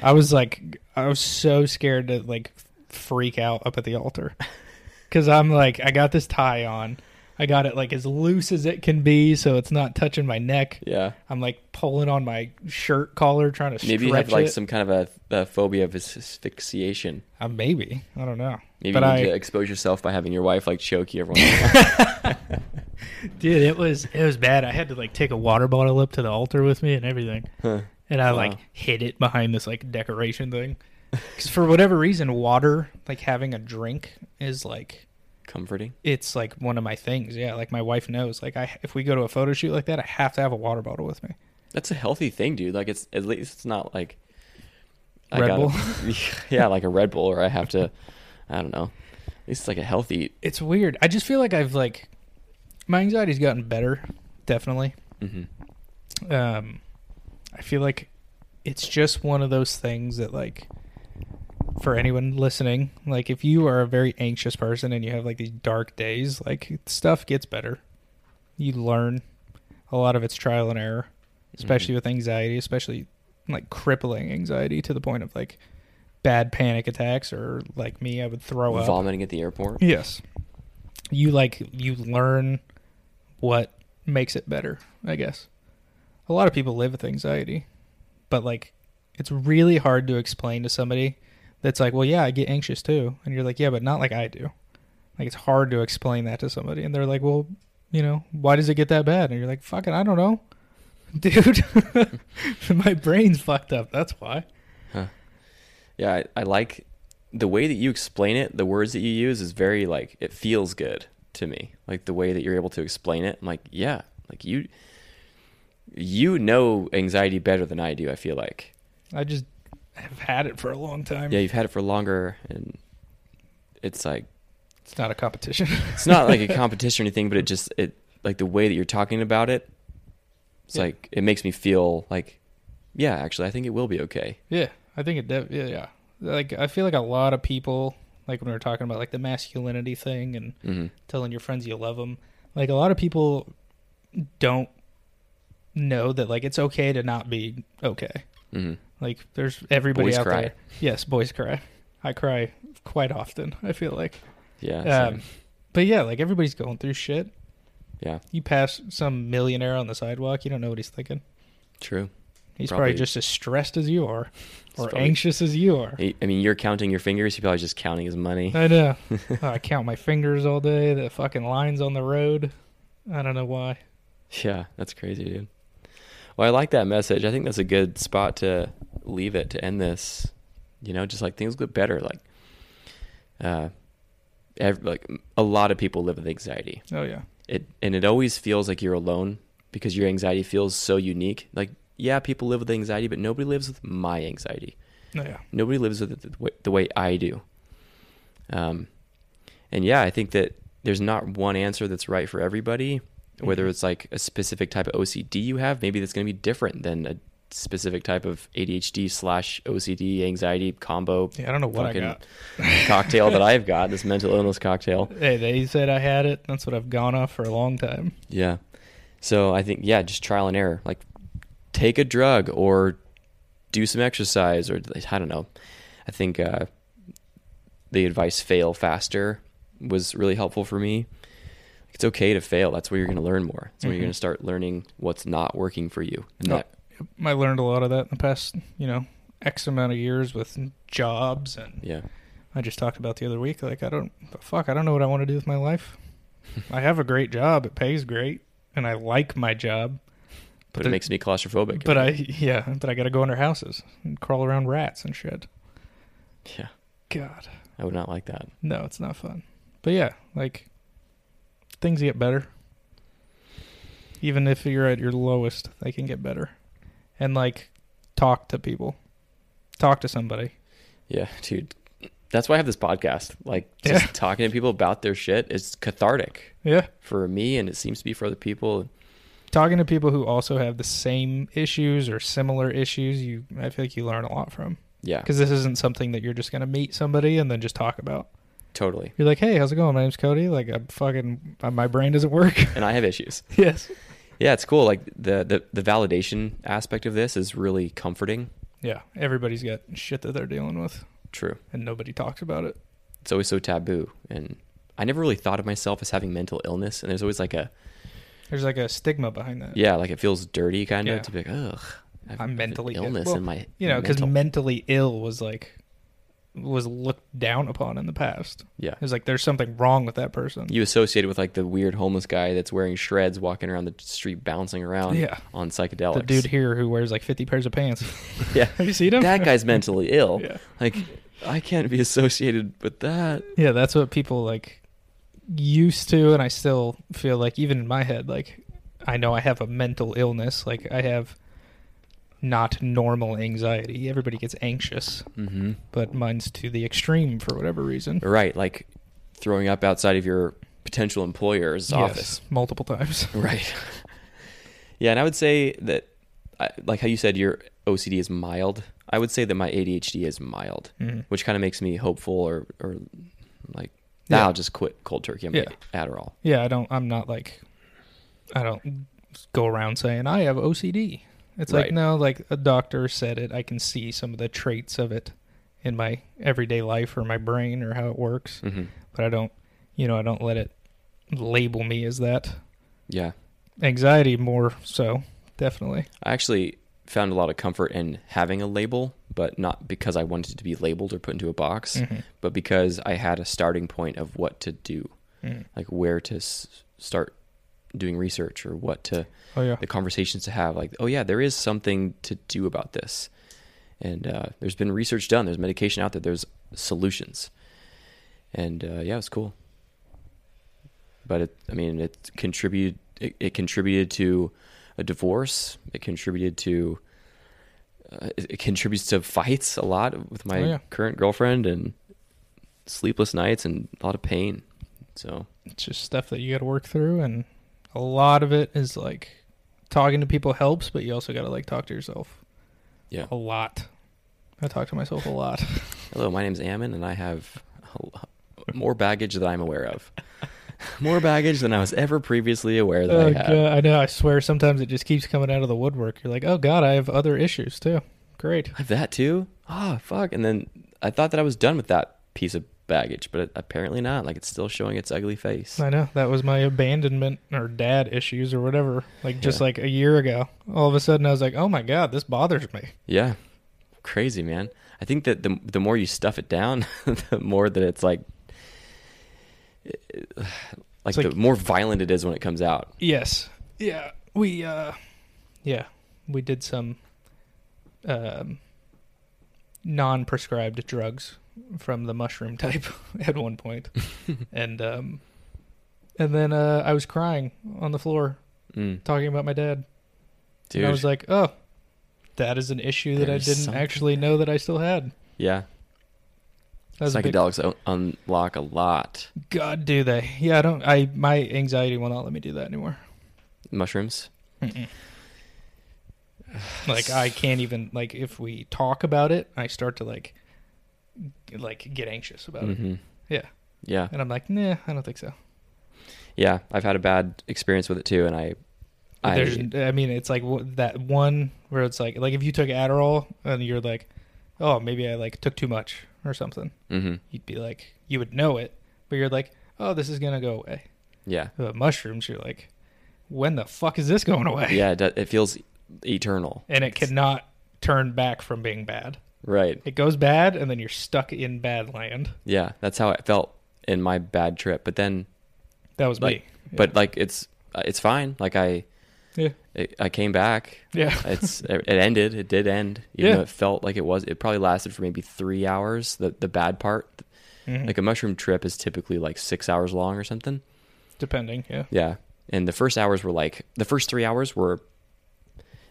Speaker 2: I was like, I was so scared to like freak out up at the altar because I'm like, I got this tie on. I got it like as loose as it can be, so it's not touching my neck.
Speaker 1: yeah,
Speaker 2: I'm like pulling on my shirt collar, trying to
Speaker 1: maybe you have like
Speaker 2: it.
Speaker 1: some kind of a, a phobia of asphyxiation.
Speaker 2: Uh, maybe I don't know.
Speaker 1: Maybe
Speaker 2: but
Speaker 1: you
Speaker 2: I,
Speaker 1: need to expose yourself by having your wife like choke you every once in a
Speaker 2: dude, it was it was bad. I had to like take a water bottle up to the altar with me and everything.
Speaker 1: Huh.
Speaker 2: and I
Speaker 1: Wow.
Speaker 2: like hid it behind this like decoration thing. Because for whatever reason, water, like having a drink, is like
Speaker 1: Comforting.
Speaker 2: it's like one of my things. Yeah, like my wife knows. Like I, if we go to a photo shoot like that, I have to have a water bottle with me.
Speaker 1: That's a healthy thing, dude. Like it's at least it's not like
Speaker 2: Red Bull?
Speaker 1: yeah, like a Red Bull, or I have to. I don't know. At least it's like a healthy.
Speaker 2: It's weird. I just feel like I've like my anxiety's gotten better, definitely.
Speaker 1: hmm
Speaker 2: Um, I feel like it's just one of those things that like for anyone listening, like if you are a very anxious person and you have like these dark days, like stuff gets better. You learn a lot of it's trial and error, especially mm-hmm. with anxiety, especially like crippling anxiety to the point of like bad panic attacks or like me, I would throw up.
Speaker 1: vomiting at the airport.
Speaker 2: Yes. You like you learn what makes it better, I guess. A lot of people live with anxiety, but like it's really hard to explain to somebody that's like, "Well, yeah, I get anxious too." And you're like, "Yeah, but not like I do." Like it's hard to explain that to somebody and they're like, "Well, you know, why does it get that bad?" And you're like, "Fucking, I don't know." Dude, my brain's fucked up. That's why. Huh.
Speaker 1: Yeah, I, I like the way that you explain it. The words that you use is very like it feels good to me. Like the way that you're able to explain it. I'm like, yeah, like you, you know anxiety better than I do. I feel like.
Speaker 2: I just have had it for a long time.
Speaker 1: Yeah, you've had it for longer, and it's like
Speaker 2: It's not a competition.
Speaker 1: it's not like a competition or anything, but it just it like the way that you're talking about it. It's
Speaker 2: Yeah.
Speaker 1: like it makes me feel like, yeah, actually, I think it will be okay.
Speaker 2: Yeah, I think it. Yeah, yeah. Like I feel like a lot of people, like when we were talking about like the masculinity thing and
Speaker 1: hmm
Speaker 2: telling your friends you love them, like a lot of people don't know that like it's okay to not be okay.
Speaker 1: hmm
Speaker 2: Like there's everybody
Speaker 1: Boys
Speaker 2: out
Speaker 1: cry.
Speaker 2: there. Yes, boys cry. I cry quite often. I feel like.
Speaker 1: Yeah.
Speaker 2: Um, but yeah, like everybody's going through shit.
Speaker 1: yeah.
Speaker 2: You pass some millionaire on the sidewalk, you don't know what he's thinking.
Speaker 1: True.
Speaker 2: He's
Speaker 1: Probably-
Speaker 2: probably just as stressed as you are, or
Speaker 1: probably-
Speaker 2: anxious as you are.
Speaker 1: I mean, you're counting your fingers. He's probably just counting his money.
Speaker 2: I know. Oh, I count my fingers all day. The fucking lines on the road. I don't know why.
Speaker 1: Yeah, that's crazy, dude. Well, I like that message. I think that's a good spot to leave it to end this. You know, just like things get better. Like, uh, ev- like a lot of people live with anxiety.
Speaker 2: Oh yeah.
Speaker 1: It and it always feels like you're alone because your anxiety feels so unique. Like, yeah, people live with anxiety, but nobody lives with my anxiety.
Speaker 2: Oh yeah.
Speaker 1: Nobody lives with it the way, the way I do. Um, and yeah, I think that there's not one answer that's right for everybody. Whether
Speaker 2: Mhm.
Speaker 1: it's like a specific type of OCD you have, maybe that's going to be different than a specific type of ADHD slash OCD anxiety combo
Speaker 2: Yeah, I don't know what I got.
Speaker 1: cocktail that I've got. This mental illness cocktail.
Speaker 2: Hey, they said I had it. That's what I've gone off for a long time.
Speaker 1: Yeah. So I think yeah, just trial and error. Like take a drug or do some exercise or I don't know. I think uh, the advice fail faster was really helpful for me. It's okay to fail. That's where you're going to learn more. That's where you're
Speaker 2: Mhm.
Speaker 1: going to start learning what's not working for you. And
Speaker 2: Oh.
Speaker 1: that
Speaker 2: I learned a lot of that in the past, you know, X amount of years with jobs and
Speaker 1: yeah.
Speaker 2: I just talked about the other week. Like, I don't, fuck, I don't know what I want to do with my life. I have a great job. It pays great. And I like my job.
Speaker 1: But,
Speaker 2: the-
Speaker 1: it makes me claustrophobic.
Speaker 2: But I, yeah, but I got to go under houses and crawl around rats and shit.
Speaker 1: yeah,
Speaker 2: God.
Speaker 1: I would not like that.
Speaker 2: No, it's not fun. But yeah, like, things get better. Even if you're at your lowest, they can get better. And, like, talk to people. Talk to somebody.
Speaker 1: Yeah, dude. That's why I have this podcast. Like just
Speaker 2: Yeah.
Speaker 1: talking to people about their shit is cathartic
Speaker 2: Yeah.
Speaker 1: for me and it seems to be for other people.
Speaker 2: talking to people who also have the same issues or similar issues you i feel like you learn a lot from
Speaker 1: Yeah,
Speaker 2: because this isn't something that you're just going to meet somebody and then just talk about
Speaker 1: totally.
Speaker 2: you're like hey how's it going my name's cody like i'm fucking uh, my brain doesn't work
Speaker 1: And I have issues.
Speaker 2: yes
Speaker 1: Yeah, it's cool. Like the, the the validation aspect of this is really comforting.
Speaker 2: yeah everybody's got shit that they're dealing with
Speaker 1: True.
Speaker 2: and nobody talks about it
Speaker 1: It's always so taboo, and I never really thought of myself as having mental illness. And there's always like a
Speaker 2: there's like a stigma behind that
Speaker 1: yeah, like it feels dirty kind of
Speaker 2: Yeah.
Speaker 1: to be like, ugh, I an
Speaker 2: mentally ill."
Speaker 1: illness
Speaker 2: Well,
Speaker 1: in my
Speaker 2: you know because
Speaker 1: mental-
Speaker 2: mentally ill was like was looked down upon in the past
Speaker 1: yeah.
Speaker 2: it was like there's something wrong with that person
Speaker 1: You associate it with like the weird homeless guy that's wearing shreds, walking around the street, bouncing around
Speaker 2: yeah
Speaker 1: on psychedelics.
Speaker 2: the dude here who wears like 50 pairs of pants
Speaker 1: yeah,
Speaker 2: have you seen him
Speaker 1: that guy's mentally ill.
Speaker 2: yeah
Speaker 1: Like, I can't be associated with that.
Speaker 2: Yeah, that's what people like used to, and I still feel like even in my head, like I know I have a mental illness. Like I have not normal anxiety. Everybody gets anxious,
Speaker 1: Mm-hmm.
Speaker 2: but mine's to the extreme for whatever reason.
Speaker 1: Right, like throwing up outside of your potential employer's
Speaker 2: Yes,
Speaker 1: office.
Speaker 2: multiple times.
Speaker 1: Right. yeah, and I would say that, I, like how you said, your OCD is mild. I would say that my ADHD is mild,
Speaker 2: Mhm.
Speaker 1: which kind of makes me hopeful, or or like,
Speaker 2: Yeah.
Speaker 1: nah, I'll just quit cold turkey. I'm
Speaker 2: Yeah.
Speaker 1: yeah. Adderall.
Speaker 2: Yeah, I don't. I'm not like I don't go around saying I have OCD. It's like no, like a doctor said it. I can see some of the traits of it in my everyday life or my brain or how it works.
Speaker 1: hmm
Speaker 2: but I don't, you know, I don't let it label me as that.
Speaker 1: Yeah,
Speaker 2: Anxiety more so, definitely.
Speaker 1: I actually found a lot of comfort in having a label, but not because I wanted to be labeled or put into a box,
Speaker 2: Mhm.
Speaker 1: but because I had a starting point of what to do,
Speaker 2: Mm.
Speaker 1: like where to s- start doing research or what to
Speaker 2: Oh yeah,
Speaker 1: the conversations to have. Like, oh yeah, there is something to do about this, and uh, there's been research done. There's medication out there. There's solutions, and uh, yeah, it's cool. But it, I mean, it contributed. It, it contributed to a divorce. It contributed to. Uh, it, it contributes to fights a lot with my
Speaker 2: Oh, yeah.
Speaker 1: current girlfriend and sleepless nights and a lot of pain. So
Speaker 2: it's just stuff that you got to work through, and a lot of it is like talking to people helps, but you also got to like talk to yourself.
Speaker 1: Yeah.
Speaker 2: a lot. I talk to myself a lot.
Speaker 1: Hello, my name's Ammon, and I have more baggage than I'm aware of. more baggage than I was ever previously aware that
Speaker 2: Oh
Speaker 1: I
Speaker 2: god,
Speaker 1: had.
Speaker 2: I know. I swear, sometimes it just keeps coming out of the woodwork. You're like, oh god, I have other issues too. Great.
Speaker 1: I have that too. Ah, fuck. And then I thought that I was done with that piece of baggage, but apparently not. Like it's still showing its ugly face.
Speaker 2: I know that was my abandonment or dad issues or whatever. Like just
Speaker 1: Yeah.
Speaker 2: like a year ago, all of a sudden I was like, "Oh my god, this bothers me."
Speaker 1: Yeah, crazy man. I think that the the more you stuff it down, the more that it's like, like,
Speaker 2: It's
Speaker 1: the
Speaker 2: like-
Speaker 1: more violent it is when it comes out.
Speaker 2: Yes. Yeah. We uh yeah, we did some um non-prescribed drugs from the mushroom type at one point. and um and then uh I was crying on the floor
Speaker 1: Mm,
Speaker 2: talking about my dad.
Speaker 1: dude,
Speaker 2: And I was like, "Oh, that is an issue that
Speaker 1: There's
Speaker 2: I didn't actually know that I still had."
Speaker 1: yeah,
Speaker 2: was big-
Speaker 1: psychedelics unlock a lot.
Speaker 2: God, do they? Yeah, I don't. I my anxiety will not let me do that anymore.
Speaker 1: Mushrooms.
Speaker 2: Mm-mm. Like I can't even like if we talk about it, I start to like like get anxious about it.
Speaker 1: hmm
Speaker 2: Yeah.
Speaker 1: Yeah.
Speaker 2: And I'm like, nah, I don't think so.
Speaker 1: Yeah. I've had a bad experience with it too, and I, I
Speaker 2: There's, I mean, it's like that one where it's like, like if you took Adderall and you're like, oh, maybe I like took too much or something,
Speaker 1: hmm
Speaker 2: you'd be like, you would know it, but you're like, oh, this is gonna go away.
Speaker 1: Yeah.
Speaker 2: But mushrooms, you're like, when the fuck is this going away?
Speaker 1: Yeah. It, it feels eternal.
Speaker 2: And it cannot turn back from being bad.
Speaker 1: Right.
Speaker 2: It goes bad, and then you're stuck in bad land.
Speaker 1: Yeah. That's how it felt in my bad trip. But then,
Speaker 2: That was
Speaker 1: Like,
Speaker 2: me.
Speaker 1: but like it's uh, it's fine. Like I,
Speaker 2: Yeah.
Speaker 1: it, I came back.
Speaker 2: Yeah.
Speaker 1: It's it ended. It did end. Even
Speaker 2: Yeah.
Speaker 1: though it felt like it was. It probably lasted for maybe three hours. The the bad part.
Speaker 2: Mhm.
Speaker 1: Like a mushroom trip is typically like six hours long or something.
Speaker 2: Depending, yeah.
Speaker 1: Yeah. And the first hours were like the first three hours were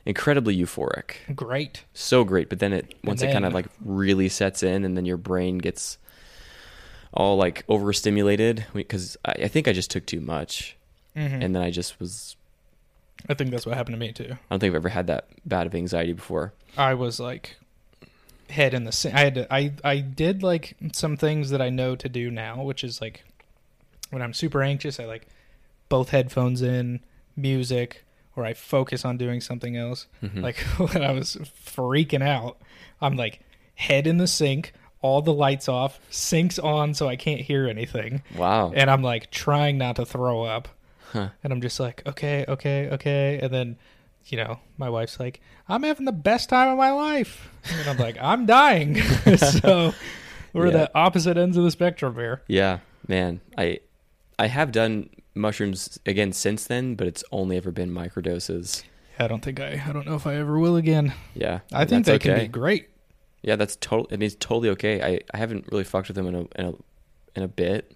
Speaker 1: incredibly euphoric.
Speaker 2: Great.
Speaker 1: So great. But then it once it kind of like really sets in and then your brain gets all like overstimulated because I, I think I just took too much
Speaker 2: Mhm.
Speaker 1: and then I just was
Speaker 2: I think that's what happened to me too.
Speaker 1: I don't think I've ever had that bad of anxiety before.
Speaker 2: I was like head in the sand. I had to, I I did like some things that I know to do now, which is like when I'm super anxious, I like both headphones in, music, or I focus on doing something else.
Speaker 1: Mhm.
Speaker 2: Like when I was freaking out, I'm like head in the sink, all the lights off, sinks on so I can't hear anything,
Speaker 1: wow.
Speaker 2: and I'm like trying not to throw up.
Speaker 1: Huh.
Speaker 2: And I'm just like, okay, okay, okay. And then, you know, my wife's like, I'm having the best time of my life. And I'm like, I'm dying. so we're
Speaker 1: Yeah.
Speaker 2: the opposite ends of the spectrum here.
Speaker 1: Yeah, man. I I have done mushrooms again since then, but it's only ever been microdoses.
Speaker 2: I don't think I, I don't know if I ever will again.
Speaker 1: Yeah.
Speaker 2: I think they
Speaker 1: okay.
Speaker 2: can be great.
Speaker 1: Yeah, that's total. I mean, it's totally okay. I, I haven't really fucked with them in a in a in a bit,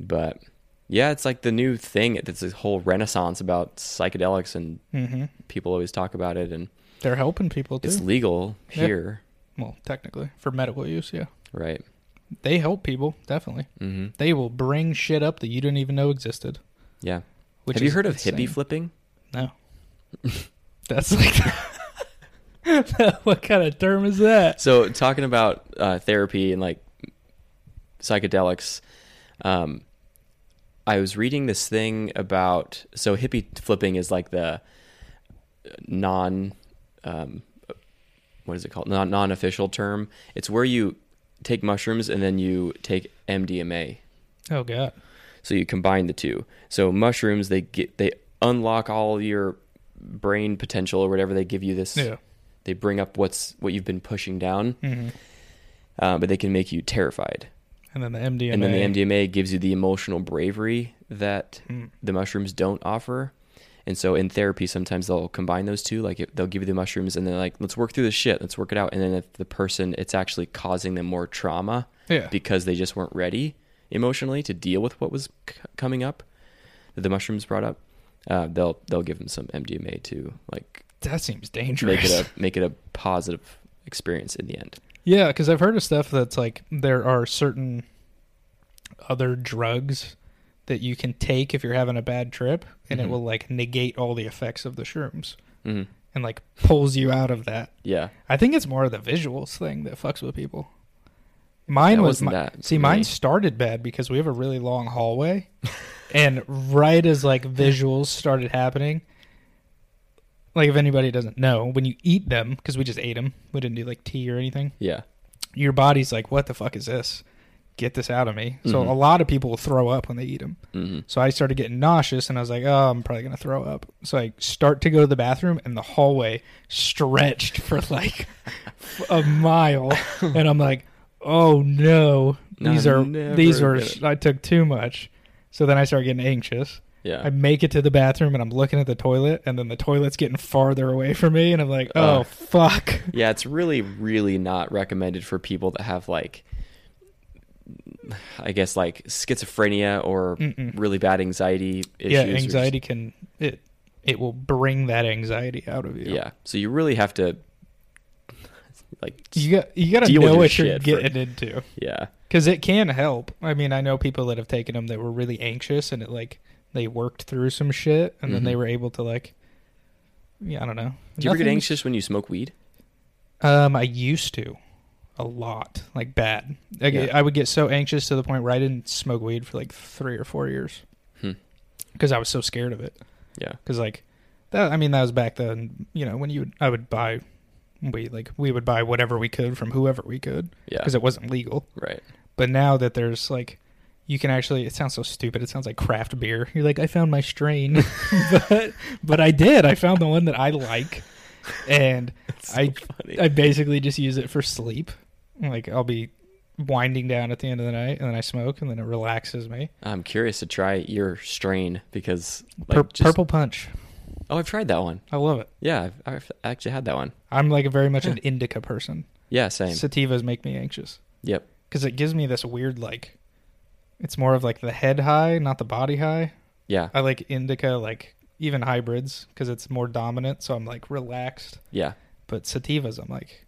Speaker 1: but yeah, it's like the new thing. It's this whole renaissance about psychedelics, and
Speaker 2: hmm
Speaker 1: people always talk about it, and
Speaker 2: They're helping people too.
Speaker 1: it's legal
Speaker 2: Yeah.
Speaker 1: here,
Speaker 2: well, technically, for medical use, yeah.
Speaker 1: right?
Speaker 2: They help people, definitely.
Speaker 1: hmm
Speaker 2: They will bring shit up that you didn't even know existed.
Speaker 1: Yeah.
Speaker 2: Which
Speaker 1: Have you heard of
Speaker 2: insane.
Speaker 1: hippie flipping?
Speaker 2: No. That's like. what kind of term is that?
Speaker 1: So talking about uh, therapy and like psychedelics, um, I was reading this thing about so hippie flipping is like the non, um, what is it called? Non non official term. It's where you take mushrooms and then you take MDMA.
Speaker 2: Oh god.
Speaker 1: So you combine the two. So mushrooms they get they unlock all your brain potential or whatever. They give you this.
Speaker 2: Yeah.
Speaker 1: They bring up what's what you've been pushing down
Speaker 2: hmm
Speaker 1: uh, but they can make you terrified.
Speaker 2: And then the MDMA.
Speaker 1: And then the MDMA gives you the emotional bravery that
Speaker 2: Mm.
Speaker 1: the mushrooms don't offer. And so in therapy, sometimes they'll combine those two. Like they'll give you the mushrooms and they're like, let's work through this shit, let's work it out. And then if the person, it's actually causing them more trauma
Speaker 2: Yeah.
Speaker 1: because they just weren't ready emotionally to deal with what was c- coming up that the mushrooms brought up. Uh, they'll they'll give them some MDMA to like
Speaker 2: that seems dangerous.
Speaker 1: make it a make it a positive experience in the end.
Speaker 2: Yeah, because I've heard of stuff that's like there are certain other drugs that you can take if you're having a bad trip, and
Speaker 1: Mhm.
Speaker 2: it will like negate all the effects of the shrooms
Speaker 1: hmm
Speaker 2: and like pulls you out of that.
Speaker 1: Yeah,
Speaker 2: I think it's more of the visuals thing that fucks with people. Mine
Speaker 1: That
Speaker 2: was my,
Speaker 1: that
Speaker 2: see
Speaker 1: for
Speaker 2: mine started bad because we have a really long hallway, and right as like visuals started happening, like if anybody doesn't know, when you eat them because we just ate them, we didn't do like tea or anything.
Speaker 1: yeah,
Speaker 2: Your body's like, what the fuck is this? Get this out of me. So
Speaker 1: Mhm.
Speaker 2: a lot of people will throw up when they eat them.
Speaker 1: hmm
Speaker 2: So I started getting nauseous, and I was like, "Oh, I'm probably gonna throw up." So I start to go to the bathroom, and the hallway stretched for like a mile, and I'm like, "Oh no,
Speaker 1: No,
Speaker 2: these are these are. I took too much." So then I start getting anxious.
Speaker 1: yeah.
Speaker 2: I make it to the bathroom, and I'm looking at the toilet, and then the toilet's getting farther away from me, and I'm like, "Oh
Speaker 1: Ugh.
Speaker 2: fuck."
Speaker 1: Yeah, it's really, really not recommended for people that have like, I guess like schizophrenia or
Speaker 2: Mm-mm.
Speaker 1: really bad anxiety issues.
Speaker 2: Yeah, anxiety can it it will bring that anxiety out of you.
Speaker 1: yeah, so you really have to, like,
Speaker 2: You got you got to know what you're
Speaker 1: shit for-
Speaker 2: getting into.
Speaker 1: yeah,
Speaker 2: because it can help. I mean, I know people that have taken them that were really anxious, and it like they worked through some shit, and then they
Speaker 1: Mhm.
Speaker 2: were able to like yeah, I don't know.
Speaker 1: Do you ever get anxious when you smoke weed?
Speaker 2: Um, I used to, a lot, like bad. Like,
Speaker 1: Yeah.
Speaker 2: I would get so anxious to the point where I didn't smoke weed for like three or four years
Speaker 1: Hmm.
Speaker 2: because I was so scared of it.
Speaker 1: Yeah.
Speaker 2: Because like that, I mean, that was back then. You know, when you would, I would buy weed, like we would buy whatever we could from whoever we could
Speaker 1: Yeah.
Speaker 2: because it wasn't legal.
Speaker 1: Right.
Speaker 2: But now that there's like, you can actually. It sounds so stupid. It sounds like craft beer. You're like, I found my strain, but but I did. I found the one that I like, and
Speaker 1: That's
Speaker 2: I-
Speaker 1: funny.
Speaker 2: I basically just use it for sleep. Like I'll be winding down at the end of the night, and then I smoke, and then it relaxes me.
Speaker 1: I'm curious to try your strain because like
Speaker 2: Pur-
Speaker 1: just-
Speaker 2: Purple Punch.
Speaker 1: Oh, I've tried that one.
Speaker 2: I love it.
Speaker 1: Yeah, I've, I've actually had that one.
Speaker 2: I'm like very much an indica person.
Speaker 1: Yeah, same.
Speaker 2: Sativas make me anxious
Speaker 1: Yep.
Speaker 2: because it gives me this weird like. It's more of like the head high, not the body high.
Speaker 1: Yeah.
Speaker 2: I like indica, like even hybrids, because it's more dominant. So I'm like relaxed.
Speaker 1: Yeah.
Speaker 2: But sativas, I'm like,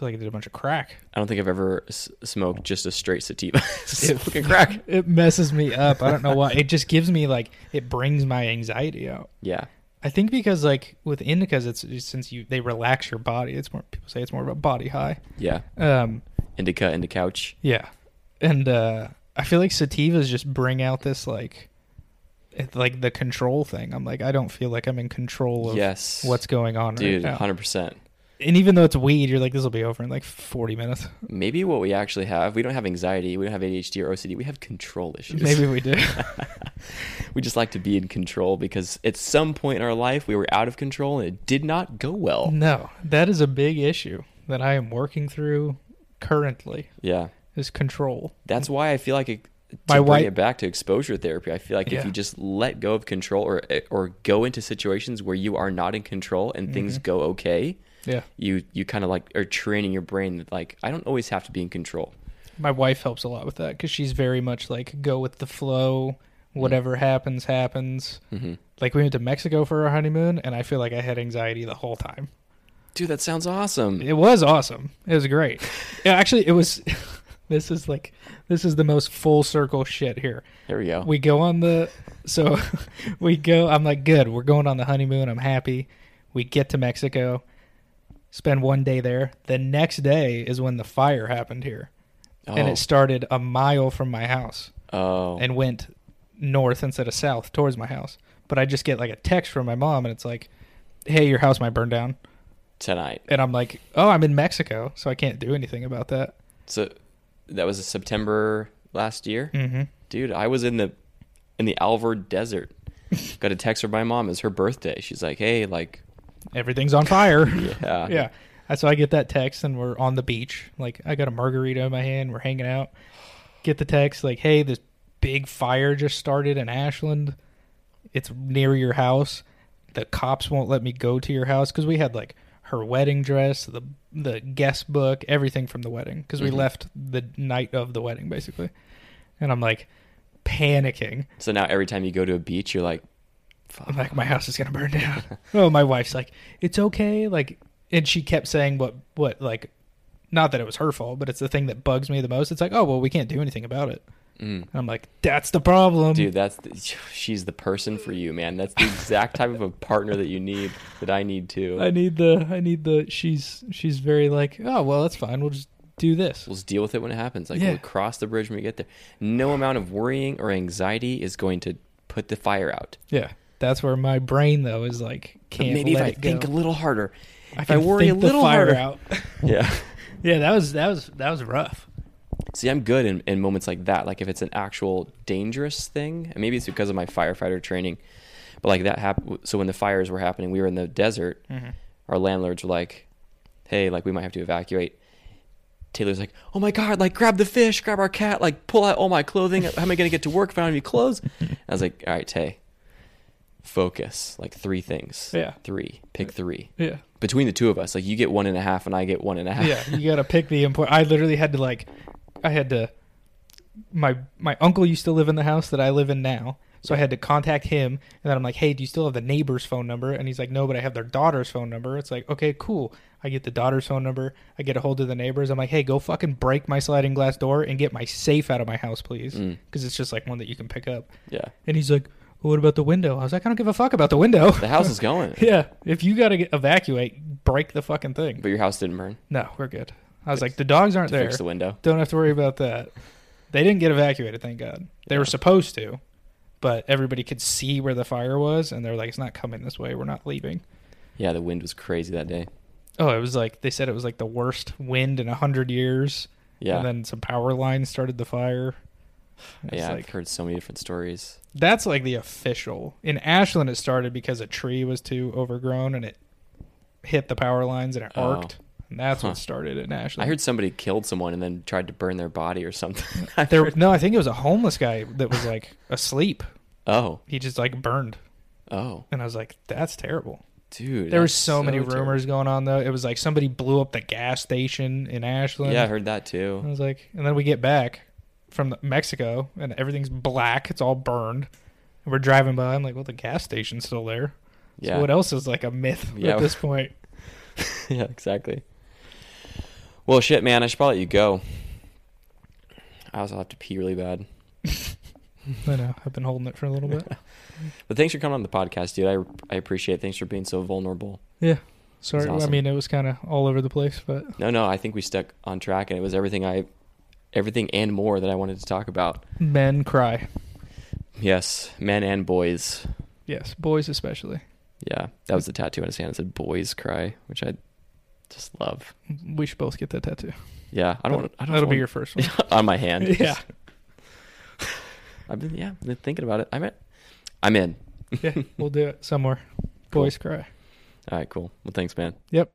Speaker 2: feel like I did a bunch of crack.
Speaker 1: I don't think I've ever s- smoked just a straight sativa. Smoking crack.
Speaker 2: It messes me up. I don't know why. It just gives me like it brings my anxiety out.
Speaker 1: Yeah.
Speaker 2: I think because like with indicas, it's it's since you they relax your body. It's more people say it's more of a body high.
Speaker 1: Yeah.
Speaker 2: Um,
Speaker 1: Indica, indica couch.
Speaker 2: yeah, and uh, I feel like sativas just bring out this like, it, like the control thing. I'm like I don't feel like I'm in control of
Speaker 1: Yes.
Speaker 2: what's going on
Speaker 1: Dude,
Speaker 2: right now.
Speaker 1: 100%.
Speaker 2: And even though it's weed, you're like this will be over in like 40 minutes.
Speaker 1: Maybe what we actually have, we don't have anxiety, we don't have ADHD or OCD, we have control issues.
Speaker 2: Maybe we do.
Speaker 1: we just like to be in control because at some point in our life we were out of control and it did not go well.
Speaker 2: no, that is a big issue that I am working through currently.
Speaker 1: Yeah.
Speaker 2: Is control.
Speaker 1: That's why I feel like it, to
Speaker 2: My
Speaker 1: bring
Speaker 2: wife-
Speaker 1: it back to exposure therapy. I feel like
Speaker 2: Yeah.
Speaker 1: if you just let go of control or or go into situations where you are not in control and things
Speaker 2: Mhm.
Speaker 1: go okay,
Speaker 2: Yeah.
Speaker 1: you you kind of like are training your brain that like I don't always have to be in control.
Speaker 2: My wife helps a lot with that because she's very much like go with the flow. Whatever happens, happens.
Speaker 1: hmm
Speaker 2: Like we went to Mexico for our honeymoon, and I feel like I had anxiety the whole time.
Speaker 1: Dude, that sounds awesome.
Speaker 2: It was awesome. It was great. Yeah, actually, it was. this is like this is the most full circle shit here.
Speaker 1: Here we go.
Speaker 2: We go on the so we go. I'm like, good. We're going on the honeymoon. I'm happy. We get to Mexico, spend one day there. The next day is when the fire happened here,
Speaker 1: oh.
Speaker 2: and it started a mile from my house
Speaker 1: oh.
Speaker 2: and went north instead of south towards my house. But I just get like a text from my mom, and it's like, "Hey, your house might burn down,"
Speaker 1: tonight.
Speaker 2: and I'm like, "Oh, I'm in Mexico, so I can't do anything about that."
Speaker 1: So that was September last year.
Speaker 2: Mm-hmm.
Speaker 1: Dude, I was in the in the Alvord desert. Got a text from my mom. It's her birthday. She's like, "Hey, like,
Speaker 2: Everything's on fire.
Speaker 1: yeah,
Speaker 2: yeah. So I get that text and we're on the beach. Like I got a margarita in my hand. We're hanging out. Get the text like, "Hey, this big fire just started in Ashland. It's near your house. The cops won't let me go to your house because we had like her wedding dress, the the guest book, everything from the wedding because we
Speaker 1: Mhm.
Speaker 2: left the night of the wedding basically. And I'm like panicking.
Speaker 1: So now every time you go to a beach, you're like,
Speaker 2: I'm like, my house is gonna burn down. oh, my wife's like, it's okay. Like, and she kept saying what, what, like, not that it was her fault, but it's the thing that bugs me the most. It's like, oh well, we can't do anything about it.
Speaker 1: mm.
Speaker 2: And I'm like, that's the problem,
Speaker 1: dude, that's the, she's the person for you, man. That's the exact type of a partner that you need. That I need too.
Speaker 2: I need the, I need the. She's, she's very like, oh well, that's fine. We'll just do this.
Speaker 1: We'll just deal with it when it happens. Like
Speaker 2: Yeah.
Speaker 1: we'll cross the bridge when we get there. No amount of worrying or anxiety is going to put the fire out.
Speaker 2: Yeah, that's where my brain though is like, can't
Speaker 1: maybe if
Speaker 2: let
Speaker 1: I
Speaker 2: it
Speaker 1: think
Speaker 2: go.
Speaker 1: a little harder.
Speaker 2: I
Speaker 1: if I
Speaker 2: can
Speaker 1: worry
Speaker 2: think
Speaker 1: a
Speaker 2: the
Speaker 1: little
Speaker 2: fire
Speaker 1: harder.
Speaker 2: out.
Speaker 1: Yeah.
Speaker 2: yeah, that was that was that was rough.
Speaker 1: See, I'm good in, in moments like that. Like if it's an actual dangerous thing, and maybe it's because of my firefighter training, but like that happened. So when the fires were happening, we were in the desert.
Speaker 2: Mm-hmm.
Speaker 1: Our landlords were like, "Hey, like we might have to evacuate." Taylor's like, "Oh my god! Like grab the fish, grab our cat, like pull out all my clothing. How am I gonna get to work if I don't have any clothes?" I was like, "All right, Tay, focus. Like three things.
Speaker 2: Yeah.
Speaker 1: three. Pick three
Speaker 2: Yeah.
Speaker 1: between the two of us. Like you get one and a half, and I get one and a half.
Speaker 2: yeah, you got to pick the important. I literally had to like, I had to. My my uncle used to live in the house that I live in now, so I had to contact him, and then I'm like, "Hey, do you still have the neighbor's phone number?" And he's like, "No, but I have their daughter's phone number." It's like, "Okay, cool." I get the daughter's phone number. I get a hold of the neighbors. I'm like, "Hey, go fucking break my sliding glass door and get my safe out of my house, please,"
Speaker 1: Mm,
Speaker 2: because it's just like one that you can pick up.
Speaker 1: yeah.
Speaker 2: And he's like, well, what about the window? I was like, I don't give a fuck about the window.
Speaker 1: The house is going.
Speaker 2: yeah, if you gotta evacuate, break the fucking thing.
Speaker 1: But your house didn't burn.
Speaker 2: No, we're good. I was like, the dogs aren't
Speaker 1: To
Speaker 2: there.
Speaker 1: fix the window.
Speaker 2: Don't have to worry about that. They didn't get evacuated, thank God. They were supposed to, but everybody could see where the fire was, and they're like, it's not coming this way. We're not leaving.
Speaker 1: Yeah, the wind was crazy that day.
Speaker 2: Oh, it was like they said it was like the worst wind in a hundred years.
Speaker 1: Yeah.
Speaker 2: And then some power lines started the fire. It's
Speaker 1: yeah,
Speaker 2: like
Speaker 1: I've heard so many different stories.
Speaker 2: That's like the official. In Ashland, it started because a tree was too overgrown and it hit the power lines and it
Speaker 1: Oh.
Speaker 2: arced. And that's
Speaker 1: Huh.
Speaker 2: what started in Ashland.
Speaker 1: I heard somebody killed someone and then tried to burn their body or something. I
Speaker 2: there.
Speaker 1: heard-
Speaker 2: No, I think it was a homeless guy that was like asleep.
Speaker 1: oh,
Speaker 2: He just like burned,
Speaker 1: oh,
Speaker 2: and I was like, "That's terrible."
Speaker 1: dude.
Speaker 2: there were
Speaker 1: that's
Speaker 2: so, many
Speaker 1: terrible.
Speaker 2: rumors going on though. It was like somebody blew up the gas station in Ashland.
Speaker 1: Yeah, I heard that too.
Speaker 2: I was like, and then we get back from Mexico, and everything's black. It's all burned. And we're driving by. I'm like, well, the gas station's still there.
Speaker 1: Yeah,
Speaker 2: So what else is like a myth
Speaker 1: Yeah.
Speaker 2: at this point?
Speaker 1: yeah, exactly. Well, shit, man. I should probably let you go. I also have to pee really bad.
Speaker 2: I know. I've been holding it for a little bit.
Speaker 1: But thanks for coming on the podcast, dude. I I appreciate it. Thanks for being so vulnerable.
Speaker 2: Yeah. Sorry.
Speaker 1: awesome.
Speaker 2: I mean, it was kind of all over the place, but
Speaker 1: No, no, I think we stuck on track, and it was everything I, everything and more that I wanted to talk about.
Speaker 2: men cry.
Speaker 1: Yes, men and boys.
Speaker 2: Yes, boys especially.
Speaker 1: Yeah, that was the tattoo on his hand. It said "boys cry," which I just love.
Speaker 2: We should both get that tattoo.
Speaker 1: Yeah, I don't. want I don't
Speaker 2: That'll be your first one.
Speaker 1: on my hand.
Speaker 2: yeah.
Speaker 1: I've been yeah, I've been thinking about it. I'm in. I'm in.
Speaker 2: Yeah. We'll do it somewhere. Boys cry.
Speaker 1: All right, cool. Well, thanks, man.
Speaker 2: Yep.